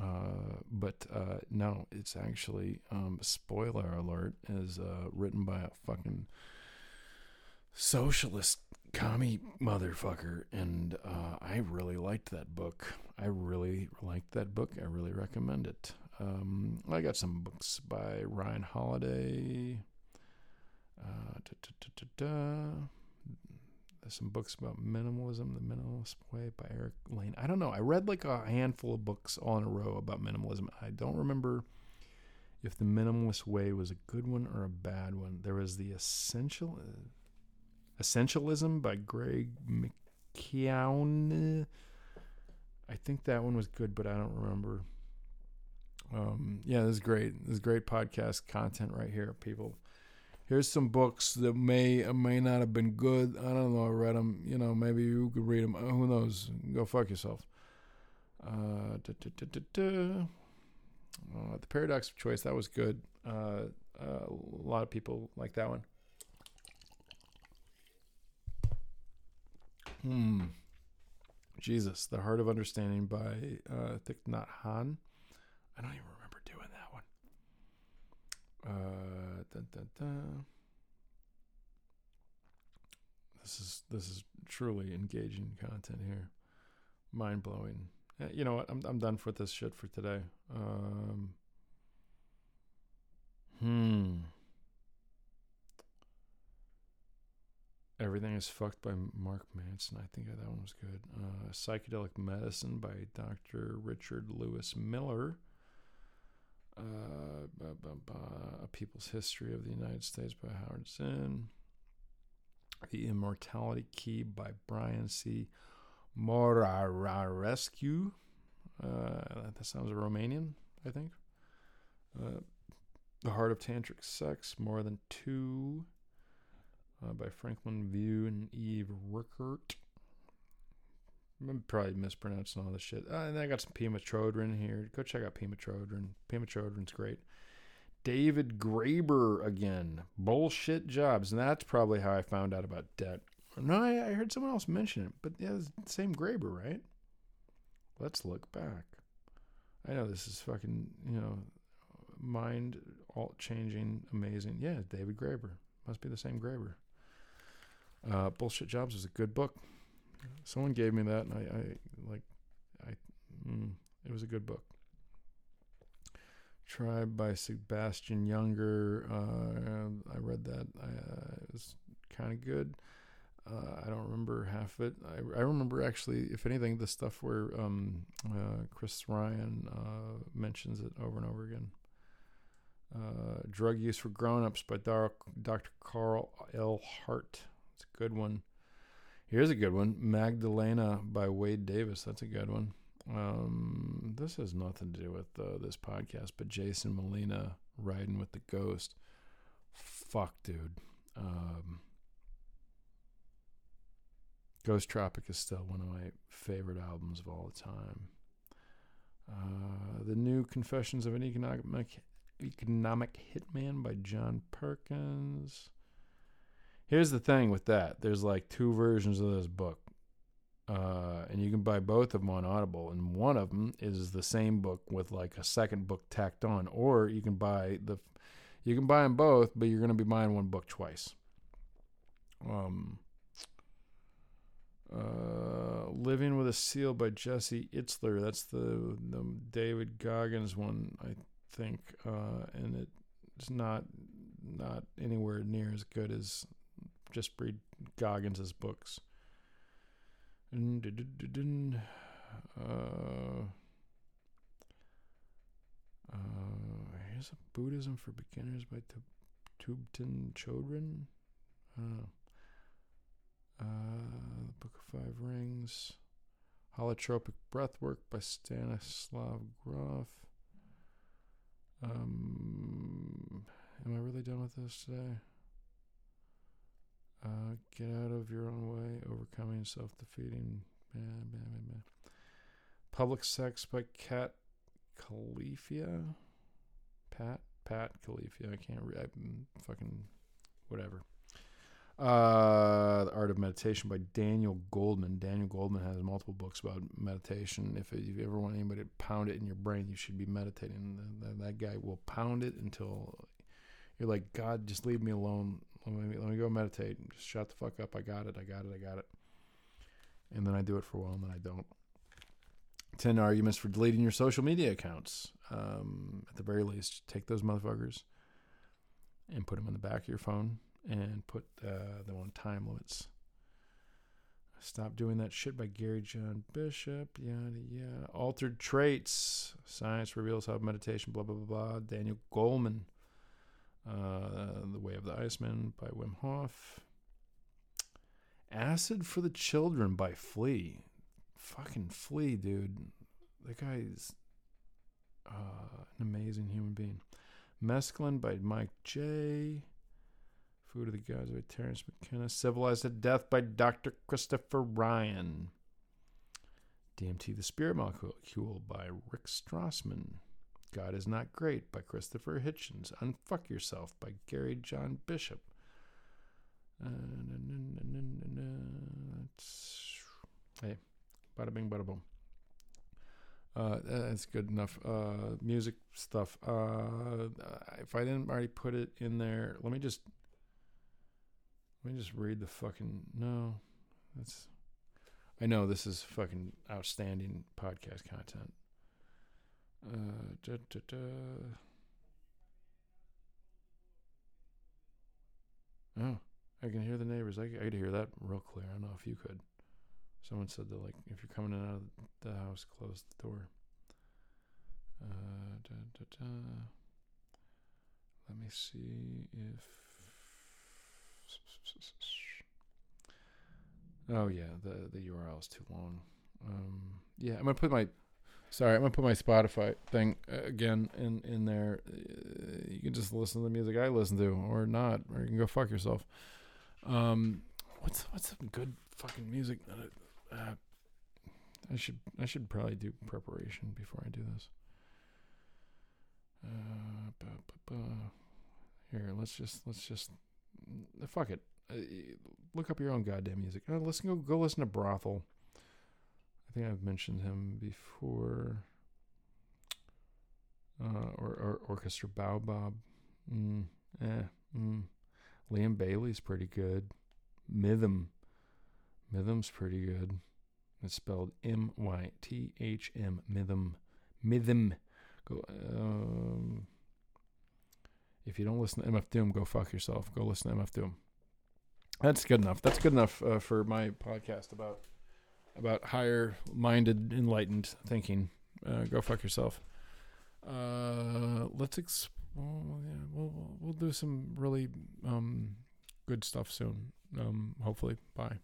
uh, but uh, no, it's actually um, spoiler alert is uh, written by a fucking socialist commie motherfucker. And uh, I really liked that book. I really liked that book. I really recommend it. Um, I got some books by Ryan Holiday. Uh, There's some books about minimalism, The Minimalist Way by Eric Lane. I don't know. I read like a handful of books all in a row about minimalism. I don't remember if The Minimalist Way was a good one or a bad one. There was The Essential. Essentialism by Greg McKeown. I think that one was good, but I don't remember. Um, yeah, this is great. This is great podcast content right here, people. Here's some books that may or may not have been good. I don't know. I read them. You know, maybe you could read them. Uh, who knows? Go fuck yourself. Uh, uh, the Paradox of Choice. That was good. Uh, uh a lot of people like that one. Hmm. Jesus, The Heart of Understanding by uh, Thich Nhat Hanh. I don't even remember doing that This is this is truly engaging content here, mind blowing. You know what? I'm I'm done with this shit for today. Um, hmm. Everything is fucked by Mark Manson. I think that one was good. Uh, Psychedelic Medicine by Dr. Richard Louis Miller. Uh. A People's History of the United States by Howard Zinn. The Immortality Key by Brian C. Muraresku. Uh, that sounds Romanian, I think. Uh, the Heart of Tantric Sex, More Than Two uh, by Franklin View and Eve Rickert. I'm probably mispronouncing all this shit. Uh, and I got some Pema Chodron here. Go check out. Pema Chodron's great. David Graeber again. Bullshit jobs. And that's probably how I found out about debt. No, I, I heard someone else mention it, but yeah, same Graeber, right? Let's look back. I know this is fucking, you know, mind alt changing, amazing. Yeah, David Graeber. Must be the same Graeber. Uh, Bullshit Jobs is a good book. Someone gave me that, and I, I like, I, mm, it was a good book. Tribe by Sebastian Younger. Uh, I read that. Uh, it was kind of good. Uh, I don't remember half of it. I, I remember actually, if anything, the stuff where um, uh, Chris Ryan uh, mentions it over and over again. Uh, Drug Use for Grown-Ups by Dr. Carl L. Hart. It's a good one. Here's a good one. Magdalena by Wade Davis. That's a good one. Um, this has nothing to do with uh, this podcast, but Jason Molina riding with the ghost. Fuck, dude. Um, Ghost Tropic is still one of my favorite albums of all time. Uh, the new Confessions of an Economic Economic Hitman by John Perkins. Here's the thing with that. There's like two versions of this book. Uh, and you can buy both of them on Audible. And one of them is the same book with like a second book tacked on, or you can buy the, you can buy them both, but you're going to be buying one book twice. Um, uh, Living with a Seal by Jesse Itzler. That's the the David Goggins one, I think, uh, and it's not not anywhere near as good as just read Goggins's books. Uh, uh, here's a Buddhism for Beginners by Thubten Chodron. I. Uh, the Book of Five Rings. Holotropic Breathwork by Stanislav Grof. Um, am I really done with this today? Uh, get out of your own way, overcoming self defeating. Public Sex by Cat Califia. Pat? Pat Califia. I can't read. I'm fucking whatever. Uh, the Art of Meditation by Daniel Goldman. Daniel Goldman has multiple books about meditation. If, you ever want anybody to pound it in your brain, you should be meditating. That guy will pound it until you're like, God, just leave me alone. Let me let me go meditate. Just shut the fuck up. I got it. I got it. I got it. And then I do it for a while, and then I don't. Ten arguments for deleting your social media accounts. Um, at the very least, take those motherfuckers and put them in the back of your phone and put uh, them on time limits. Stop doing that shit by Gary John Bishop. Yada yada. Altered traits. Science reveals how meditation. Blah blah blah blah. Daniel Goleman. Uh, the Way of the Iceman by Wim Hof. Acid for the Children by Flea. Fucking Flea, dude. That guy's uh, an amazing human being. Mescaline by Mike Jay Food of the Gods by Terence McKenna. Civilized to Death by Dr. Christopher Ryan. DMT the Spirit Molecule by Rick Strassman. God is Not Great by Christopher Hitchens. Unfuck Yourself by Gary John Bishop. Uh, hey, bada bing, bada boom. Uh, that's good enough. Uh, music stuff. Uh, if I didn't already put it in there, let me just let me just read the fucking no. That's I know this is fucking outstanding podcast content. Uh, da, da, da. Oh, I can hear the neighbors. I, I could hear that real clear. I don't know if you could. Someone said that, like, if you're coming in out of the house, close the door. Uh, da, da, da. Let me see if. Oh yeah, the the URL is too long. Um, yeah, I'm gonna put my. Sorry, I'm gonna put my Spotify thing uh, again in in there. Uh, you can just listen to the music I listen to, or not, or you can go fuck yourself. Um, what's what's some good fucking music that I, uh, I should I should probably do preparation before I do this. Uh, bah, bah, bah. Here, let's just let's just fuck it. Uh, look up your own goddamn music. Uh, listen, go go listen to Brothel. I think I've mentioned him before. Uh, or, or Orchestra Baobab. Mm, eh, mm. Liam Bailey's pretty good. Mythm. Mythm's pretty good. It's spelled M Y T H M. Mythm. Mythm. Go. Um, if you don't listen to MF Doom, go fuck yourself. Go listen to MF Doom. That's good enough. That's good enough uh, for my podcast about about higher minded, enlightened thinking. Uh, go fuck yourself. Uh, let's exp- well, yeah, we'll we'll do some really um, good stuff soon. Um, hopefully, bye.